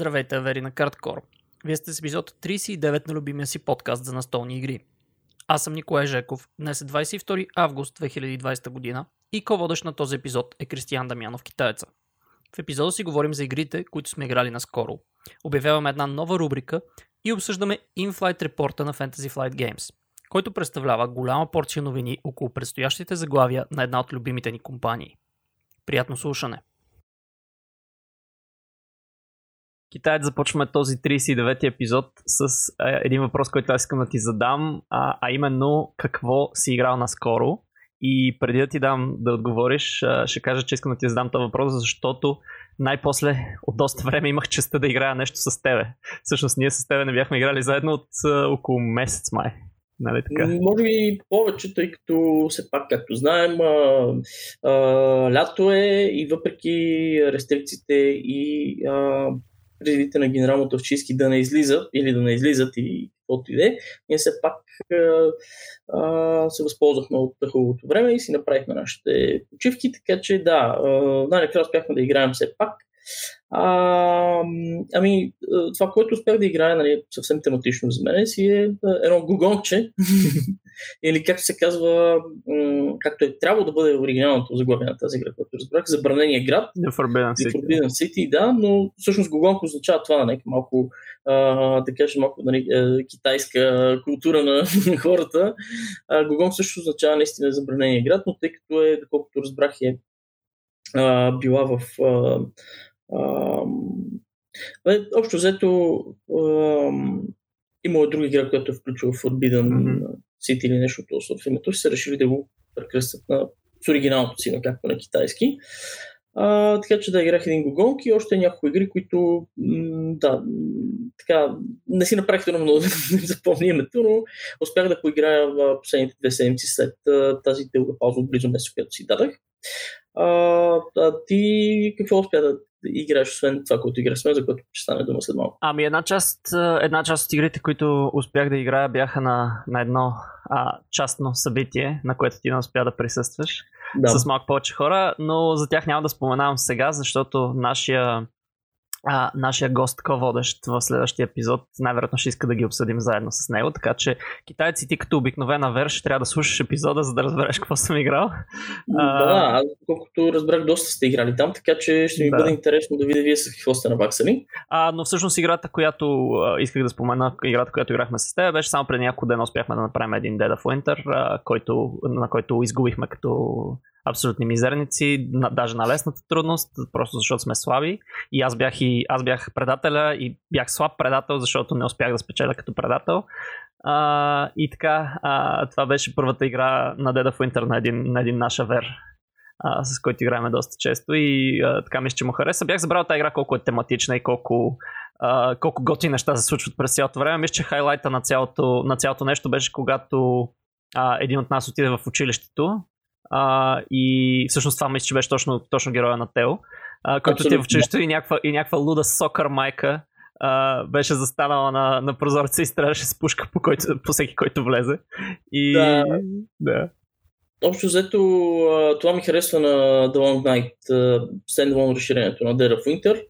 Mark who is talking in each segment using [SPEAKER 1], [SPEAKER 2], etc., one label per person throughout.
[SPEAKER 1] Здравейте, Вери на Карткор. Вие сте с епизод 39 на любимия си подкаст за настолни игри. Аз съм Николай Жеков, днес е 22 август 2020 година и ко-водещ на този епизод е Кристиян Дамянов Китаеца. В епизода си говорим за игрите, които сме играли наскоро. Обявяваме една нова рубрика и обсъждаме InFlight репорта на Fantasy Flight Games, който представлява голяма порция новини около предстоящите заглавия на една от любимите ни компании. Приятно слушане! Китаец започваме този 39-ти епизод с един въпрос, който аз искам да ти задам, а, а именно какво си играл наскоро. И преди да ти дам да отговориш, ще кажа, че искам да ти задам този въпрос, защото най-после от доста време имах честа да играя нещо с тебе. Всъщност ние с тебе не бяхме играли заедно от около месец май. Нали така?
[SPEAKER 2] Може би повече, тъй като все пак, както знаем, а, а, лято е и въпреки рестрикциите и а, предите на генерал Мотовчийски да не излизат или да не излизат и каквото и да е, ние все пак а, а, се възползвахме от хубавото време и си направихме нашите почивки, така че да, най-накрая успяхме да играем все пак. А, ами, това, което успях да играя, нали, съвсем тематично за мен, си е едно гугонче, или както се казва, както е трябвало да бъде оригиналното заглавие на тази игра, което разбрах, Забранения град.
[SPEAKER 1] The Forbidden City.
[SPEAKER 2] The Forbidden City, да, но всъщност гугонко означава това, нали, малко, а, да кажем, малко нали, китайска култура на хората. А, гугонг също означава наистина Забранения град, но тъй като е, доколкото разбрах, е а, била в а, общо взето има друга игра, която е включила Forbidden mm-hmm. City или нещо от в името, са решили да го прекръстят на, с оригиналното си, както на китайски. А, така че да играх един гогонки и още няколко игри, които м- да, така, не си направих трудно много да запомня името, но успях да поиграя в последните две седмици след а, тази дълга пауза от близо месец, която си дадах. А, а ти какво успя да играеш, освен това, което играеш, за което ще стане дума след малко?
[SPEAKER 1] Ами една част, една част от игрите, които успях да играя, бяха на, на едно а, частно събитие, на което ти не успя да присъстваш да. с малко повече хора, но за тях няма да споменавам сега, защото нашия а, нашия гост ко-водещ в следващия епизод най-вероятно ще иска да ги обсъдим заедно с него, така че китайци ти като обикновена вер ще трябва да слушаш епизода, за да разбереш какво съм играл.
[SPEAKER 2] Да, аз колкото разбрах доста сте играли там, така че ще ми да. бъде интересно да видя вие с какво сте наваксали.
[SPEAKER 1] А, но всъщност играта, която а, исках да спомена, играта, която играхме с теб, беше само преди няколко дена успяхме да направим един Dead of Winter, а, който, на който изгубихме като абсолютни мизерници, на, даже на лесната трудност, просто защото сме слаби. И аз бях и аз бях предателя и бях слаб предател, защото не успях да спечеля като предател. А, и така, а, това беше първата игра на Dead of Winter на един, на един наш авер, с който играем доста често и а, така мисля, че му хареса. Бях забрал тази игра колко е тематична и колко, а, колко готи неща се случват през цялото време. Мисля, че хайлайта на цялото, на цялото нещо беше когато а, един от нас отиде в училището а, и всъщност това мисля, че беше точно, точно героя на Тео, а, който ти е в училището и някаква, и някаква луда сокър майка а, беше застанала на, на прозореца и стреляше с пушка по, който, по всеки, който влезе. И,
[SPEAKER 2] да.
[SPEAKER 1] да.
[SPEAKER 2] Общо взето, това ми харесва на The Long Night, стендалон разширението на Dead of Winter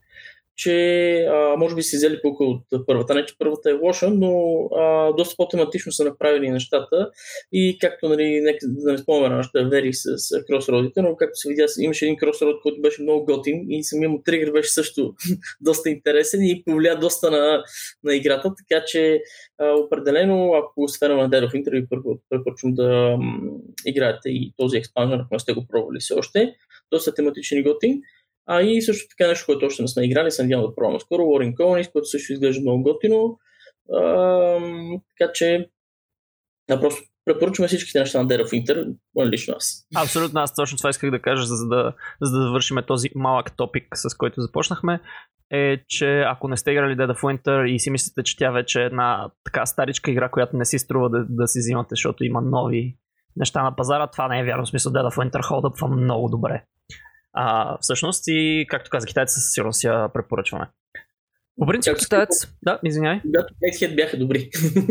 [SPEAKER 2] че а, може би си взели полка от първата. Не, че първата е лоша, но а, доста по-тематично са направили нещата и както, нали, нека да не спомня нашата вери с, кросродите, но както се видя, имаше един кросрод, който беше много готин и самия му тригър беше също доста интересен и повлия доста на, на играта, така че а, определено, ако сфера на Dead of Inter, препоръчвам да м, играете и този експанжен, ако не сте го пробвали все още, доста тематичен и готин. А и също така нещо, което още не сме играли, съм надявам да пробвам скоро, Warring Colonies, което също изглежда много готино. А, така че да, просто препоръчваме всичките неща на Dead of Winter, лично аз.
[SPEAKER 1] Абсолютно, аз точно това исках да кажа, за да, за да завършим този малък топик, с който започнахме, е, че ако не сте играли Dead of Winter и си мислите, че тя вече е една така старичка игра, която не си струва да, да си взимате, защото има нови неща на пазара, това не е вярно. Смисъл Dead of Winter hold много добре. А, всъщност и, както каза, китайците със сигурност я препоръчваме. По принцип, Стаец, да, извиняй.
[SPEAKER 2] Когато Предхед бяха добри.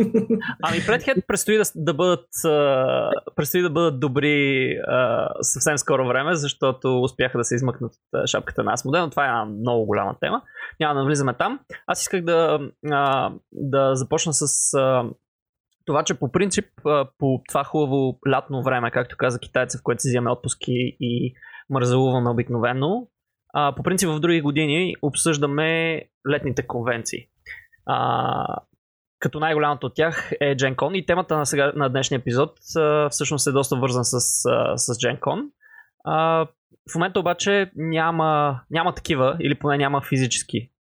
[SPEAKER 1] Ами Предхед предстои да, да бъдат uh, предстои да бъдат добри uh, съвсем скоро време, защото успяха да се измъкнат от шапката на Асмодел, но това е една много голяма тема. Няма да навлизаме там. Аз исках да, uh, да започна с uh, това, че по принцип по това хубаво лятно време, както каза китайца, в което си вземе отпуски и мързалуваме обикновено, а, по принцип в други години обсъждаме летните конвенции. А, като най-голямото от тях е GenCon и темата на, сега, на днешния епизод а, всъщност е доста вързан с, а, с GenCon. А, в момента обаче няма, няма такива или поне няма физически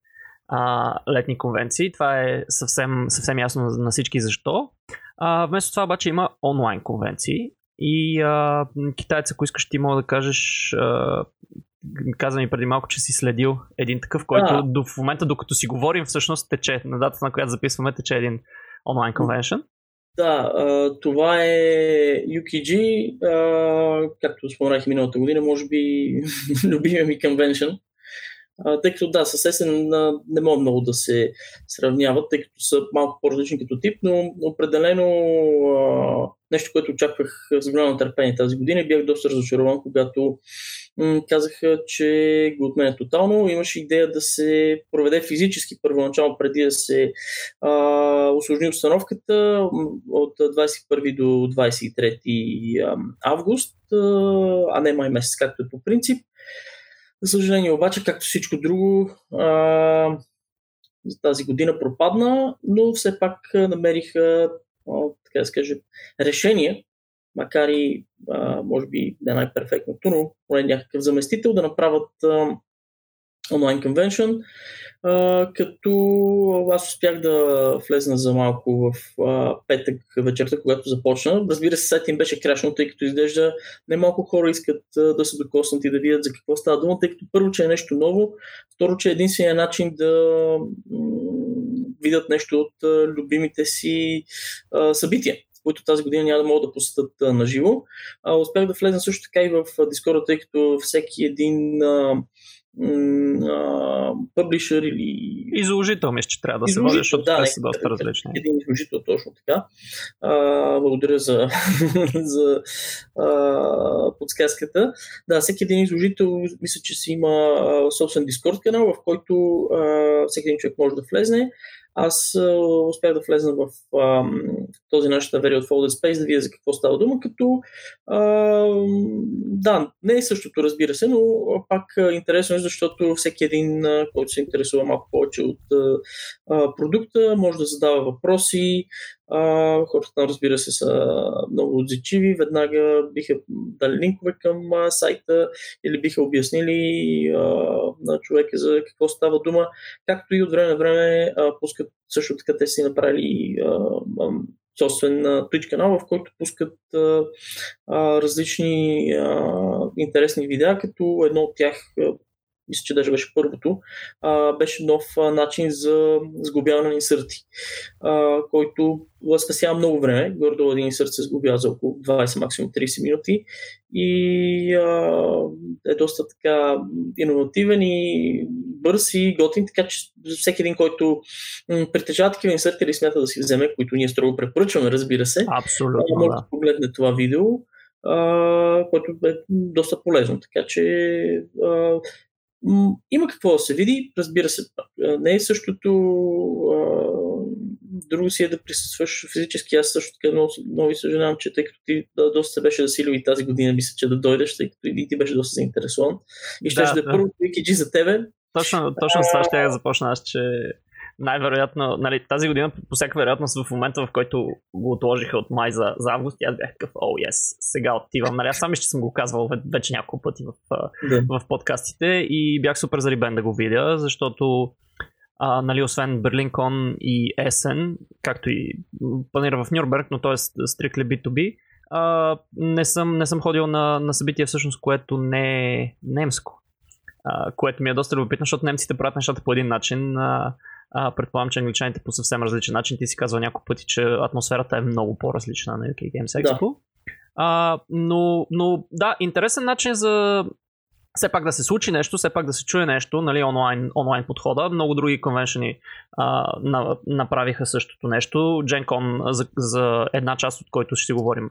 [SPEAKER 1] а, летни конвенции. Това е съвсем, съвсем ясно на всички защо. А, вместо това обаче има онлайн конвенции и а, китайца, ако искаш, ти мога да кажеш а, каза ми преди малко, че си следил един такъв, който а. до, в момента, докато си говорим, всъщност тече, на датата на която записваме, тече един онлайн конвеншън.
[SPEAKER 2] Да, това е UKG, както споменах миналата година, може би любимия ми конвеншън. Тъй като да, с есен не мога много да се сравняват, тъй като са малко по-различни като тип, но определено нещо, което очаквах с голямо търпение тази година. Бях доста разочарован, когато м- казаха, че го отменят тотално. Имаше идея да се проведе физически първоначално, преди да се а, осложни обстановката от 21 до 23 август, а не май месец, както е по принцип. За съжаление обаче, както всичко друго, а, за тази година пропадна, но все пак намериха така да се каже, решение, макар и а, може би не най-перфектното, но поне някакъв заместител да направят а, онлайн конвеншън, като аз успях да влезна за малко в а, петък вечерта, когато започна. Разбира се, сайт им беше крашно, тъй като изглежда не малко хора искат а, да се докоснат и да видят за какво става дума, тъй като първо, че е нещо ново, второ, че е единствения начин да видят нещо от а, любимите си а, събития които тази година няма да могат да посетят на живо. Успях да влезна също така и в Discord, тъй като всеки един а, публишър или...
[SPEAKER 1] Изложител, мисля, че трябва да се води, защото да, те са доста различни.
[SPEAKER 2] Един изложител, точно така. А, благодаря за, за а, подсказката. Да, всеки един изложител, мисля, че си има собствен Discord канал, в който а, всеки един човек може да влезне аз успях да влезна в а, този наш тавери от Folded Space да видя за какво става дума, като а, да, не е същото, разбира се, но пак интересно е, защото всеки един, който се интересува малко повече от а, продукта, може да задава въпроси, а, хората разбира се, са много отзичиви. Веднага биха дали линкове към а, сайта или биха обяснили а, на човека за какво става дума. Както и от време на време а, пускат също така те си направили а, а, собствен Twitch канал, в който пускат а, а, различни а, интересни видеа, като едно от тях мисля, че даже беше първото, а, беше нов а, начин за сглобяване на инсърти, а, който спасява много време. Гордо един инсърт се сглобява за около 20, максимум 30 минути и а, е доста така иновативен и бърз и готин, така че всеки един, който м- притежава такива инсърти или смята да си вземе, които ние строго препоръчваме, разбира се,
[SPEAKER 1] Абсолютно,
[SPEAKER 2] а, може да. да погледне това видео, Uh, което е доста полезно. Така че uh, има какво да се види, разбира се. Не е същото. Друго си е да присъстваш физически. Аз също така много, много съжалявам, че тъй като ти да, доста се беше засилил и тази година, мисля, че да дойдеш, тъй като и ти беше доста заинтересован. И ще да, да, да. първо Wikigi за тебе.
[SPEAKER 1] Точно, точно с това ще я започна аз, че най-вероятно, нали, тази година по всяка вероятност в момента, в който го отложиха от май за, за август, аз бях такъв, о, oh, yes, сега отивам. Нали, аз сам ще съм го казвал вече няколко пъти в, да. в подкастите и бях супер зарибен да го видя, защото а, нали, освен Берлинкон и Есен, както и планира в Нюрнберг, но т.е. strictly B2B, а, не, съм, не съм ходил на, на събитие всъщност, което не е немско. А, което ми е доста любопитно, защото немците правят нещата по един начин. А, а, предполагам, че англичаните по съвсем различен начин. Ти си казва няколко пъти, че атмосферата е много по-различна на UK Games Expo. Да. А, но, но да, интересен начин за все пак да се случи нещо, все пак да се чуе нещо, нали, онлайн, онлайн подхода. Много други конвеншени а, на, направиха същото нещо. GenCon за, за една част от който ще си говорим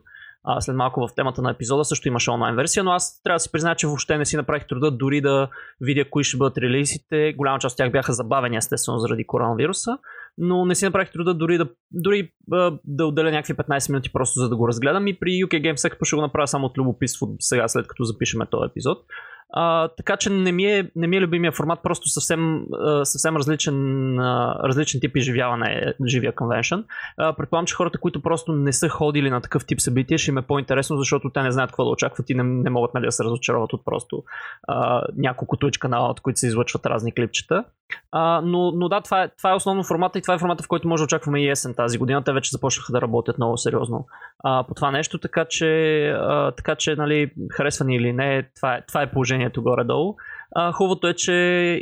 [SPEAKER 1] а, след малко в темата на епизода също имаше онлайн версия, но аз трябва да си призная, че въобще не си направих труда дори да видя кои ще бъдат релизите. Голяма част от тях бяха забавени естествено заради коронавируса, но не си направих труда дори да, дори, да отделя някакви 15 минути просто за да го разгледам и при UK Games Expo ще го направя само от любопитство сега след като запишеме този епизод. А, така че не ми, е, не ми е любимия формат, просто съвсем, съвсем различен, различен тип изживяване е живия конвеншън. Предполагам, че хората, които просто не са ходили на такъв тип събития, ще им е по-интересно, защото те не знаят какво да очакват и не, не могат нали, да се разочароват от просто а, няколко туч канала, от които се излъчват разни клипчета. А, но, но да, това е, това е основно формата и това е формата, в който може да очакваме и есен тази година. Те вече започнаха да работят много сериозно а, по това нещо, така че, а, така че нали, харесва ни или не, това е, това е положението горе-долу. А, хубавото е, че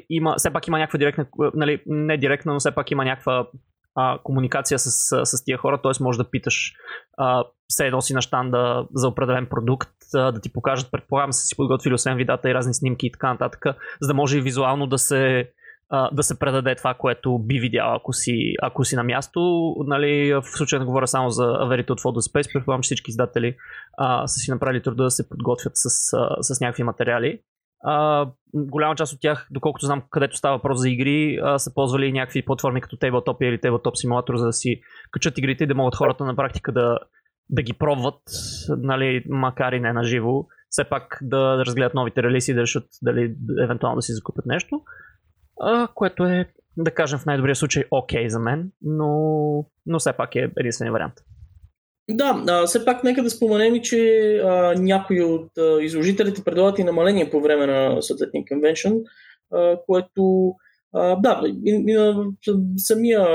[SPEAKER 1] има, все пак има някаква директна, нали, не директна, но все пак има някаква а, комуникация с, с, с тия хора, т.е. може да питаш а, все едно си на щанда за определен продукт, а, да ти покажат, предполагам, са си подготвили освен видата и разни снимки и така нататък, за да може и визуално да се да се предаде това, което би видял, ако си, ако си на място. Нали, в случая не говоря само за аверите от Photo Space, предполагам, че всички издатели а, са си направили труда да се подготвят с, а, с някакви материали. А, голяма част от тях, доколкото знам където става въпрос за игри, а, са ползвали някакви платформи като Tabletop или Tabletop Simulator, за да си качат игрите и да могат хората на практика да, да ги пробват, нали, макар и не на живо. Все пак да разгледат новите релиси и да решат дали евентуално да си закупят нещо а, което е, да кажем, в най-добрия случай окей okay за мен, но, но все пак е единствения вариант.
[SPEAKER 2] Да, а, все пак нека да споменем, че а, някои от а, изложителите предлагат и намаление по време на съответния конвеншън, а, което а, да, и, и, самия,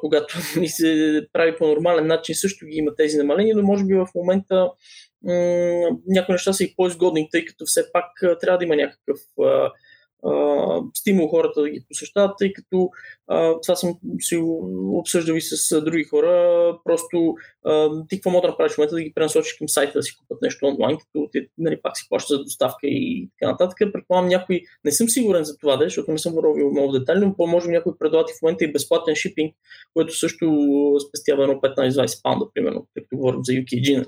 [SPEAKER 2] когато ни се прави по нормален начин, също ги има тези намаления, но може би в момента м- някои неща са и по-изгодни, тъй като все пак трябва да има някакъв а, стимул хората да ги посещават, тъй като а, това съм си обсъждал и с други хора. Просто а, ти какво мога да направиш в момента да ги пренасочиш към сайта да си купат нещо онлайн, като ти нали, пак си плаща за доставка и така нататък. Предполагам някой, не съм сигурен за това, да, защото не съм робил много детайлно, но може някой предлагат и в момента и безплатен шипинг, което също спестява едно 15-20 паунда, примерно, като говорим за UKG.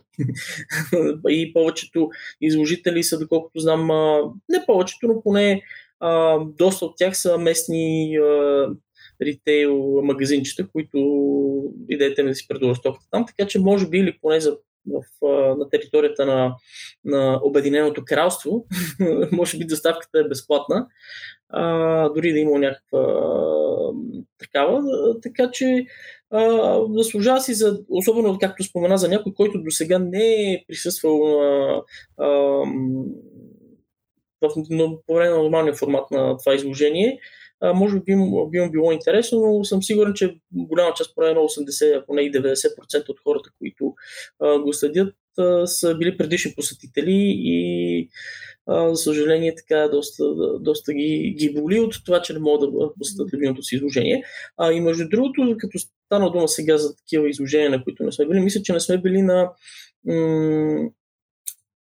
[SPEAKER 2] и повечето изложители са, доколкото знам, не повечето, но поне доста от тях са местни ритейл магазинчета, които идеята е да си предложат стоката там, така че може би или поне за в, на територията на, на Обединеното кралство, може би доставката е безплатна, а, дори да има някаква а, такава, така че заслужава си за, особено както спомена за някой, който до сега не е присъствал на в, по време на нормалния формат на това изложение. А, може би би му било интересно, но съм сигурен, че голяма част, поне 80, ако не и 90% от хората, които а, го следят, а, са били предишни посетители и а, за съжаление така доста, доста ги, ги боли от това, че не могат да посетят любимото си изложение. А, и между другото, като стана дума сега за такива изложения, на които не сме били, мисля, че не сме били на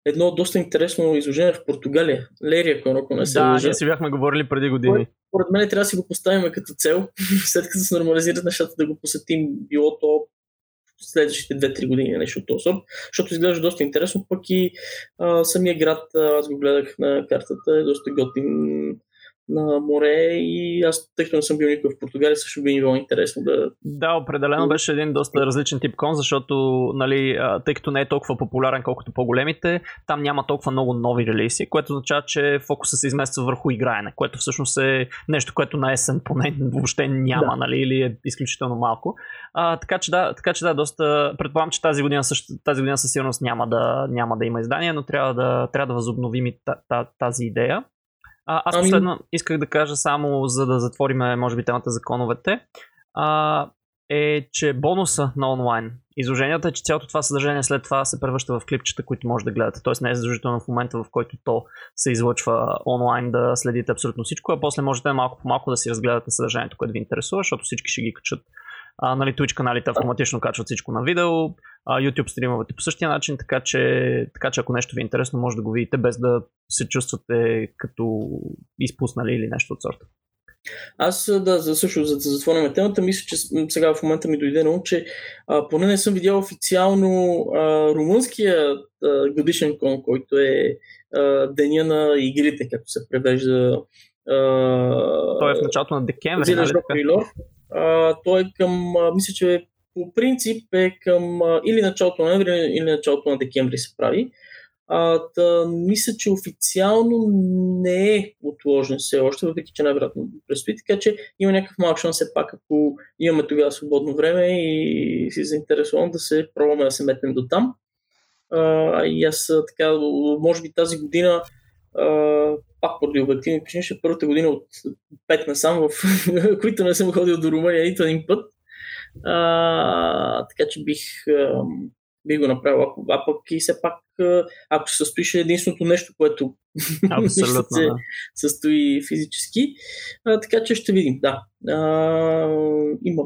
[SPEAKER 2] едно доста интересно изложение в Португалия. Лерия, ако не се
[SPEAKER 1] Да, ние си бяхме говорили преди години.
[SPEAKER 2] Поред мен трябва да си го поставим като цел, след като се нормализират нещата да го посетим, било то следващите 2-3 години нещо от този защото изглежда доста интересно, пък и а, самия град, аз го гледах на картата, е доста готин на море и аз, тъй като не съм бил никога в Португалия, също би ми било интересно да...
[SPEAKER 1] Да, определено беше един доста различен тип кон, защото, нали, тъй като не е толкова популярен, колкото по-големите, там няма толкова много нови релиси, което означава, че фокуса се измества върху играене, което всъщност е нещо, което на есен поне въобще няма, да. нали, или е изключително малко. А, така, че да, така че да, доста... Предполагам, че тази година, също, тази година със сигурност няма да, няма да има издание, но трябва да, трябва да възобновим и тази идея. А, аз ами... последно исках да кажа само, за да затвориме, може би, темата за коновете, а, е, че бонуса на онлайн изложенията е, че цялото това съдържание след това се превръща в клипчета, които може да гледате. Тоест не е задължително в момента, в който то се излъчва онлайн да следите абсолютно всичко, а после можете малко по малко да си разгледате съдържанието, което ви интересува, защото всички ще ги качат А, нали, Twitch каналите автоматично качват всичко на видео, а, YouTube стримовете по същия начин, така че, така че ако нещо ви е интересно, може да го видите без да се чувствате като изпуснали или нещо от сорта.
[SPEAKER 2] Аз, да, за, също, за да затворим темата, мисля, че сега в момента ми дойде на ум, че а, поне не съм видял официално а, румънския а, годишен кон, който е а, деня на игрите, както се превежда. А,
[SPEAKER 1] той е в началото на декември.
[SPEAKER 2] Нали? Той е към, мисля, че по принцип е към или началото на ноември, или началото на декември се прави. А, да, мисля, че официално не е отложен все още, въпреки че най-вероятно предстои, така че има някакъв малък шанс все пак, ако имаме тогава свободно време и си заинтересуван да се пробваме да се метнем до там. А, и аз така, може би тази година пак поради обективни причини, ще е първата година от 5 насам, в които не съм ходил до Румъния нито един път. А, така че бих, а, бих го направил. А пък и все пак, ако се състоиш единственото нещо, което
[SPEAKER 1] Абсолютно,
[SPEAKER 2] се
[SPEAKER 1] да.
[SPEAKER 2] състои физически. А, така че ще видим, да. А, има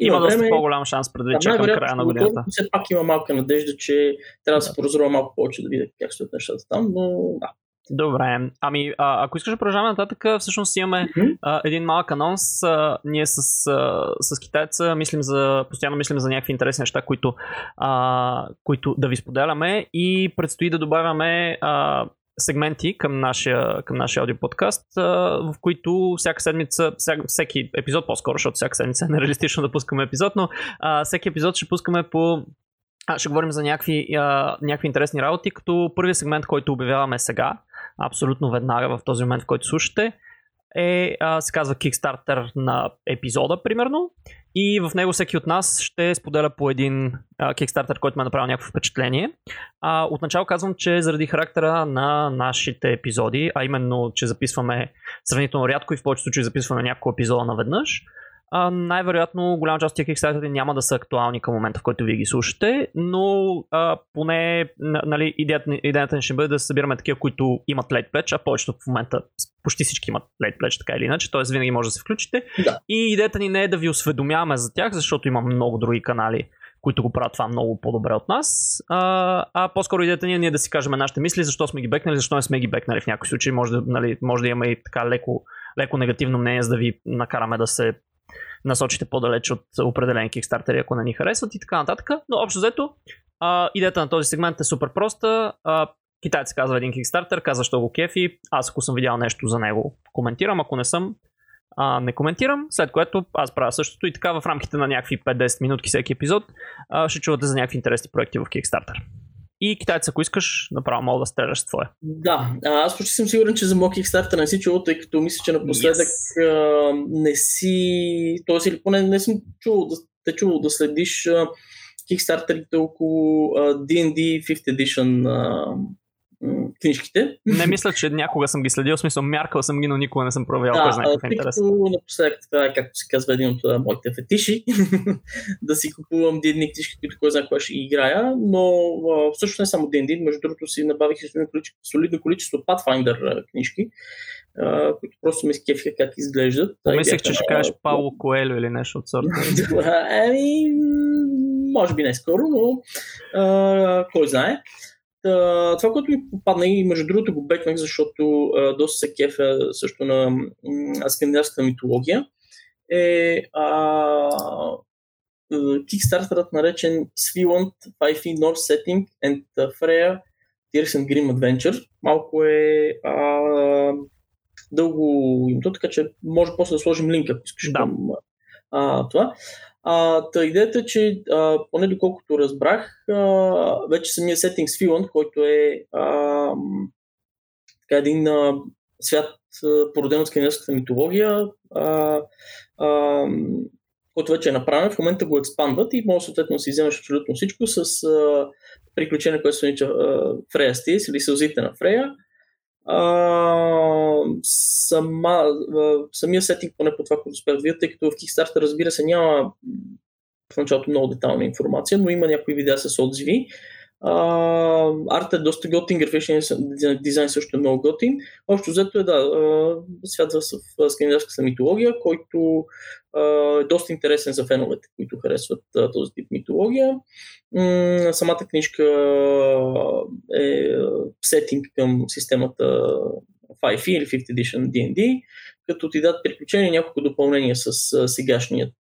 [SPEAKER 1] има, има доста по-голям шанс предвид, да, че към края на годината.
[SPEAKER 2] Все пак има малка надежда, че трябва да се прозрува малко повече да видя как стоят нещата там, но да.
[SPEAKER 1] Добре. Ами, а, ако искаш да продължаваме нататък, всъщност имаме mm-hmm. а, един малък анонс. А, ние с, а, с китайца мислим за, постоянно мислим за някакви интересни неща, които, а, които да ви споделяме и предстои да добавяме а, сегменти към нашия, към нашия аудиоподкаст, в които всяка седмица, всяка, всеки епизод по-скоро, защото всяка седмица е нереалистично да пускаме епизод, но а, всеки епизод ще пускаме по ще говорим за някакви, а, някакви интересни работи, като първият сегмент, който обявяваме сега, абсолютно веднага в този момент, в който слушате, е, а, се казва Kickstarter на епизода, примерно. И в него всеки от нас ще споделя по един а, Kickstarter, който ме е направил някакво впечатление. А, отначало казвам, че заради характера на нашите епизоди, а именно, че записваме сравнително рядко и в повечето случаи записваме няколко епизода наведнъж, а, най-вероятно голяма част от тия Kickstarter няма да са актуални към момента, в който вие ги слушате, но а, поне нали, идеята, идеята ни ще бъде да събираме такива, които имат late pledge, а повечето в момента почти всички имат late pledge, така или иначе, т.е. винаги може да се включите.
[SPEAKER 2] Да.
[SPEAKER 1] И идеята ни не е да ви осведомяваме за тях, защото има много други канали, които го правят това много по-добре от нас. А, а по-скоро идеята ни е ние да си кажем нашите мисли, защо сме ги бекнали, защо не сме ги бекнали в някои случаи. Може да, нали, може да имаме и така леко, леко негативно мнение, за да ви накараме да се насочите по-далеч от определени кикстартери, ако не ни харесват и така нататък. Но общо взето, идеята на този сегмент е супер проста. А, китайец казва един кикстартер, казва, що го кефи. Аз ако съм видял нещо за него, коментирам. Ако не съм, а, не коментирам, след което аз правя същото и така в рамките на някакви 5-10 минутки всеки епизод а, ще чувате за някакви интересни проекти в Kickstarter. И китайец, ако искаш, направо мога да стреляш с твоя.
[SPEAKER 2] Да, аз почти съм сигурен, че за моят Kickstarter не си чувал, тъй като мисля, че напоследък yes. а, не си, т.е. или поне не съм чувал да те чувал да следиш а, Kickstarterите около а, D&D 5th Edition а, книжките.
[SPEAKER 1] Не мисля, че някога съм ги следил, в смисъл мяркал съм ги, но никога не съм проверял да, кой знае какъв е интерес.
[SPEAKER 2] Напоследък е, както се казва, един от моите фетиши, да си купувам D&D книжки, които кой знае кога ще ги играя, но а, всъщност не само D&D, между другото си набавих солидно количество Pathfinder книжки, Uh, които просто ме скефиха как изглеждат.
[SPEAKER 1] Помислих, че ще кажеш Пауло Коелю или нещо от сорта.
[SPEAKER 2] Еми, може би не скоро, но uh, кой знае. Това, което ми попадна и между другото го бекнах, защото uh, доста се кефа също на скандинавската митология, е uh, Kickstarterът наречен Svilant 5e North Setting and Freya Tears and Grim Adventure. Малко е uh, дълго името, така че може после да сложим линка, ако искаш
[SPEAKER 1] да.
[SPEAKER 2] към uh, това. А, та идеята е, че а, поне доколкото разбрах, а, вече самия Settings Field, който е а, така един а, свят а, породен от скандинавската митология, а, а, който вече е направен, в момента го експандват и може съответно да си вземеш абсолютно всичко с а, приключение, което се нарича Freya Steel или сълзите на Фрея. Сама, самия сетинг, поне по това, което успях да видя, тъй като в Kickstarter, разбира се, няма в началото много детална информация, но има някои видеа с отзиви. Арта е доста готин, графичен дизайн също е много готин. Общо взето е да, свят в скандинавската митология, който е доста интересен за феновете, които харесват този тип митология. Самата книжка е сетинг към системата 5e или 5th Edition D&D, като ти дадат приключения няколко допълнения с а, сегашният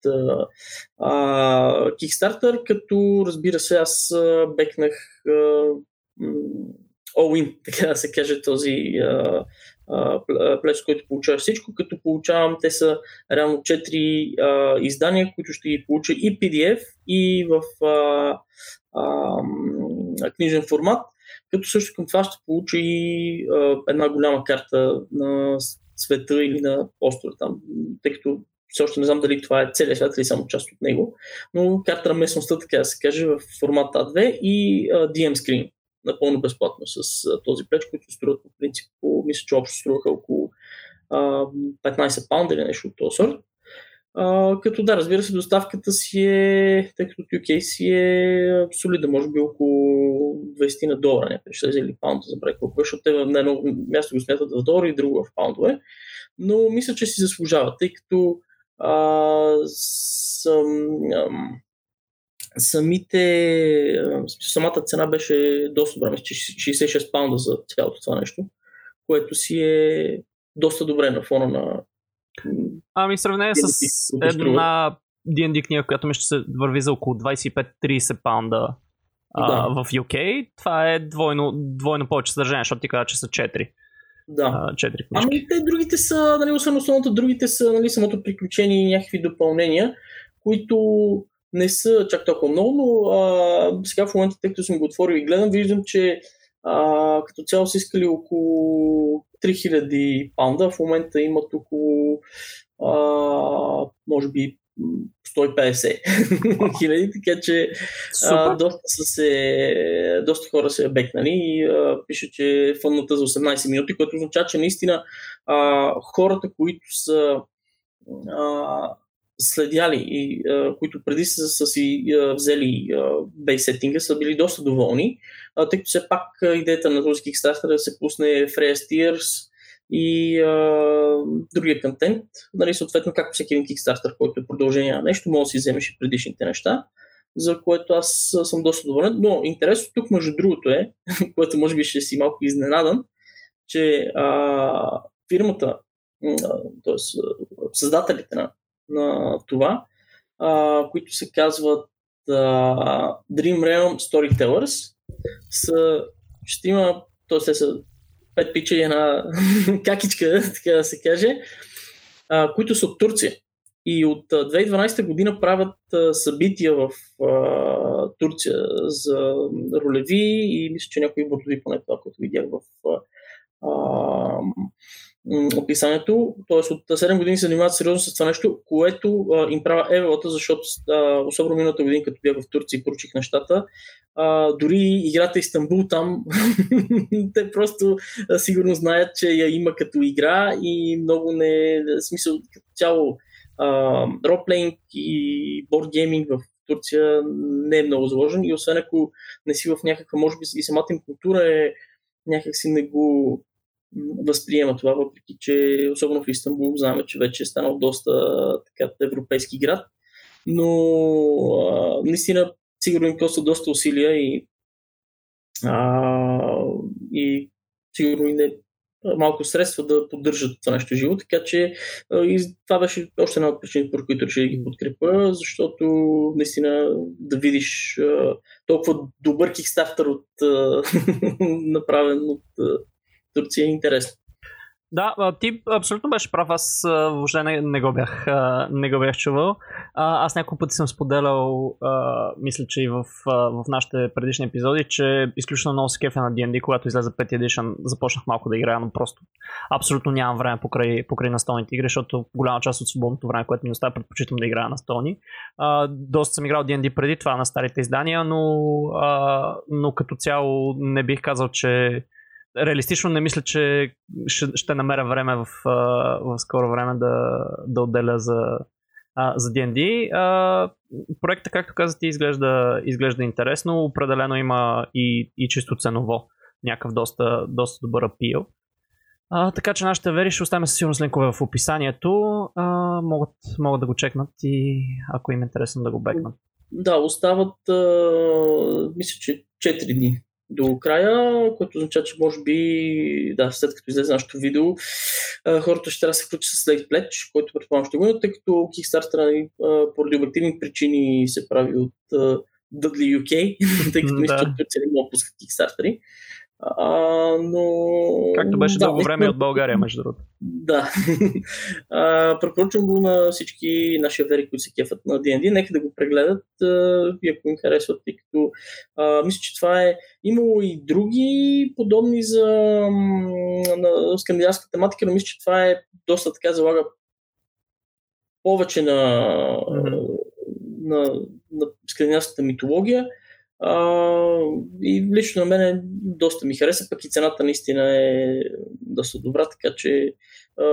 [SPEAKER 2] а, Kickstarter, като разбира се аз а, бекнах all-in, така да се каже, този а, плеч, който получаваш всичко, като получавам, те са реално 4 а, издания, които ще ги получа и PDF, и в а, а, книжен формат, като също към това ще получа и една голяма карта на света или на острова там, тъй като все още не знам дали това е целият свят или само част от него, но карта на местността, така да се каже, в формат A2 и DM screen напълно безплатно с този плеч, които струват по принцип, мисля, че общо струваха около а, 15 паунда или нещо от този сорт. Като да, разбира се, доставката си е, тъй като UK си е солида, може би около 20 на долара, някъде ще взели паунда за брек, защото те на едно място го смятат в долари и друго в паундове. Но мисля, че си заслужава, тъй като а, съм, ам, самите, самата цена беше доста добра, 66 паунда за цялото това нещо, което си е доста добре на фона на
[SPEAKER 1] Ами, сравнение с една D&D книга, която ми ще се върви за около 25-30 паунда да. в UK, това е двойно, двойно повече съдържание, защото ти каза, че са 4.
[SPEAKER 2] Да. четири ами те другите са, нали, освен основното, другите са нали, самото приключение и някакви допълнения, които не са чак толкова много, но а, сега в момента, тъй като съм го отворил и гледам, виждам, че а, като цяло са искали около 3000 паунда, в момента имат около а, може би 150 хиляди, така че а, доста, са се, доста хора се бекнали и а, пише, че фънната за 18 минути, което означава, че наистина а, хората, които са а, следяли и които преди са, са си взели бейсетинга, са били доста доволни, тъй като все пак идеята на този Kickstarter е да се пусне Freya Steers и а, другия контент, нали, съответно както всеки един Kickstarter, който е продължение на нещо, може да си вземеш и предишните неща, за което аз съм доста доволен. Но интересно тук, между другото е, което може би ще си малко изненадан, че а, фирмата, т.е. създателите на на това, а, които се казват а, Dream Realm Storytellers. Са, ще има, т.е. те са пет пича и една какичка, така да се каже, а, които са от Турция. И от 2012 година правят събития в а, Турция за ролеви и мисля, че някои бордови, поне това, което видях в а, описанието, т.е. от 7 години се занимават сериозно с това нещо, което а, им правя евелата, защото а, особено миналата година, като бях в Турция и поручих нещата, а, дори играта Истанбул там, те просто а, сигурно знаят, че я има като игра и много не, смисъл като цяло роплейнг и бордгейминг в Турция не е много заложен и освен ако не си в някаква, може би и самата им култура е някакси не го възприема това, въпреки че особено в Истанбул знаем, че вече е станал доста така, европейски град. Но а, наистина сигурно им коства доста усилия и, а, и сигурно и не малко средства да поддържат това нещо живо, така че и това беше още една от причините, по които реших ги подкрепа, защото наистина да видиш толкова добър кикстартер от направен от Турция е интересно.
[SPEAKER 1] Да, ти абсолютно беше прав. Аз въобще не, не, го, бях, не го бях чувал. Аз няколко пъти съм споделял, мисля, че и в, в нашите предишни епизоди, че изключително много се кефя на D&D, когато излезе 5 Edition, започнах малко да играя, но просто абсолютно нямам време покрай, покрай настолните игри, защото голяма част от свободното време, което ми остава, предпочитам да играя на столни. Доста съм играл D&D преди това на старите издания, но, но като цяло не бих казал, че реалистично не мисля, че ще, ще намеря време в, в скоро време да, да отделя за, за D&D. А, проекта, както каза ти, изглежда, изглежда интересно. Определено има и, и чисто ценово някакъв доста, доста добър апил. А, така че нашите вери ще оставим със сигурност линкове в описанието. А, могат, могат да го чекнат и ако им е интересно да го бекнат.
[SPEAKER 2] Да, остават, а, мисля, че 4 дни до края, което означава, че може би, да, след като излезе нашото видео, хората ще трябва да се включат с Late Pledge, който предполагам ще го тъй като Kickstarter нали, поради обективни причини се прави от Dudley UK, тъй като мисля, че Турция не мога пускат Kickstarter. А, но...
[SPEAKER 1] Както беше да, дълго време не... от България, между другото.
[SPEAKER 2] Да. а, препоръчвам го на всички наши вери, които се кефат на D&D. Нека да го прегледат и ако им харесват, тъй като а, мисля, че това е имало и други подобни за на скандинавска тематика, но мисля, че това е доста така залага повече на, mm-hmm. на, на скандинавската митология а, и лично на мен доста ми хареса, пък и цената наистина е доста добра, така че а,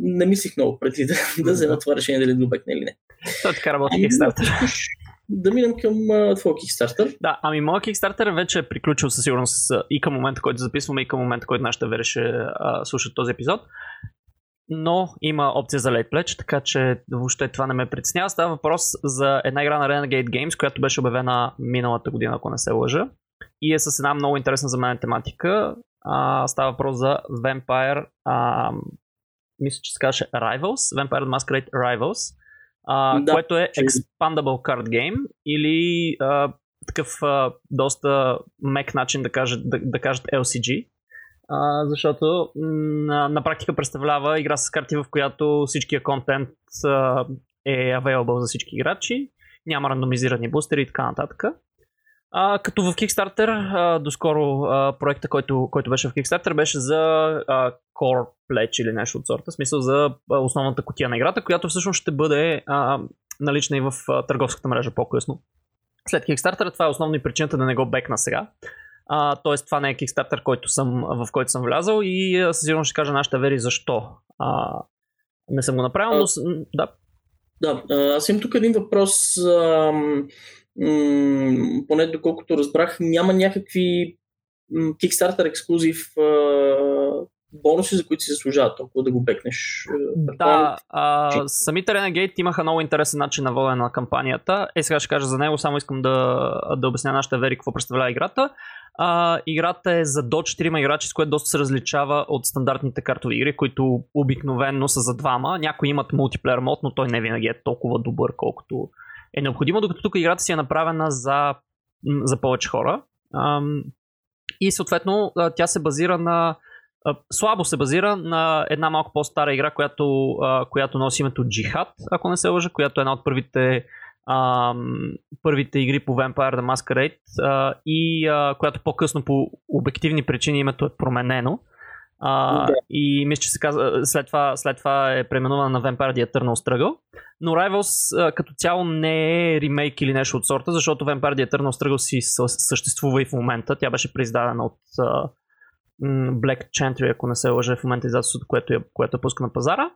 [SPEAKER 2] не мислих много преди да, да взема това решение дали да обекне или не.
[SPEAKER 1] Това така работи Kickstarter.
[SPEAKER 2] Да минем към твоя Kickstarter.
[SPEAKER 1] Да, ами моят Kickstarter вече е приключил със сигурност и към момента, който записваме, и към момента, който нашата вера ще слушат този епизод но има опция за Late Pledge, така че въобще това не ме притеснява. Става въпрос за една игра на Renegade Games, която беше обявена миналата година, ако не се лъжа. И е с една много интересна за мен тематика. А, става въпрос за Vampire, а, мисля, че се казваше Rivals, Vampire Masquerade Rivals, а, да, което е Expandable Card Game или а, такъв а, доста мек начин да кажат, да, да кажат LCG, а, защото на, на практика представлява игра с карти, в която всичкия контент а, е available за всички играчи, няма рандомизирани бустери и така нататък. А, като в Kickstarter, а, доскоро а, проекта, който, който беше в Kickstarter, беше за а, Core Pledge или нещо от сорта, в смисъл за а, основната котия на играта, която всъщност ще бъде а, налична и в а, търговската мрежа по-късно. След Kickstarter това е основно и причината да не го бекна сега. А, тоест, това не е Kickstarter, който съм, в който съм влязал и със сигурност ще кажа нашата вери защо а, не съм го направил, но да.
[SPEAKER 2] Да, аз имам тук един въпрос. А, м- поне доколкото разбрах, няма някакви Kickstarter ексклюзив бонуси, за които си заслужават толкова да го бекнеш.
[SPEAKER 1] Да, а, самите Renegade имаха много интересен начин на водене на кампанията. Е, сега ще кажа за него, само искам да, да обясня нашата вери какво представлява играта. А, играта е за до 4 играчи, с което доста се различава от стандартните картови игри, които обикновенно са за двама. Някои имат мултиплеер мод, но той не винаги е толкова добър, колкото е необходимо, докато тук играта си е направена за, за повече хора. Ам, и съответно тя се базира на слабо се базира на една малко по-стара игра, която, която носи името Jihad, ако не се лъжа, която е една от първите а, първите игри по Vampire the Masquerade а, и а, която по-късно по обективни причини името е променено. А, да. И мисля, че се казва, след това, след това е преименувана на Vampire the Eternal Struggle. Но Rivals а, като цяло не е ремейк или нещо от сорта, защото Vampire the Eternal Struggle си съществува и в момента. Тя беше произдадена от а, Black Chantry, ако не се лъжа в момента издателството, което е, което е пуска на пазара.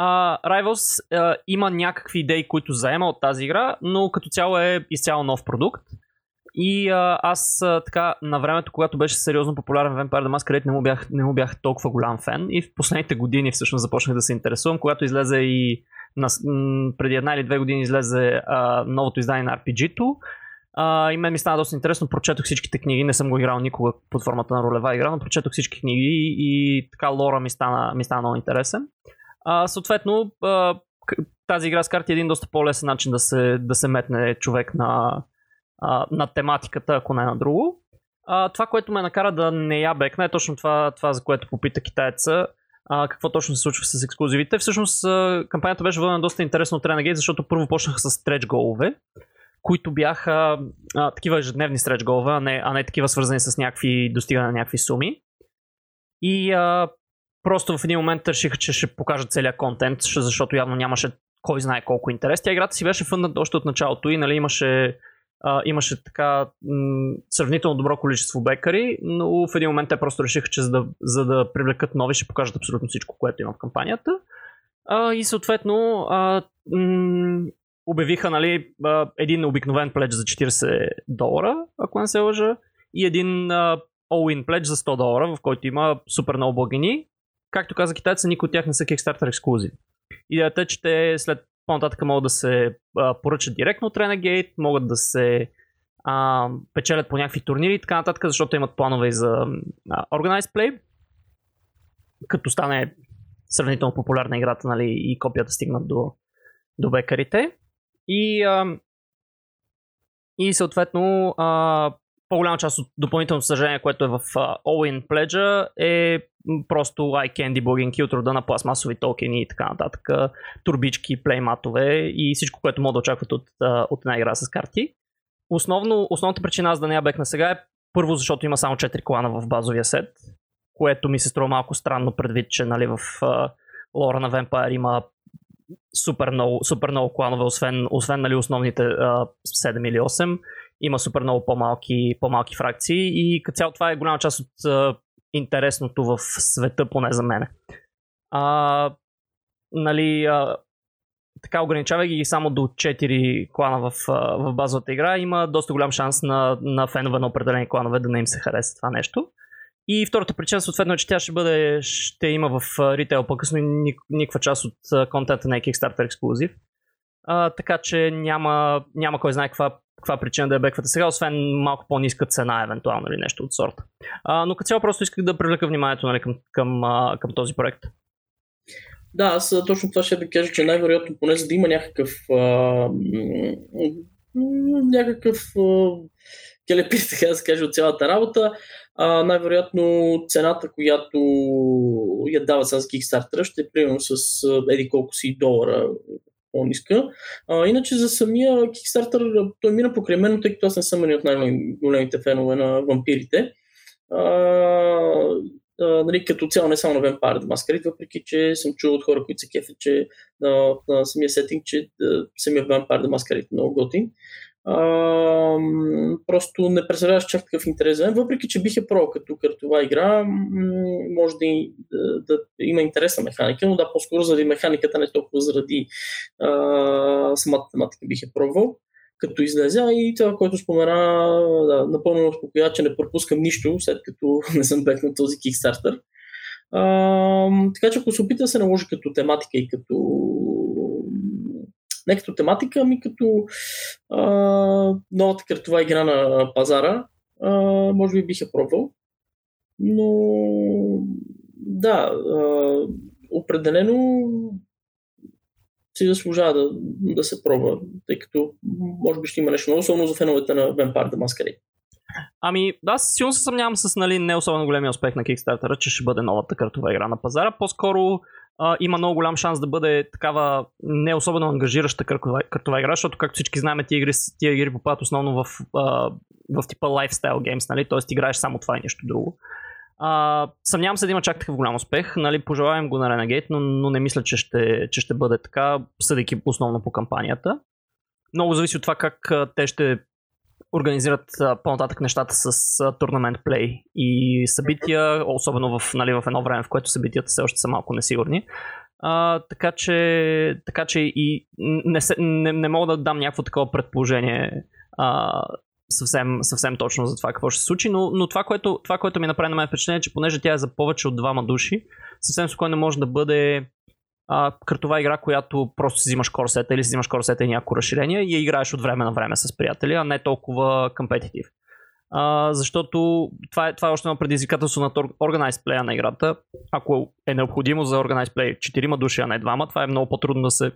[SPEAKER 1] Uh, Rivals uh, има някакви идеи, които заема от тази игра, но като цяло е изцяло нов продукт. И uh, аз uh, така на времето, когато беше сериозно популярен Vampire the Masquerade, не му, бях, не му бях толкова голям фен. И в последните години всъщност започнах да се интересувам, когато излезе и на, м- преди една или две години излезе uh, новото издание на RPG-то. Uh, и мен ми стана доста интересно, прочетох всичките книги, не съм го играл никога под формата на ролева игра, но прочетох всички книги и, и така лора ми стана, ми стана много интересен. А, съответно, а, тази игра с карти е един доста по-лесен начин да се, да се метне човек на, а, на тематиката, ако не на друго. А, това, което ме накара да не я бекна е точно това, това за което попита китайца. А, какво точно се случва с ексклюзивите. Всъщност кампанията беше водена доста интересно от Renegade, защото първо почнаха с стреч голове, които бяха а, такива ежедневни стреч голове, а не, а не такива свързани с някакви достигане на някакви суми. И а, Просто в един момент решиха, че ще покажат целият контент, защото явно нямаше кой знае колко интерес. Тя играта си беше фъндната още от началото и нали, имаше, а, имаше така м- сравнително добро количество бекари, но в един момент те просто решиха, че за да, за да привлекат нови ще покажат абсолютно всичко, което има в кампанията. А, и съответно а, м- обявиха нали, един обикновен плеч за 40 долара, ако не се лъжа, и един all-in плеч за 100 долара, в който има супер много благини. Както каза китайца, никой от тях не са Kickstarter ексклюзив. Идеята е, че те след по-нататък могат да се поръчат директно от Renegade, могат да се а, печелят по някакви турнири и така нататък, защото имат планове и за а, Organized Play. Като стане сравнително популярна играта нали, и копията стигнат до, до бекарите. И, а, и съответно а, по-голяма част от допълнителното съжаление, което е в uh, All-in Pledge е просто iCandy блогинки от рода на пластмасови токени и така нататък, турбички, плейматове и всичко, което мога да очакват от, от една игра с карти. Основно, основната причина аз да не я бекна сега е първо, защото има само 4 клана в базовия сет, което ми се струва малко странно предвид, че нали, в uh, лора на Vampire има супер много, супер много кланове, освен, освен нали, основните uh, 7 или 8. Има супер много по-малки, по-малки фракции и като цяло това е голяма част от uh, интересното в света, поне за мене. А, нали, а, така ограничавайки ги само до 4 клана в, в базовата игра, има доста голям шанс на, на фенове на определени кланове да не им се хареса това нещо. И втората причина съответно е, че тя ще бъде, ще има в ритейл по-късно никаква част от контента на Kickstarter ексклюзив. А, така че няма, няма кой знае каква, каква причина да я беквате сега, освен малко по-ниска цена, евентуално или нещо от сорта. А, но като цяло просто исках да привлека вниманието нали, към, към, към този проект.
[SPEAKER 2] Да, аз точно това ще да кажа, че най-вероятно поне за да има някакъв а, някакъв келепир, така да се каже, от цялата работа, а, най-вероятно цената, която я дават с Kickstarter, ще е примерно с еди колко си долара по-ниска. А, иначе за самия Kickstarter той мина покрай мен, тъй като аз не съм един от най-големите фенове на вампирите. А, а, нали, като цяло не само на Vampire the Masquerade, въпреки че съм чул от хора, които се кефят, че на, на самия сетинг, че да, самия Vampire the Masquerade е много готин а, просто не представляваш чак такъв интерес за мен, въпреки че бих е пробвал като картова игра, може да, да, да има интересна механика, но да, по-скоро заради механиката, не толкова заради а, самата тематика бих е пробвал като излезе, и това, което спомена, да, напълно успокоя, че не пропускам нищо, след като не съм бек на този Kickstarter. А, така че ако се опита да се наложи като тематика и като не като тематика, ами като а, новата картова игра на пазара. А, може би бих я пробвал. Но да, а, определено си заслужава да, да се пробва, тъй като може би ще има нещо много, особено за феновете на Vampire the Masquerade.
[SPEAKER 1] Ами, аз силно се съмнявам с нали, не особено големия успех на Kickstarter, че ще бъде новата картова игра на пазара. По-скоро има много голям шанс да бъде такава не особено ангажираща картова игра, защото както всички знаем, тия игри, тия игри попадат основно в, а, в типа lifestyle games, нали? т.е. играеш само това и нещо друго. А, съмнявам се да има чак такъв голям успех. Нали, пожелавам го на Renegade, но, но не мисля, че ще, че ще бъде така, съдейки основно по кампанията. Много зависи от това как те ще организират по-нататък нещата с турнамент плей и събития, особено в, нали, в едно време, в което събитията все още са малко несигурни. А, така, че, така че и не, се, не, не мога да дам някакво такова предположение а, съвсем, съвсем точно за това какво ще се случи, но, но това, което, това, което ми направи на мен впечатление, е, че понеже тя е за повече от двама души, съвсем спокойно може да бъде а, картова игра, която просто си взимаш корсета или си взимаш корсета и някакво разширение и я играеш от време на време с приятели, а не толкова компетитив. Защото това е, това е още едно предизвикателство на Organized Play на играта. Ако е необходимо за Organized Play 4 души, а не двама, това е много по-трудно да се,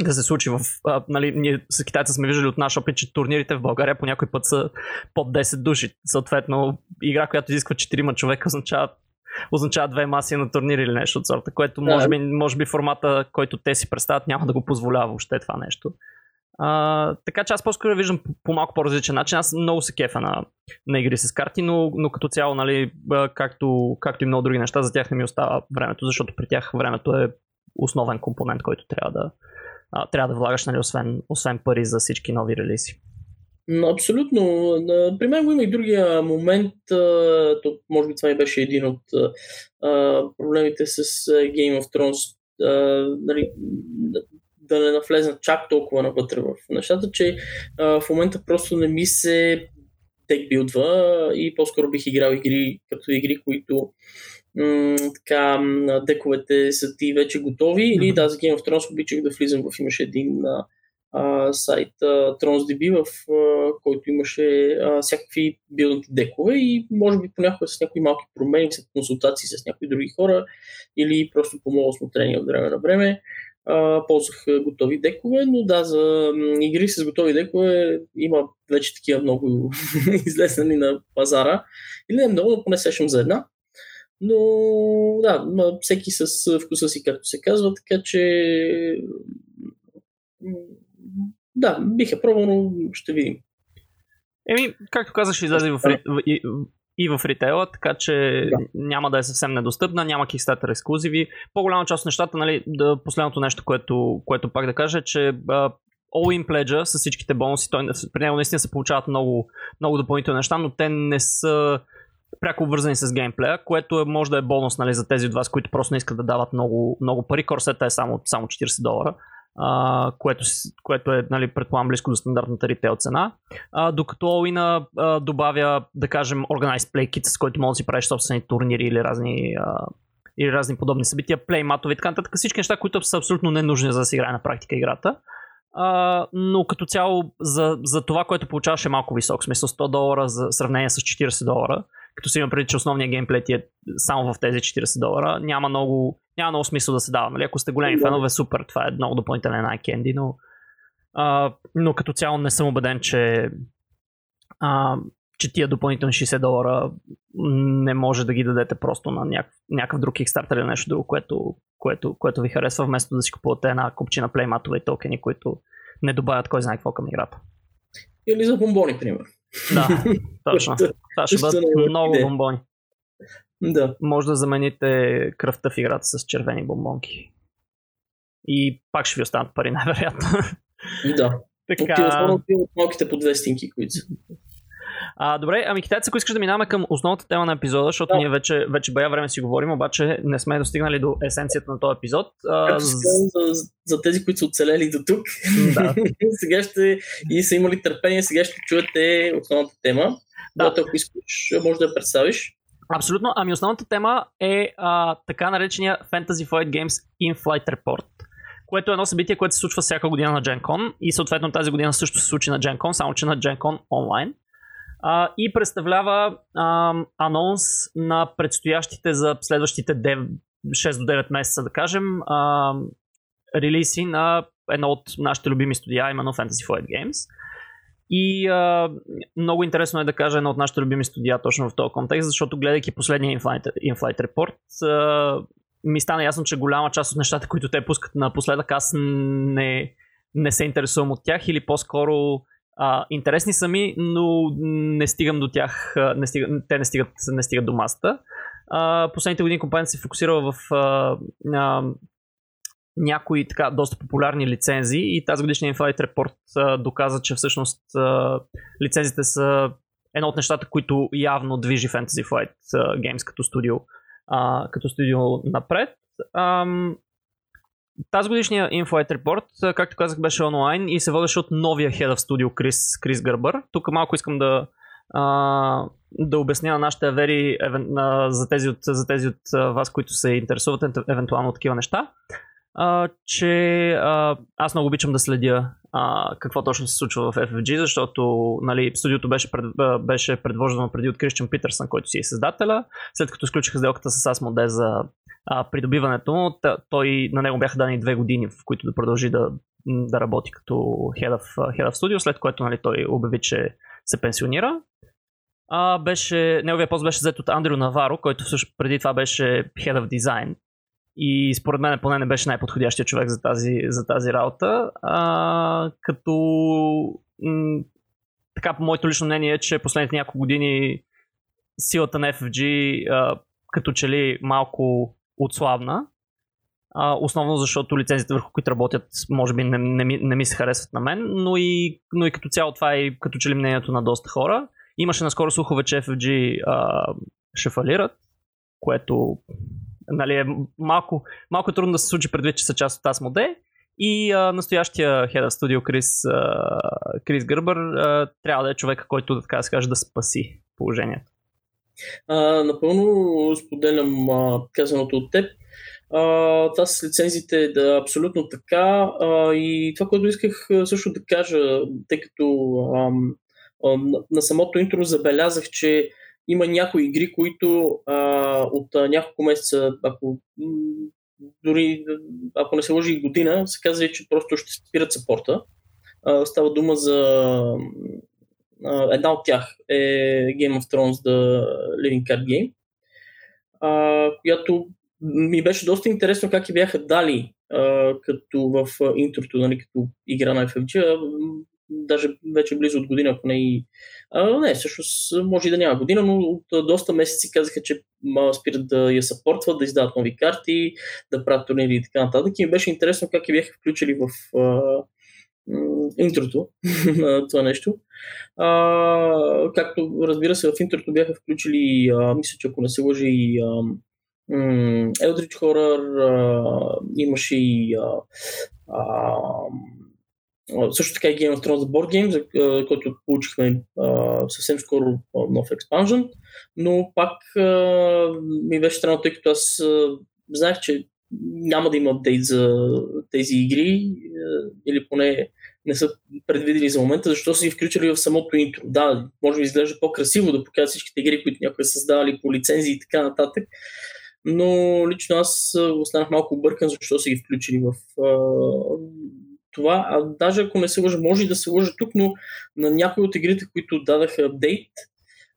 [SPEAKER 1] да се случи. В, uh, нали, ние с китайца сме виждали от наш опит, че турнирите в България по някой път са под 10 души. Съответно, игра, която изисква 4 човека, означава означава две маси на турнир или нещо от сорта, което може, би, може би формата, който те си представят, няма да го позволява въобще това нещо. А, така че аз по-скоро виждам по, по малко по-различен начин. Аз много се кефа на, на игри с карти, но, но като цяло, нали, както, както и много други неща, за тях не ми остава времето, защото при тях времето е основен компонент, който трябва да, а, трябва да влагаш, нали, освен, освен пари за всички нови релизи.
[SPEAKER 2] Абсолютно. При мен го има и другия момент. То, може би това и беше един от проблемите с Game of Thrones. Нали, да не навлезна чак толкова навътре в нещата, че а, в момента просто не ми се текбилдва и по-скоро бих играл игри като игри, които м- така, дековете са ти вече готови. Mm-hmm. Или да, за Game of Thrones обичах да влизам в имаше един а, сайт а, TronsDB, в а, който имаше а, всякакви билднати декове и може би понякога с някои малки промени, с консултации с някои други хора или просто по моето смотрение от време на време. Uh, ползвах готови декове, но да, за игри с готови декове има вече такива много излезнали на пазара. Или не много, но поне сещам за една. Но да, всеки с вкуса си, както се казва, така че да, бих е пробвал, но ще видим.
[SPEAKER 1] Еми, както казах, ще излезе в, и, и в ритейла, така че да. няма да е съвсем недостъпна, няма Kickstarter ексклюзиви. По-голяма част от нещата, нали, да, последното нещо, което, което пак да кажа, е, че All-in Pledge с всичките бонуси, той, при него наистина се получават много, много допълнителни неща, но те не са пряко обвързани с геймплея, което е, може да е бонус нали, за тези от вас, които просто не искат да дават много, много пари. Корсета е само, само 40 долара а, което, което е, нали, предполагам, близко до стандартната ритейл цена. А, докато Олина добавя, да кажем, Organized Play Kit, с който може да си правиш собствени турнири или разни, а, или разни подобни събития, плейматове и така нататък. Всички неща, които са абсолютно ненужни за да се играе на практика играта. А, но като цяло за, за това, което получаваш е малко висок. Смисъл 100 долара за сравнение с 40 долара като си има преди, че основният геймплей ти е само в тези 40 долара, няма много, няма много смисъл да се дава. Нали? Ако сте големи фенове, супер, това е много допълнителен iCandy, но, а, но като цяло не съм убеден, че, а, че тия допълнителни 60 долара не може да ги дадете просто на някакъв, някакъв друг Kickstarter или нещо друго, което, което, което ви харесва, вместо да си купувате една купчина плейматове и токени, които не добавят кой знае какво към играта.
[SPEAKER 2] Или за бомбони, примерно.
[SPEAKER 1] Да, точно. Това ще бъдат много бомбони.
[SPEAKER 2] Да.
[SPEAKER 1] Може да замените кръвта в играта с червени бомбонки. И пак ще ви останат пари, най-вероятно.
[SPEAKER 2] Да. Така... Основно от малките по две стинки, които са.
[SPEAKER 1] А, добре, ами китайци, ако искаш да минаваме към основната тема на епизода, защото да. ние вече, вече бая време си говорим, обаче не сме достигнали до есенцията на този епизод.
[SPEAKER 2] А, за, за тези, които са оцелели до тук, да. сега ще и са имали търпение, сега ще чуете основната тема. Да. Която, ако искаш, може да я представиш.
[SPEAKER 1] Абсолютно. Ами основната тема е а, така наречения Fantasy Flight Games In-Flight Report което е едно събитие, което се случва всяка година на GenCon и съответно тази година също се случи на GenCon, само че на GenCon онлайн а, и представлява а, анонс на предстоящите за следващите 9, 6 до 9 месеца, да кажем, а, релиси на едно от нашите любими студия, именно Fantasy Flight Games. И а, много интересно е да кажа едно от нашите любими студия точно в този контекст, защото гледайки последния InFlight, InFlight Report, а, ми стана ясно, че голяма част от нещата, които те пускат напоследък, аз не, не се интересувам от тях или по-скоро а, интересни са ми, но не стигам до тях, не стига, те не стигат, не стигат до масата. А, последните години компанията се фокусирала в а, а, някои така доста популярни лицензии и тази годишния Inflight Report а, доказа, че всъщност а, лицензите са едно от нещата, които явно движи Fantasy Flight а, Games като студио, а, като студио напред. А, тази годишния InfoEd Report, както казах, беше онлайн и се водеше от новия Head of Studio Крис, Крис Гърбър. Тук малко искам да, а, да обясня на нашите авери за тези, от, за тези от вас, които се интересуват евентуално от такива неща, а, че а, аз много обичам да следя а, какво точно се случва в FFG, защото нали, студиото беше, пред, беше предложено преди от Кристиан Питърсън, който си е създателя. След като сключиха сделката с Asmodee за а, придобиването, той на него бяха дани две години, в които да продължи да, да работи като Head of, Head of Studio, след което нали, той обяви, че се пенсионира. А, беше, неговия пост беше взет от Андрю Наваро, който също преди това беше Head of Design. И според мен поне не беше най-подходящия човек за тази, за тази работа. А, като м- така, по моето лично мнение е, че последните няколко години силата на FFG а, като че ли малко отслабна. А, основно защото лицензите върху които работят може би не, не, ми, не ми се харесват на мен, но и, но и като цяло това е като че ли мнението на доста хора. Имаше наскоро слухове, че FFG а, ще фалират, което нали, е малко, малко трудно да се случи предвид, че са част от Asmodee. И а, настоящия Head of Studio Крис, а, Крис Гърбър а, трябва да е човек, който така да се да спаси положението.
[SPEAKER 2] А, напълно споделям а, казаното от теб. А, това с лицензите да абсолютно така. А, и това, което исках също да кажа, тъй като а, а, на самото интро забелязах, че има някои игри, които а, от а, няколко месеца, ако дори ако не се лъжи година, се казва, че просто ще спират сапорта. А, става дума за а, една от тях е Game of Thrones The Living Card Game, а, която ми беше доста интересно как я бяха дали а, като в интрото, нали, като игра на FFG, даже вече близо от година, ако не и... А, не, всъщност може и да няма година, но от доста месеци казаха, че спират да я съпортват, да издават нови карти, да правят турнири и така нататък. И ми беше интересно как я бяха включили в а, интрото на това нещо. А, както разбира се, в интрото бяха включили, а, мисля, че ако не се лъжи и а, Eldritch Horror, имаше и а, а, също така и Game of Thrones за Board Game, за който получихме съвсем скоро нов експанжен, но пак ми беше странно, тъй като аз знаех, че няма да има апдейт за тези игри, или поне не са предвидени за момента, защо са ги включили в самото интро. Да, може би изглежда по-красиво да покажат всичките игри, които някой е създавали по лицензии и така нататък, но лично аз останах малко объркан, защо са ги включили в това. А даже ако не се лъжа, може и да се лъжа тук, но на някои от игрите, които дадаха апдейт,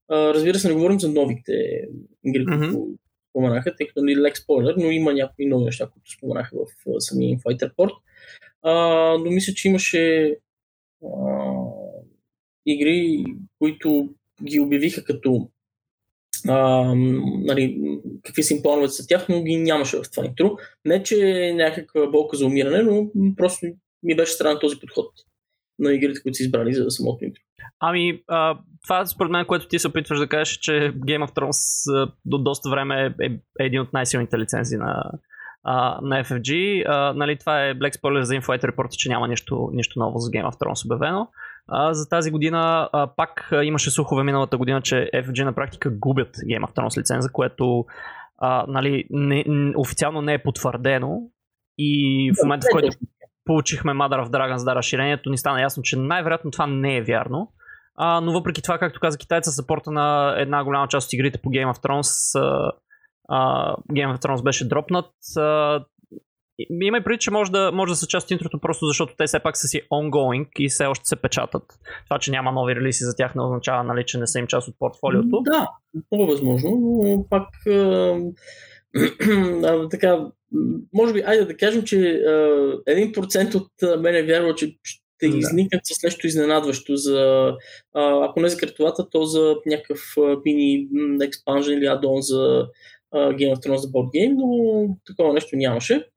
[SPEAKER 2] а, разбира се, не говорим за новите игри, които mm-hmm. споменаха, тъй като не лек спойлер, но има някои нови неща, които споменаха в а, самия Fighter Port. А, но мисля, че имаше а, игри, които ги обявиха като а, нали, какви са им плановете за тях, но ги нямаше в това интро. Не, че е някаква болка за умиране, но просто ми беше странен този подход на игрите, които са избрали за самото интро.
[SPEAKER 1] Ами, а, това според мен, което ти се опитваш да кажеш, че Game of Thrones а, до доста време е, е един от най-силните лицензии на, а, на FFG. А, нали, това е Black Spoiler за InfoEd Report, че няма нищо, нищо ново за Game of Thrones обявено. А, за тази година а, пак а, имаше слухове миналата година, че FFG на практика губят Game of Thrones лиценза, което а, нали, не, официално не е потвърдено. И в момента, в който получихме Mother of Dragons да разширението, ни стана ясно, че най-вероятно това не е вярно. А, но въпреки това, както каза китайца, сапорта на една голяма част от игрите по Game of Thrones, а, а, Game of Thrones беше дропнат. А, има и преди, че може да, може да са част от интрото, просто защото те все пак са си ongoing и все още се печатат. Това, че няма нови релиси за тях не означава, нали, че не са им част от портфолиото.
[SPEAKER 2] Да, по-възможно, но пак така, може би, айде да кажем, че 1% от мен е вярвал, че ще изникнат с нещо изненадващо за, ако не за картовата, то за някакъв мини експанжен или адон за Game of Thrones за Board Game, но такова нещо нямаше.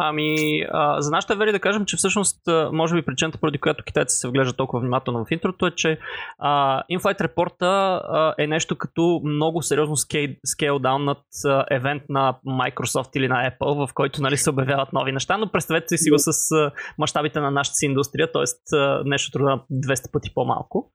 [SPEAKER 1] Ами, а, за нашата вери да кажем, че всъщност, може би причината, поради която китайците се вглеждат толкова внимателно в интрото е, че а, InFlight Report а, е нещо като много сериозно скейл даун над а, евент на Microsoft или на Apple, в който нали, се обявяват нови неща, но представете си го с а, мащабите на нашата си индустрия, т.е. нещо труда 200 пъти по-малко.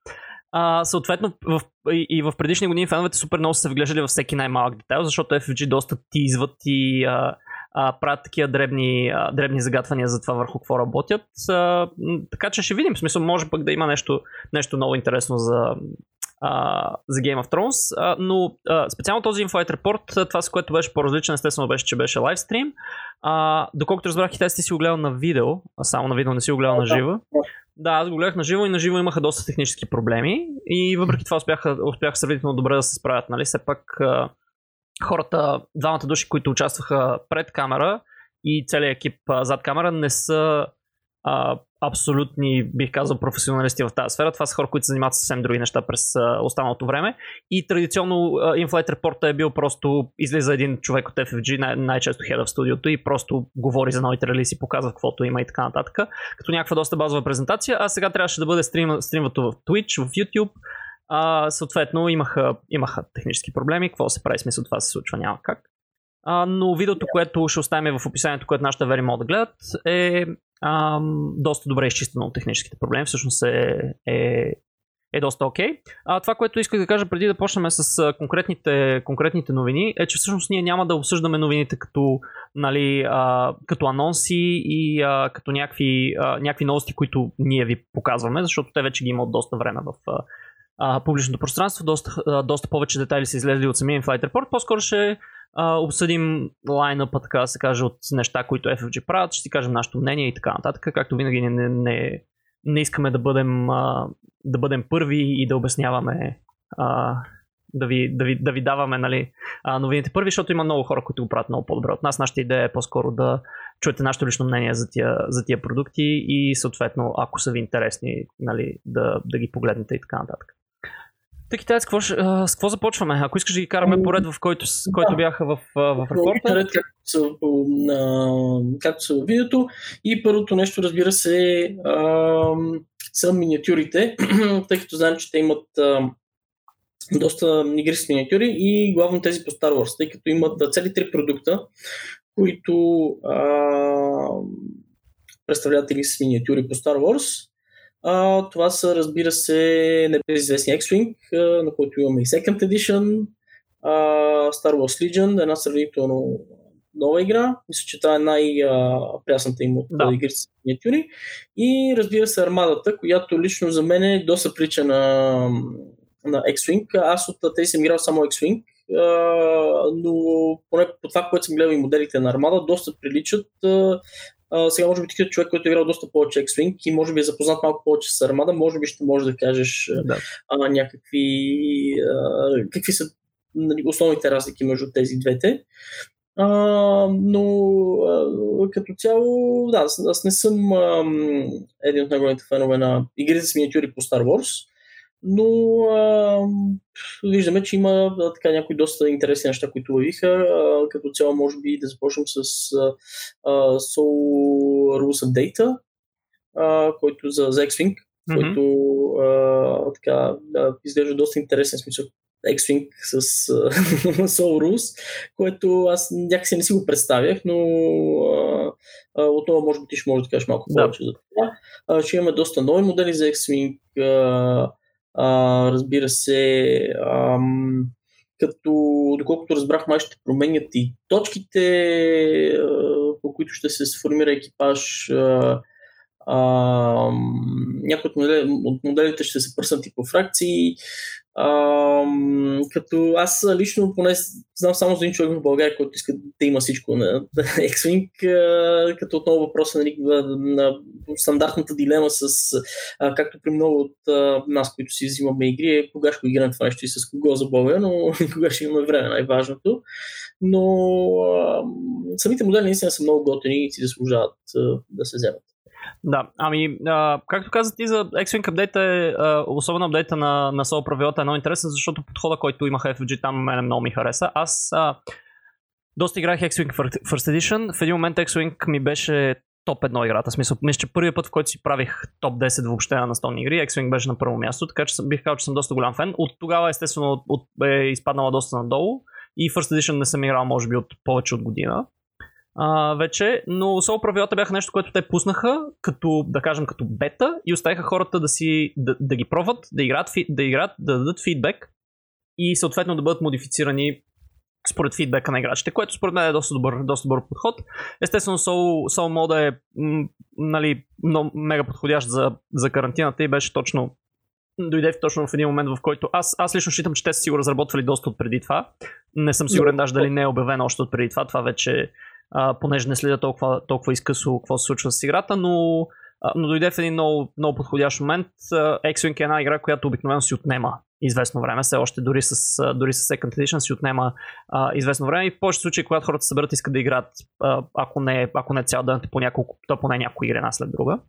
[SPEAKER 1] А, съответно, в, и, и в предишни години феновете супер много са се вглеждали във всеки най-малък детайл, защото FFG доста тизват и а, а, правят такива дребни, а, дребни загатвания за това върху какво работят. А, така че ще видим. В смисъл, може пък да има нещо, нещо много интересно за, а, за Game of Thrones, а, но а, специално този Infight Report, това с което беше по-различен, естествено беше, че беше лайвстрим. А, доколкото разбрах, и те сте си го гледал на видео, а само на видео не си го гледал на живо. Да, аз го гледах на живо и на живо имаха доста технически проблеми и въпреки това успяха, успяха сравнително добре да се справят, нали? Все пак а, хората, двамата души, които участваха пред камера и целият екип зад камера не са а, абсолютни, бих казал, професионалисти в тази сфера. Това са хора, които се занимават съвсем други неща през а, останалото време. И традиционно InFlight Report е бил просто излиза един човек от FFG, най- най-често head в студиото и просто говори за новите релиси, показва каквото има и така нататък. Като някаква доста базова презентация. А сега трябваше да бъде стрим, стримвато в Twitch, в YouTube а, съответно имаха, имаха технически проблеми. Какво се прави смисъл това се случва? Няма как. А, но видеото, което ще оставим в описанието, което нашите вери могат да гледат, е а, доста добре изчистено от техническите проблеми. Всъщност е, е, е доста окей. Okay. Това, което исках да кажа преди да почнем с конкретните, конкретните новини, е, че всъщност ние няма да обсъждаме новините като, нали, а, като анонси и а, като някакви, а, някакви новости, които ние ви показваме, защото те вече ги имат доста време в а, публичното пространство. Доста, а, доста повече детайли са излезли от самия Flight Report. По-скоро ще а, обсъдим лайнъпа, така да се каже, от неща, които FFG правят, ще си кажем нашето мнение и така нататък. Както винаги не, не, не, не искаме да бъдем, а, да бъдем първи и да обясняваме а, да ви, да ви, да ви даваме нали, новините първи, защото има много хора, които го правят много по-добре от нас. Нашата идея е по-скоро да чуете нашето лично мнение за тия, за тия продукти и съответно, ако са ви интересни, нали, да, да ги погледнете и така нататък. Таки, с какво, с какво започваме? Ако искаш да ги караме поред, в който, да. който бяха в, в репорта.
[SPEAKER 2] Ред, както са, както са в видеото. И първото нещо, разбира се, а, са миниатюрите, тъй като знаем, че те имат а, доста игри с миниатюри и главно тези по Star Wars, тъй като имат цели три продукта, които а, представляват игри с миниатюри по Star Wars. А, това са, разбира се, небезизвестни X-Wing, на който имаме и Second Edition, а, Star Wars Legion, една сравнително нова игра. Мисля, че това е най-прясната им от да. игри с миниатюри. И разбира се, армадата, която лично за мен е доста прича на, на X-Wing. Аз от тези съм играл само X-Wing, но поне по това, което съм гледал и моделите на армада, доста приличат а, сега може би ти като човек, който е играл доста повече X-Wing и може би е запознат малко повече с армада, може би ще можеш да кажеш да. А, някакви а, какви са нали, основните разлики между тези двете. А, но а, като цяло, да, аз, аз не съм а, един от най-големите фенове на игрите с миниатюри по Star Wars но а, виждаме, че има а, така някои доста интересни неща, които ловиха. А, като цяло, може би да започнем с а, а, Soul Rules Data, а, който за, за X-Wing, mm-hmm. който а, така, да, изглежда доста интересен смисъл. X-Wing с uh, Soul Rules, което аз някакси не си го представях, но uh, uh, отново може би ти ще можеш да кажеш малко повече за това. Uh, ще имаме доста нови модели за X-Wing, uh, а, разбира се, ам, като доколкото разбрах, май ще променят и точките, а, по които ще се сформира екипаж. Някои от моделите ще се пръснат и по фракции. А, като аз лично поне знам само за един човек в България, който иска да има всичко на X-Wing, като отново въпроса нали, на, на стандартната дилема с, а, както при много от а, нас, които си взимаме игри, е кога ще играем това нещо и с кого за Бога, но кога ще имаме време, най-важното. Но а, самите модели наистина са много готини и си заслужават а, да се вземат.
[SPEAKER 1] Да, ами, а, както каза ти за X-Wing апдейта, е, особено апдейта на, на Soul правилата е много интересен, защото подхода, който имаха FG там, мене много ми хареса. Аз а, доста играх X-Wing First Edition. В един момент X-Wing ми беше топ едно играта. Смисъл, мисля, че първият път, в който си правих топ 10 въобще на настолни игри, X-Wing беше на първо място, така че бих казал, че съм доста голям фен. От тогава, естествено, от, от, е изпаднала доста надолу и First Edition не съм играл, може би, от повече от година а, вече, но Soul правилата бяха нещо, което те пуснаха като, да кажем, като бета и оставиха хората да си, да, да ги пробват, да играят, да играят, да дадат фидбек и съответно да бъдат модифицирани според фидбека на играчите, което според мен е доста добър, доста добър подход. Естествено, Soul, Soul мода е м, нали, много, мега подходящ за, за карантината и беше точно дойде точно в един момент, в който аз, аз лично считам, че те са си го разработвали доста от преди това. Не съм сигурен даже дали не е обявено още от преди това. Това вече а, понеже не следя толкова, толкова изкъсо какво се случва с играта, но, а, но дойде в един много, много подходящ момент. X-Wing е една игра, която обикновено си отнема известно време, все още дори с, дори с Second Edition си отнема а, известно време и в повечето случаи, когато хората се съберат, искат да играят, а, ако, не, ако не цял ден, по няколко, то поне някои игри една след друга.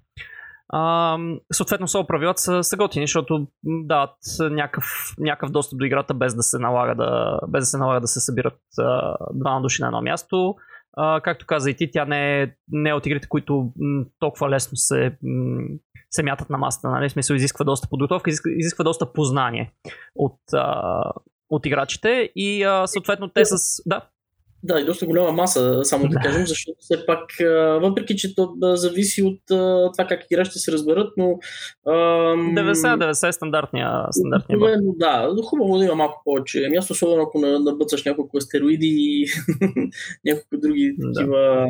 [SPEAKER 1] А, съответно, са правилата са, са готини, защото дават някакъв, някакъв достъп до играта без да се налага да, без да се, налага да се събират а, двама души на едно място. А, както каза и ти, тя не е, не е от игрите, които м, толкова лесно се, м, се мятат на масата. Нали? Смисъл изисква доста подготовка, изисква, изисква доста познание от, а, от играчите и а, съответно те с... Да.
[SPEAKER 2] Да, и доста голяма маса, само да, кажем, защото все пак, въпреки че то зависи от това как играчите се разберат, но...
[SPEAKER 1] 90-90 е стандартния, стандартния бък.
[SPEAKER 2] Да, хубаво да има малко повече място, особено ако набъцаш няколко астероиди и няколко други да. такива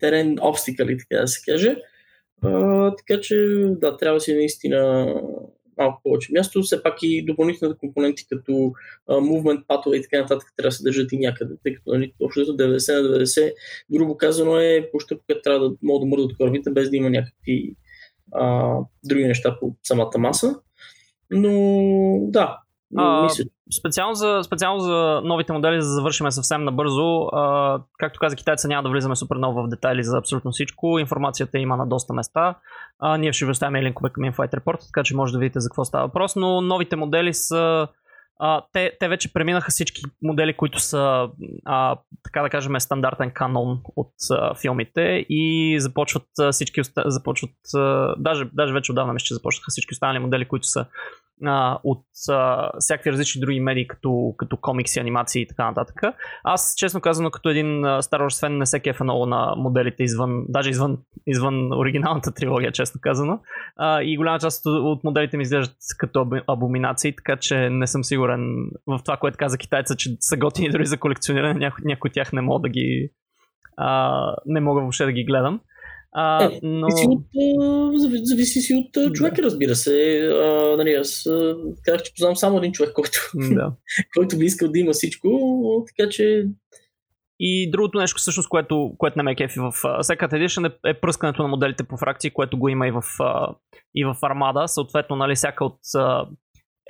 [SPEAKER 2] терен обстикали, така да се каже. А, така че, да, трябва си наистина малко повече място. Все пак и допълнителните компоненти, като movement, патове и така нататък, трябва да се държат и някъде, тъй като нали, общо 90 на 90, грубо казано е площа, която трябва да могат да мърдат корабите, без да има някакви uh, други неща по самата маса. Но да,
[SPEAKER 1] а, специално, за, специално за новите модели, за да завършим съвсем набързо, а, както каза китайца, няма да влизаме супер много в детайли за абсолютно всичко. Информацията има на доста места. А, ние ще ви оставим линкове към InFlight Report, така че може да видите за какво става въпрос. Но новите модели са а, те, те вече преминаха всички модели, които са, а, така да кажем, стандартен канон от а, филмите и започват а, всички, започват, а, даже, даже вече отдавна мисля, че започнаха всички останали модели, които са а, от а, всякакви различни други медии, като, като комикси, анимации и така нататък. Аз, честно казано, като един Star Wars фен, не се кефа много на моделите извън, даже извън, извън оригиналната трилогия, честно казано. А, и голяма част от моделите ми изглеждат като абоминации, така че не съм сигурен в това, което каза китайца, че са готини дори за колекциониране. Някои, от тях не мога да ги а, не мога въобще да ги гледам. А,
[SPEAKER 2] е, но... зависи, от, зависи си от човека, разбира се. А, нали, аз казах, че познавам само един човек, който, да. който би искал да има всичко, така че
[SPEAKER 1] и другото нещо, всъщност, което, което не ме кефи в uh, Second Edition е, е пръскането на моделите по фракции, което го има и в, uh, и в Армада. Съответно, нали, всяка от uh,